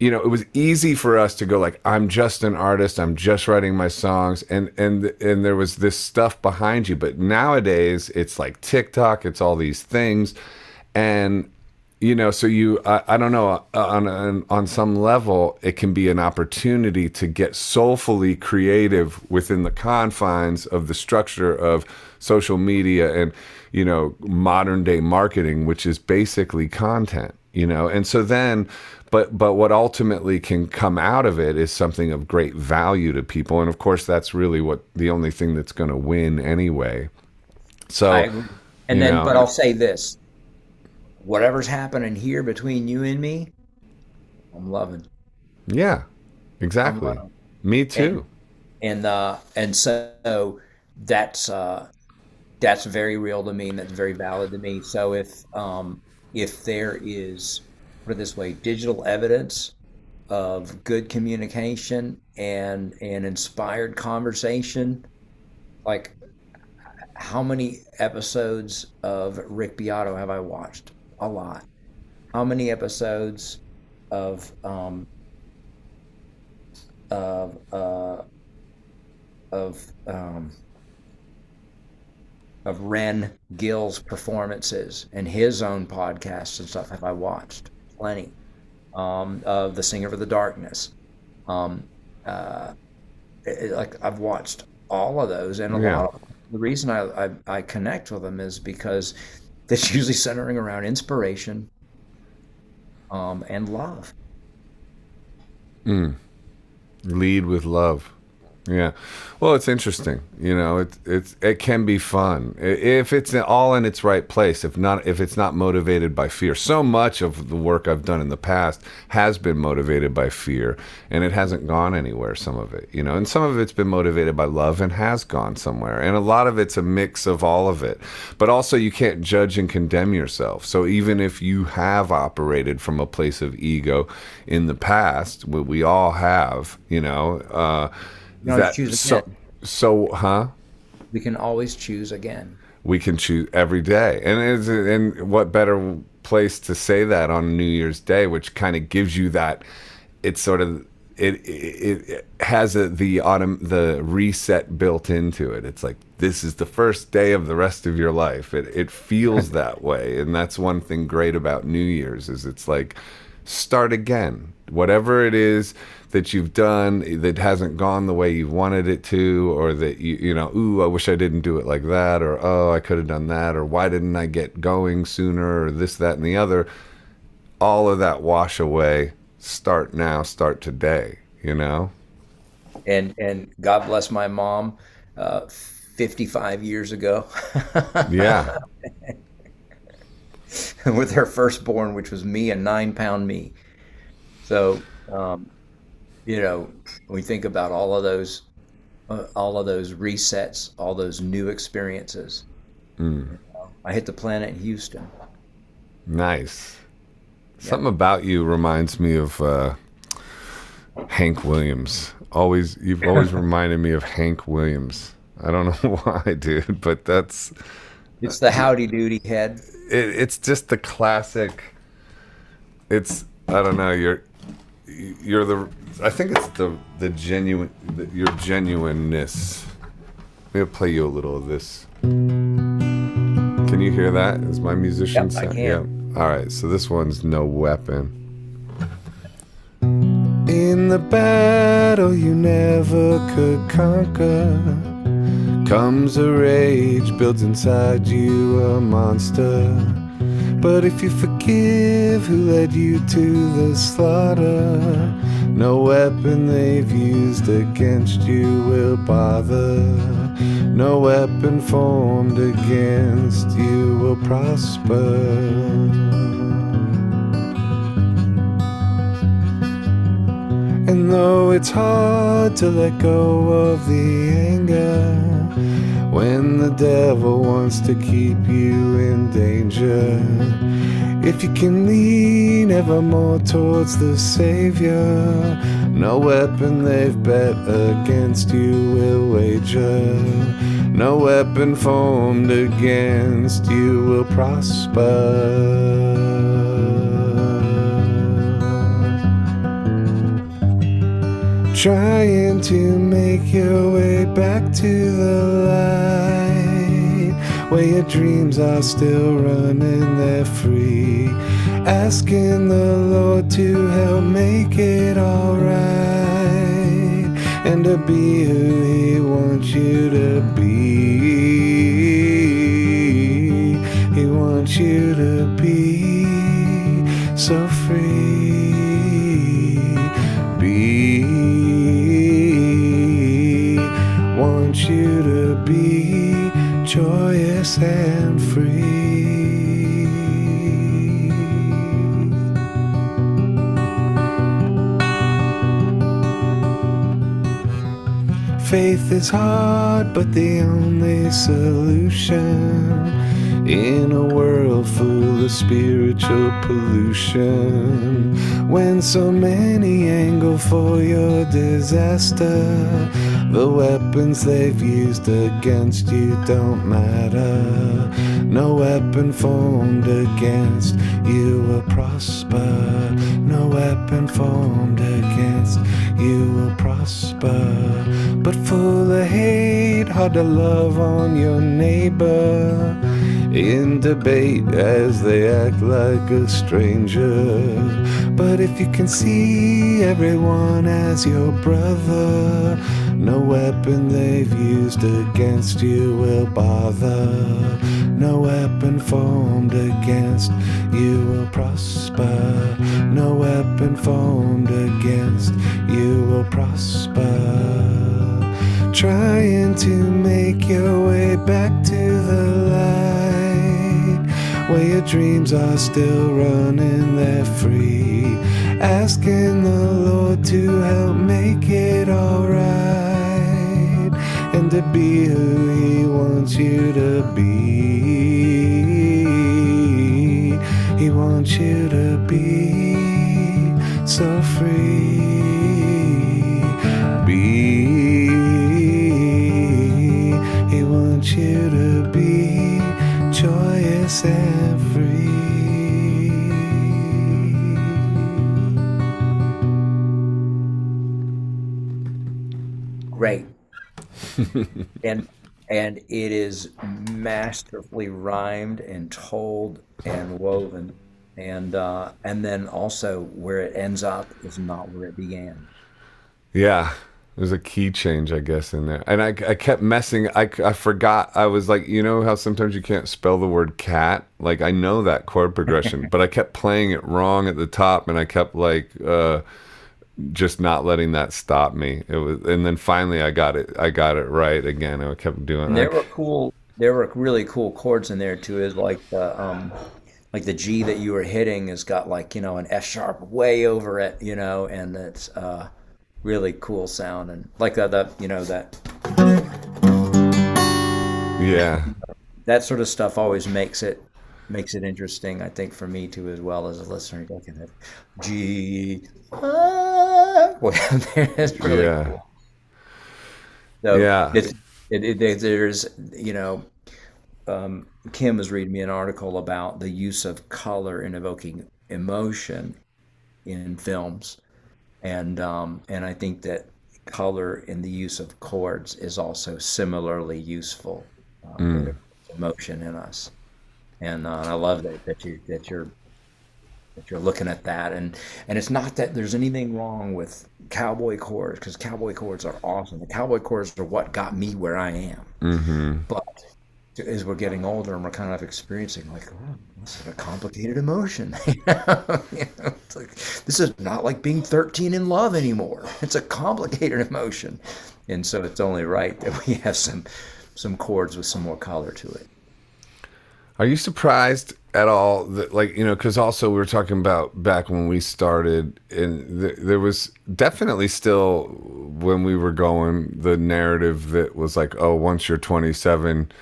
You know it was easy for us to go like i'm just an artist i'm just writing my songs and and and there was this stuff behind you. But nowadays it's like tiktok it's all these things. And you know so you I, I, don't know uh, on, on on some level it can be an opportunity to get soulfully creative within the confines of the structure of social media and you know modern day marketing which is basically content you know? And so then but but what ultimately can come out of it is something of great value to people. And of course that's really what the only thing that's going to win anyway. So and then know, but I'll say this whatever's happening here between you and me, I'm loving. Yeah, exactly. Me too. And and, uh, and so that's uh, that's very real to me, and that's very valid to me. So if um, if there is put it this way, digital evidence of good communication and and inspired conversation, like how many episodes of Rick Beato have I watched? A lot. How many episodes of um, of uh, of um, of Ren Gill's performances and his own podcasts and stuff have I watched plenty um, of the Singer of the Darkness. Um, uh, it, like I've watched all of those, and a yeah. lot. Of, the reason I, I I connect with them is because that's usually centering around inspiration um, and love. Mm. Lead with love. Yeah. Well, it's interesting. You know, it it's it can be fun if it's all in its right place. If not, if it's not motivated by fear. So much of the work I've done in the past has been motivated by fear, and it hasn't gone anywhere. Some of it, you know, and some of it's been motivated by love and has gone somewhere. And a lot of it's a mix of all of it. But also, you can't judge and condemn yourself. So even if you have operated from a place of ego in the past, we all have, you know. Uh, that, so, so, huh? We can always choose again. We can choose every day, and is and what better place to say that on New Year's Day, which kind of gives you that. It's sort of it it, it has a, the autumn the reset built into it. It's like this is the first day of the rest of your life. It it feels that way, and that's one thing great about New Year's is it's like start again. Whatever it is that you've done that hasn't gone the way you wanted it to, or that you you know, ooh, I wish I didn't do it like that, or oh, I could have done that, or why didn't I get going sooner, or this, that, and the other. All of that wash away. Start now. Start today. You know. And and God bless my mom. Uh, 55 years ago. yeah. With her firstborn, which was me, a nine pound me. So um, you know, we think about all of those, uh, all of those resets, all those new experiences. Mm. I hit the planet in Houston. Nice. Something about you reminds me of uh, Hank Williams. Always, you've always reminded me of Hank Williams. I don't know why, dude, but that's. It's the howdy doody head. It, it's just the classic. It's I don't know. You're you're the. I think it's the the genuine the, your genuineness. Let me play you a little of this. Can you hear that? Is my musician? Yep, I can. Yeah. All right. So this one's no weapon. In the battle you never could conquer comes a rage, builds inside you a monster. But if you forgive who led you to the slaughter, no weapon they've used against you will bother. No weapon formed against you will prosper. And though it's hard to let go of the anger when the devil wants to keep you in danger, if you can lean ever more towards the Savior, no weapon they've bet against you will wager. No weapon formed against you will prosper. Trying to make your way back to the light where your dreams are still running, they're free. Asking the Lord to help make it alright and to be who He wants you to be. He wants you to be so and free. Faith is hard, but the only solution in a world full of spiritual pollution. When so many angle for your disaster, the weapons they've used against you don't matter. No weapon formed against you will prosper. No weapon formed against you will prosper. But full of hate, hard to love on your neighbor. In debate as they act like a stranger. But if you can see everyone as your brother, no weapon they've used against you will bother. No weapon formed against you will prosper. No weapon formed against you will prosper. Trying to make your way back to the light where your dreams are still running, they're free. Asking the Lord to help make it alright and to be who He wants you to be. He wants you to be so free. Be. He wants you to be joyous and and and it is masterfully rhymed and told and woven. And uh, and then also where it ends up is not where it began. Yeah there's a key change i guess in there. And i, I kept messing I, I forgot i was like you know how sometimes you can't spell the word cat? Like i know that chord progression but i kept playing it wrong at the top and i kept like uh just not letting that stop me. It was, and then finally I got it. I got it right again. I kept doing. And there were cool. There were really cool chords in there too. Is like the um, like the G that you were hitting has got like you know an F sharp way over it, you know, and it's uh, really cool sound and like the, the you know that yeah that sort of stuff always makes it makes it interesting. I think for me too as well as a listener. Looking at G, ah, well, it's really yeah. cool. So yeah, it's, it, it, there's you know um, Kim was reading me an article about the use of color in evoking emotion in films, and um, and I think that color in the use of chords is also similarly useful uh, mm. emotion in us, and, uh, and I love that that you that you're that you're looking at that. And and it's not that there's anything wrong with cowboy chords because cowboy chords are awesome. The cowboy chords are what got me where i am. Mm-hmm. but as we're getting older and we're kind of experiencing like oh, this is a complicated emotion you know? like, this is not like being 13 in love anymore. It's a complicated emotion. And so it's only right that we have some some chords with some more color to it. Are you surprised at all that like you know because also we were talking about back when we started and th- there was definitely still when we were going the narrative that was like oh once you're 27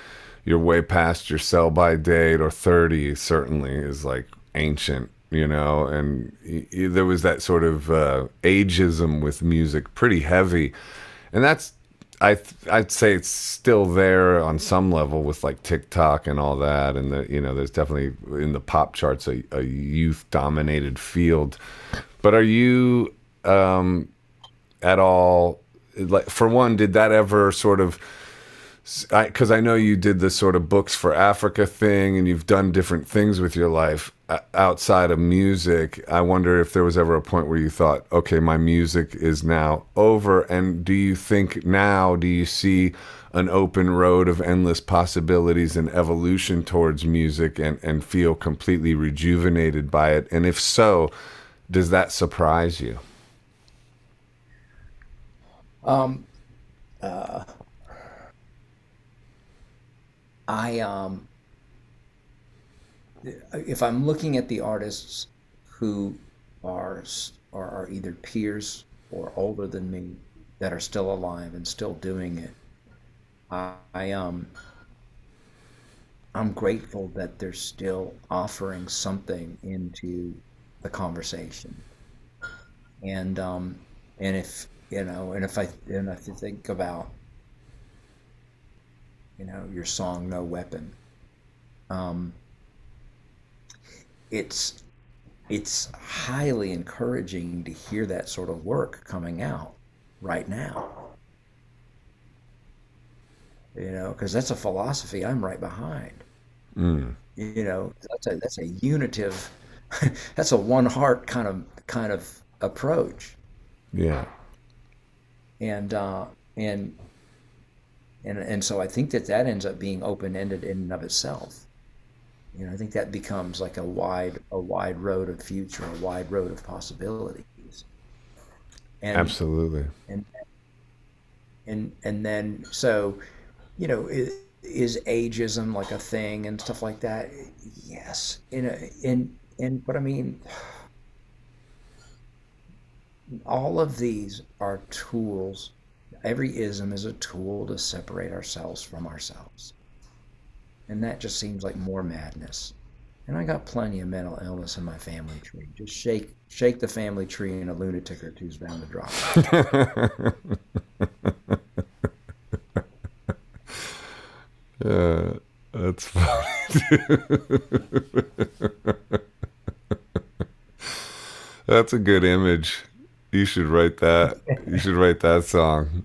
you're way past your sell by date or 30 certainly is like ancient you know and y- y- there was that sort of uh, ageism with music pretty heavy. And that's I I'd say it's still there on some level with like TikTok and all that, and the you know there's definitely in the pop charts a, a youth dominated field. But are you um, at all like for one? Did that ever sort of because I, I, know you did this sort of books for Africa thing, and you've done different things with your life uh, outside of music. I wonder if there was ever a point where you thought, okay, my music is now over. And do you think now, do you see an open road of endless possibilities and evolution towards music and, and feel completely rejuvenated by it? And if so, does that surprise you? Um, uh, I um, if I'm looking at the artists who are are, either peers or older than me that are still alive and still doing it, I, I um I'm grateful that they're still offering something into the conversation. And um and if you know, and if I and if I think about you know, your song No Weapon. Um, it's it's highly encouraging to hear that sort of work coming out right now. You know, because that's a philosophy I'm right behind. Mm. You know, that's a that's a unitive, that's a one heart kind of kind of approach. Yeah. And uh, and and and so I think that that ends up being open ended in and of itself. You know, I think that becomes like a wide a wide road of future, a wide road of possibilities. And, Absolutely. And and and then so, you know, is, is ageism like a thing and stuff like that? Yes. In a, in in but I mean all of these are tools every ism is a tool to separate ourselves from ourselves. And that just seems like more madness. And I got plenty of mental illness in my family tree. Just shake shake the family tree and a lunatic or two's bound to drop. yeah, that's funny. that's a good image. You should write that. You should write that song.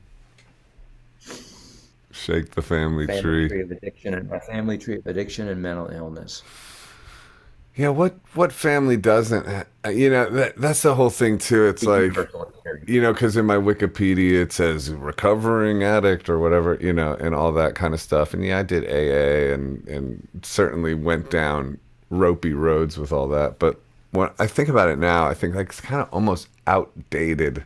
Shake the family, family tree. tree of addiction and a family tree of addiction and mental illness. Yeah, what what family doesn't? Uh, you know that that's the whole thing too. It's like you know because in my Wikipedia it says recovering addict or whatever you know and all that kind of stuff. And yeah, I did AA and and certainly went down ropey roads with all that. But when I think about it now, I think like it's kind of almost outdated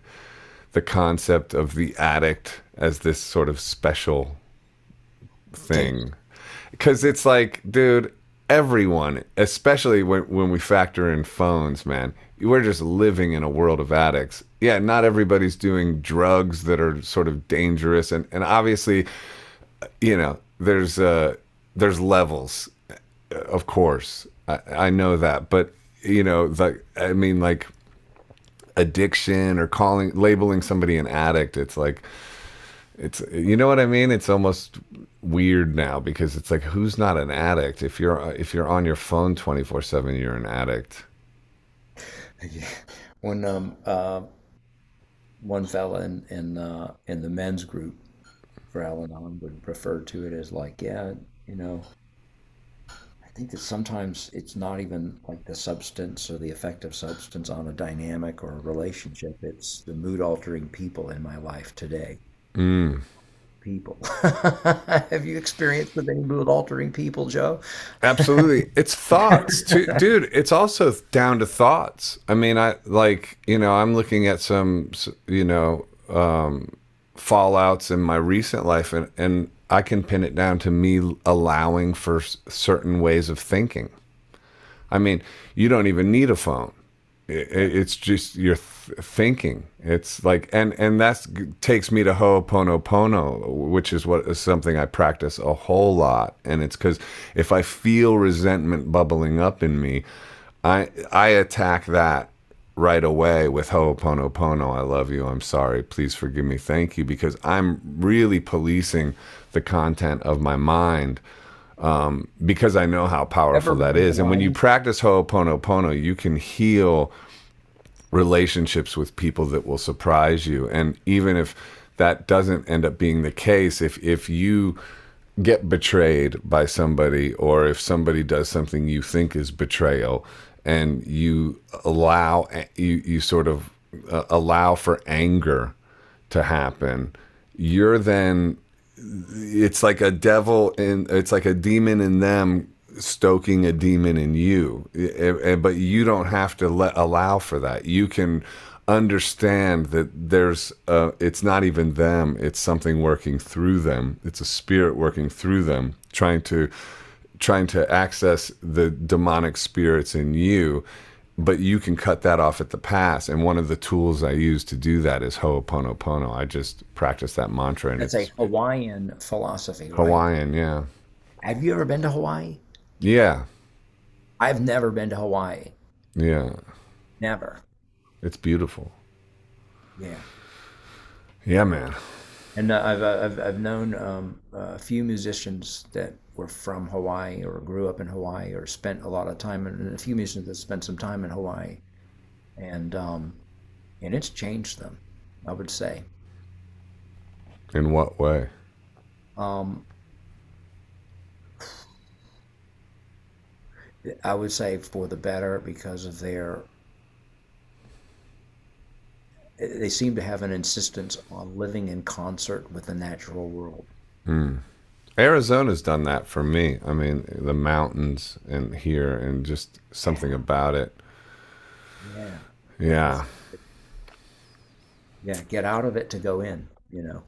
the concept of the addict as this sort of special thing because it's like dude everyone, especially when when we factor in phones, man. We're just living in a world of addicts. Yeah, not everybody's doing drugs that are sort of dangerous, and and obviously, you know, there's uh there's levels, of course. I, I know that, but you know, like I mean, like addiction or calling labeling somebody an addict. It's like it's you know what I mean. It's almost weird now because it's like who's not an addict? If you're if you're on your phone twenty four seven, you're an addict. When um uh one fella in in uh, in the men's group for Al-Anon would refer to it as like yeah you know I think that sometimes it's not even like the substance or the effect of substance on a dynamic or a relationship. It's the mood altering people in my life today. Mm. People. Have you experienced with any mood altering people, Joe? Absolutely. It's thoughts, too. dude. It's also down to thoughts. I mean, I like, you know, I'm looking at some, you know, um, fallouts in my recent life and, and I can pin it down to me allowing for certain ways of thinking. I mean, you don't even need a phone it's just your thinking. It's like, and and that takes me to Ho'oponopono, which is what is something I practice a whole lot. And it's because if I feel resentment bubbling up in me, I I attack that right away with Ho'oponopono. I love you. I'm sorry. Please forgive me. Thank you. Because I'm really policing the content of my mind um, because I know how powerful that is. And when you practice Ho'oponopono, you can heal relationships with people that will surprise you. And even if that doesn't end up being the case, if if you get betrayed by somebody or if somebody does something you think is betrayal and you allow you you sort of uh, allow for anger to happen you're then it's like a devil in it's like a demon in them stoking a demon in you but you don't have to let allow for that you can understand that there's uh, it's not even them it's something working through them it's a spirit working through them trying to trying to access the demonic spirits in you but you can cut that off at the pass. And one of the tools I use to do that is Ho'oponopono. I just practice that mantra. And it's, it's a Hawaiian philosophy. Right? Hawaiian, yeah. Have you ever been to Hawaii? Yeah. I've never been to Hawaii. Yeah. Never. It's beautiful. Yeah. Yeah, man. And uh, I've, I've, I've known um, a few musicians that were from Hawaii or grew up in Hawaii or spent a lot of time and a few musicians that spent some time in Hawaii, and um, and it's changed them, I would say. In what way? Um, I would say for the better because of their. They seem to have an insistence on living in concert with the natural world. Mm. Arizona's done that for me. I mean, the mountains and here and just something about it. Yeah. Yeah. Yeah, get out of it to go in, you know.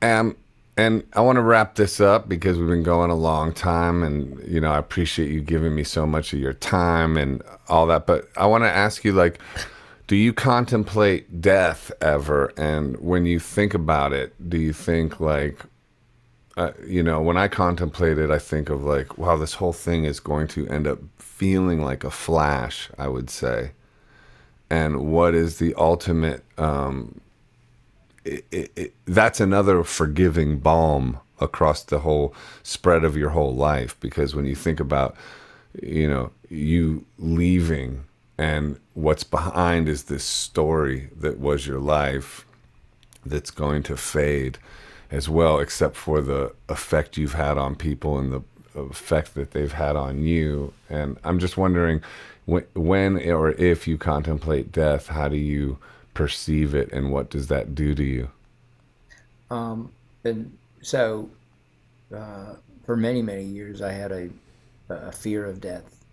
Um and I want to wrap this up because we've been going a long time and you know, I appreciate you giving me so much of your time and all that, but I want to ask you like do you contemplate death ever and when you think about it, do you think like uh, you know, when I contemplate it, I think of like, wow, this whole thing is going to end up feeling like a flash, I would say. And what is the ultimate? Um, that's another forgiving balm across the whole spread of your whole life. Because when you think about, you know, you leaving and what's behind is this story that was your life that's going to fade as well, except for the effect you've had on people and the effect that they've had on you. And I'm just wondering when, when or if you contemplate death, how do you perceive it and what does that do to you? Um, and so, uh, for many, many years, I had a, a fear of death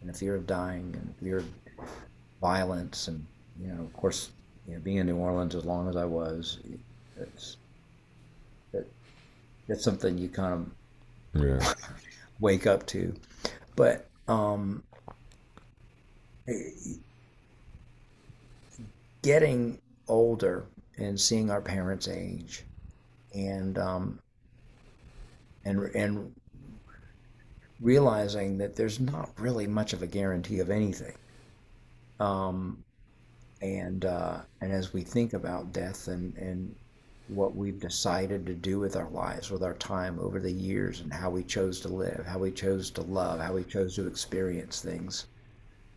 and a fear of dying and fear of violence. And, you know, of course, you know, being in New Orleans as long as I was, it's that's something you kind of yeah. wake up to. But um, getting older and seeing our parents age, and um, and and realizing that there's not really much of a guarantee of anything. Um, and uh, and as we think about death and and what we've decided to do with our lives, with our time over the years, and how we chose to live, how we chose to love, how we chose to experience things.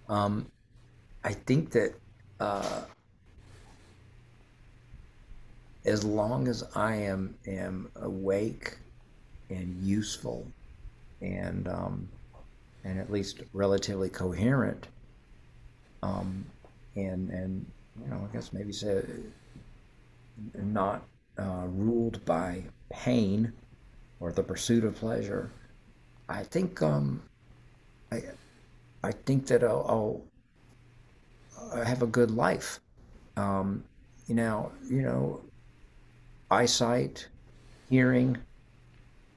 Um, I think that uh, as long as I am am awake and useful and um, and at least relatively coherent, um, and and you know I guess maybe say not uh, ruled by pain or the pursuit of pleasure, I think um, I I think that I'll, I'll have a good life. Um, you know, you know, eyesight, hearing,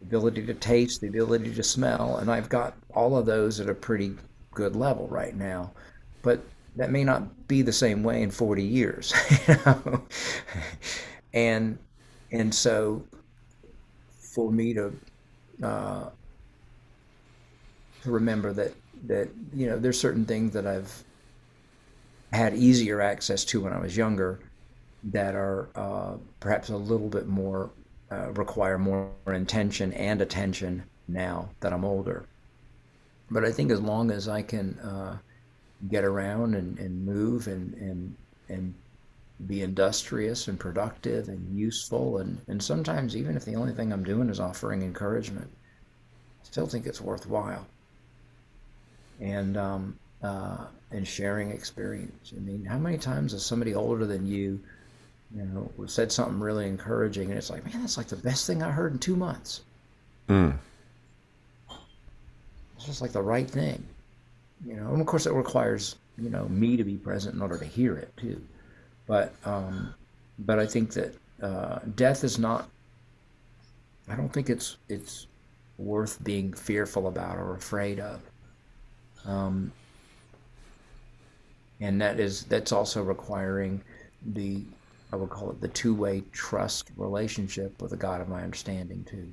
ability to taste, the ability to smell, and I've got all of those at a pretty good level right now. But that may not be the same way in 40 years. You know? and and so for me to uh, to remember that that you know there's certain things that I've had easier access to when I was younger that are uh, perhaps a little bit more uh, require more intention and attention now that I'm older. But I think as long as I can uh, get around and, and move and, and and be industrious and productive and useful and, and sometimes even if the only thing I'm doing is offering encouragement, I still think it's worthwhile. And um, uh, and sharing experience. I mean, how many times has somebody older than you, you know, said something really encouraging, and it's like, man, that's like the best thing I heard in two months. Mm. It's just like the right thing, you know. And of course, it requires you know me to be present in order to hear it too. But um, but I think that uh, death is not. I don't think it's it's worth being fearful about or afraid of. Um, and that is that's also requiring the I would call it the two-way trust relationship with the God of my understanding too.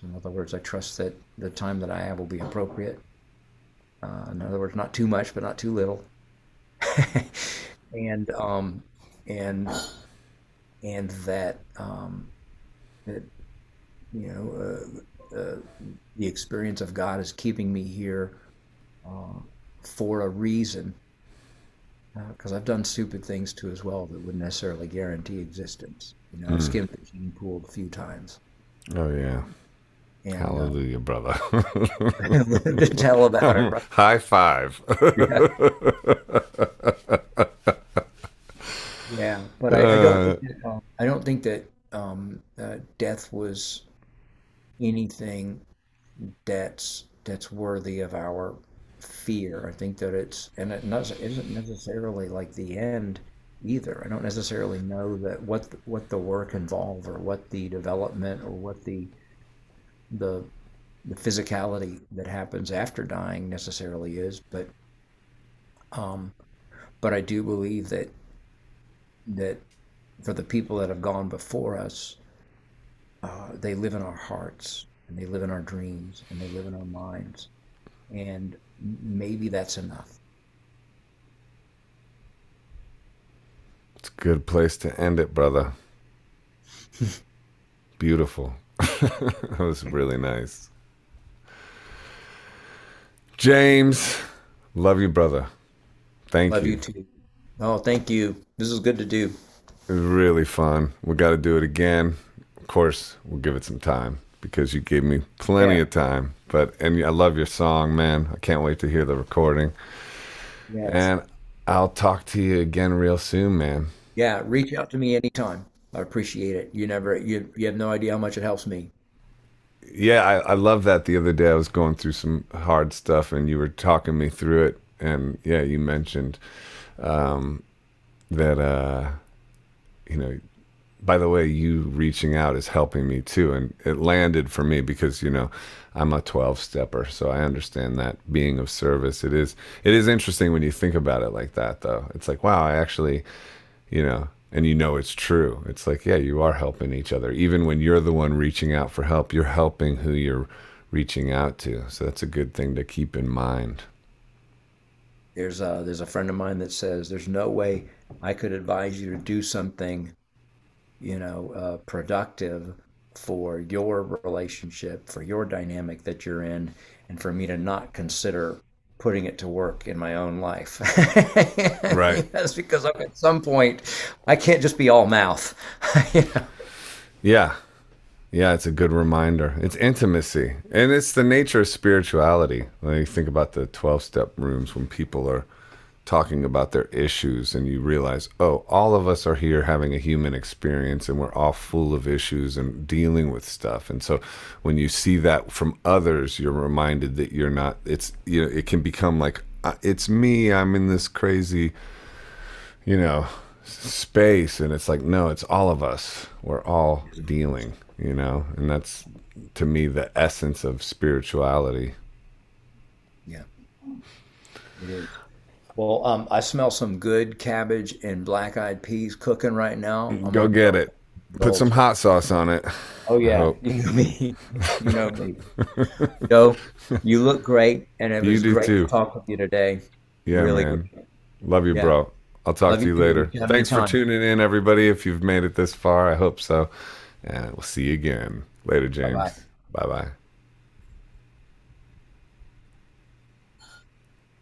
So in other words, I trust that the time that I have will be appropriate. Uh, in other words, not too much, but not too little. and um, and and that um, that you know uh, uh, the experience of God is keeping me here uh, for a reason. Because uh, I've done stupid things too as well that wouldn't necessarily guarantee existence. You know, mm. I've skimmed the gene pool a few times. Oh yeah. And, uh, Hallelujah, brother. tell about it. Brother. High five. Yeah, but I, I don't. Uh, think that, um, I don't think that um, uh, death was anything that's that's worthy of our fear. I think that it's and it isn't necessarily like the end either. I don't necessarily know that what the, what the work involved or what the development or what the the the physicality that happens after dying necessarily is, but um, but I do believe that that for the people that have gone before us, uh, they live in our hearts and they live in our dreams and they live in our minds. And maybe that's enough. It's a good place to end it, brother. Beautiful. that was really nice. James, love you, brother. Thank love you. Love you too. Oh, thank you. This is good to do. It was really fun. We got to do it again. Of course, we'll give it some time because you gave me plenty yeah. of time. But and I love your song, man. I can't wait to hear the recording. Yes. And I'll talk to you again real soon, man. Yeah, reach out to me anytime. I appreciate it. You never you you have no idea how much it helps me. Yeah, I, I love that. The other day I was going through some hard stuff and you were talking me through it and yeah, you mentioned um, that uh, you know by the way, you reaching out is helping me too. And it landed for me because, you know, I'm a 12 stepper. So I understand that being of service. It is, it is interesting when you think about it like that, though. It's like, wow, I actually, you know, and you know it's true. It's like, yeah, you are helping each other. Even when you're the one reaching out for help, you're helping who you're reaching out to. So that's a good thing to keep in mind. There's a, there's a friend of mine that says there's no way I could advise you to do something you know, uh, productive for your relationship, for your dynamic that you're in, and for me to not consider putting it to work in my own life. right. That's because I'm, at some point I can't just be all mouth. you know? Yeah. Yeah, it's a good reminder. It's intimacy. And it's the nature of spirituality. When you think about the 12 step rooms, when people are talking about their issues and you realize, oh, all of us are here having a human experience and we're all full of issues and dealing with stuff. And so when you see that from others, you're reminded that you're not, it's, you know, it can become like, uh, it's me, I'm in this crazy, you know, space. And it's like, no, it's all of us. We're all dealing, you know, and that's to me the essence of spirituality. Yeah. It is. Well, um, I smell some good cabbage and black eyed peas cooking right now. I'm Go get it. Put some hot sauce on it. Oh yeah, you know me. You know me. Joe, you look great, and it was great too. to talk with you today. Yeah, really man. Good. Love you, yeah. bro. I'll talk Love to you, you later. Thanks for tuning in, everybody. If you've made it this far, I hope so. And we'll see you again later, James. Bye bye.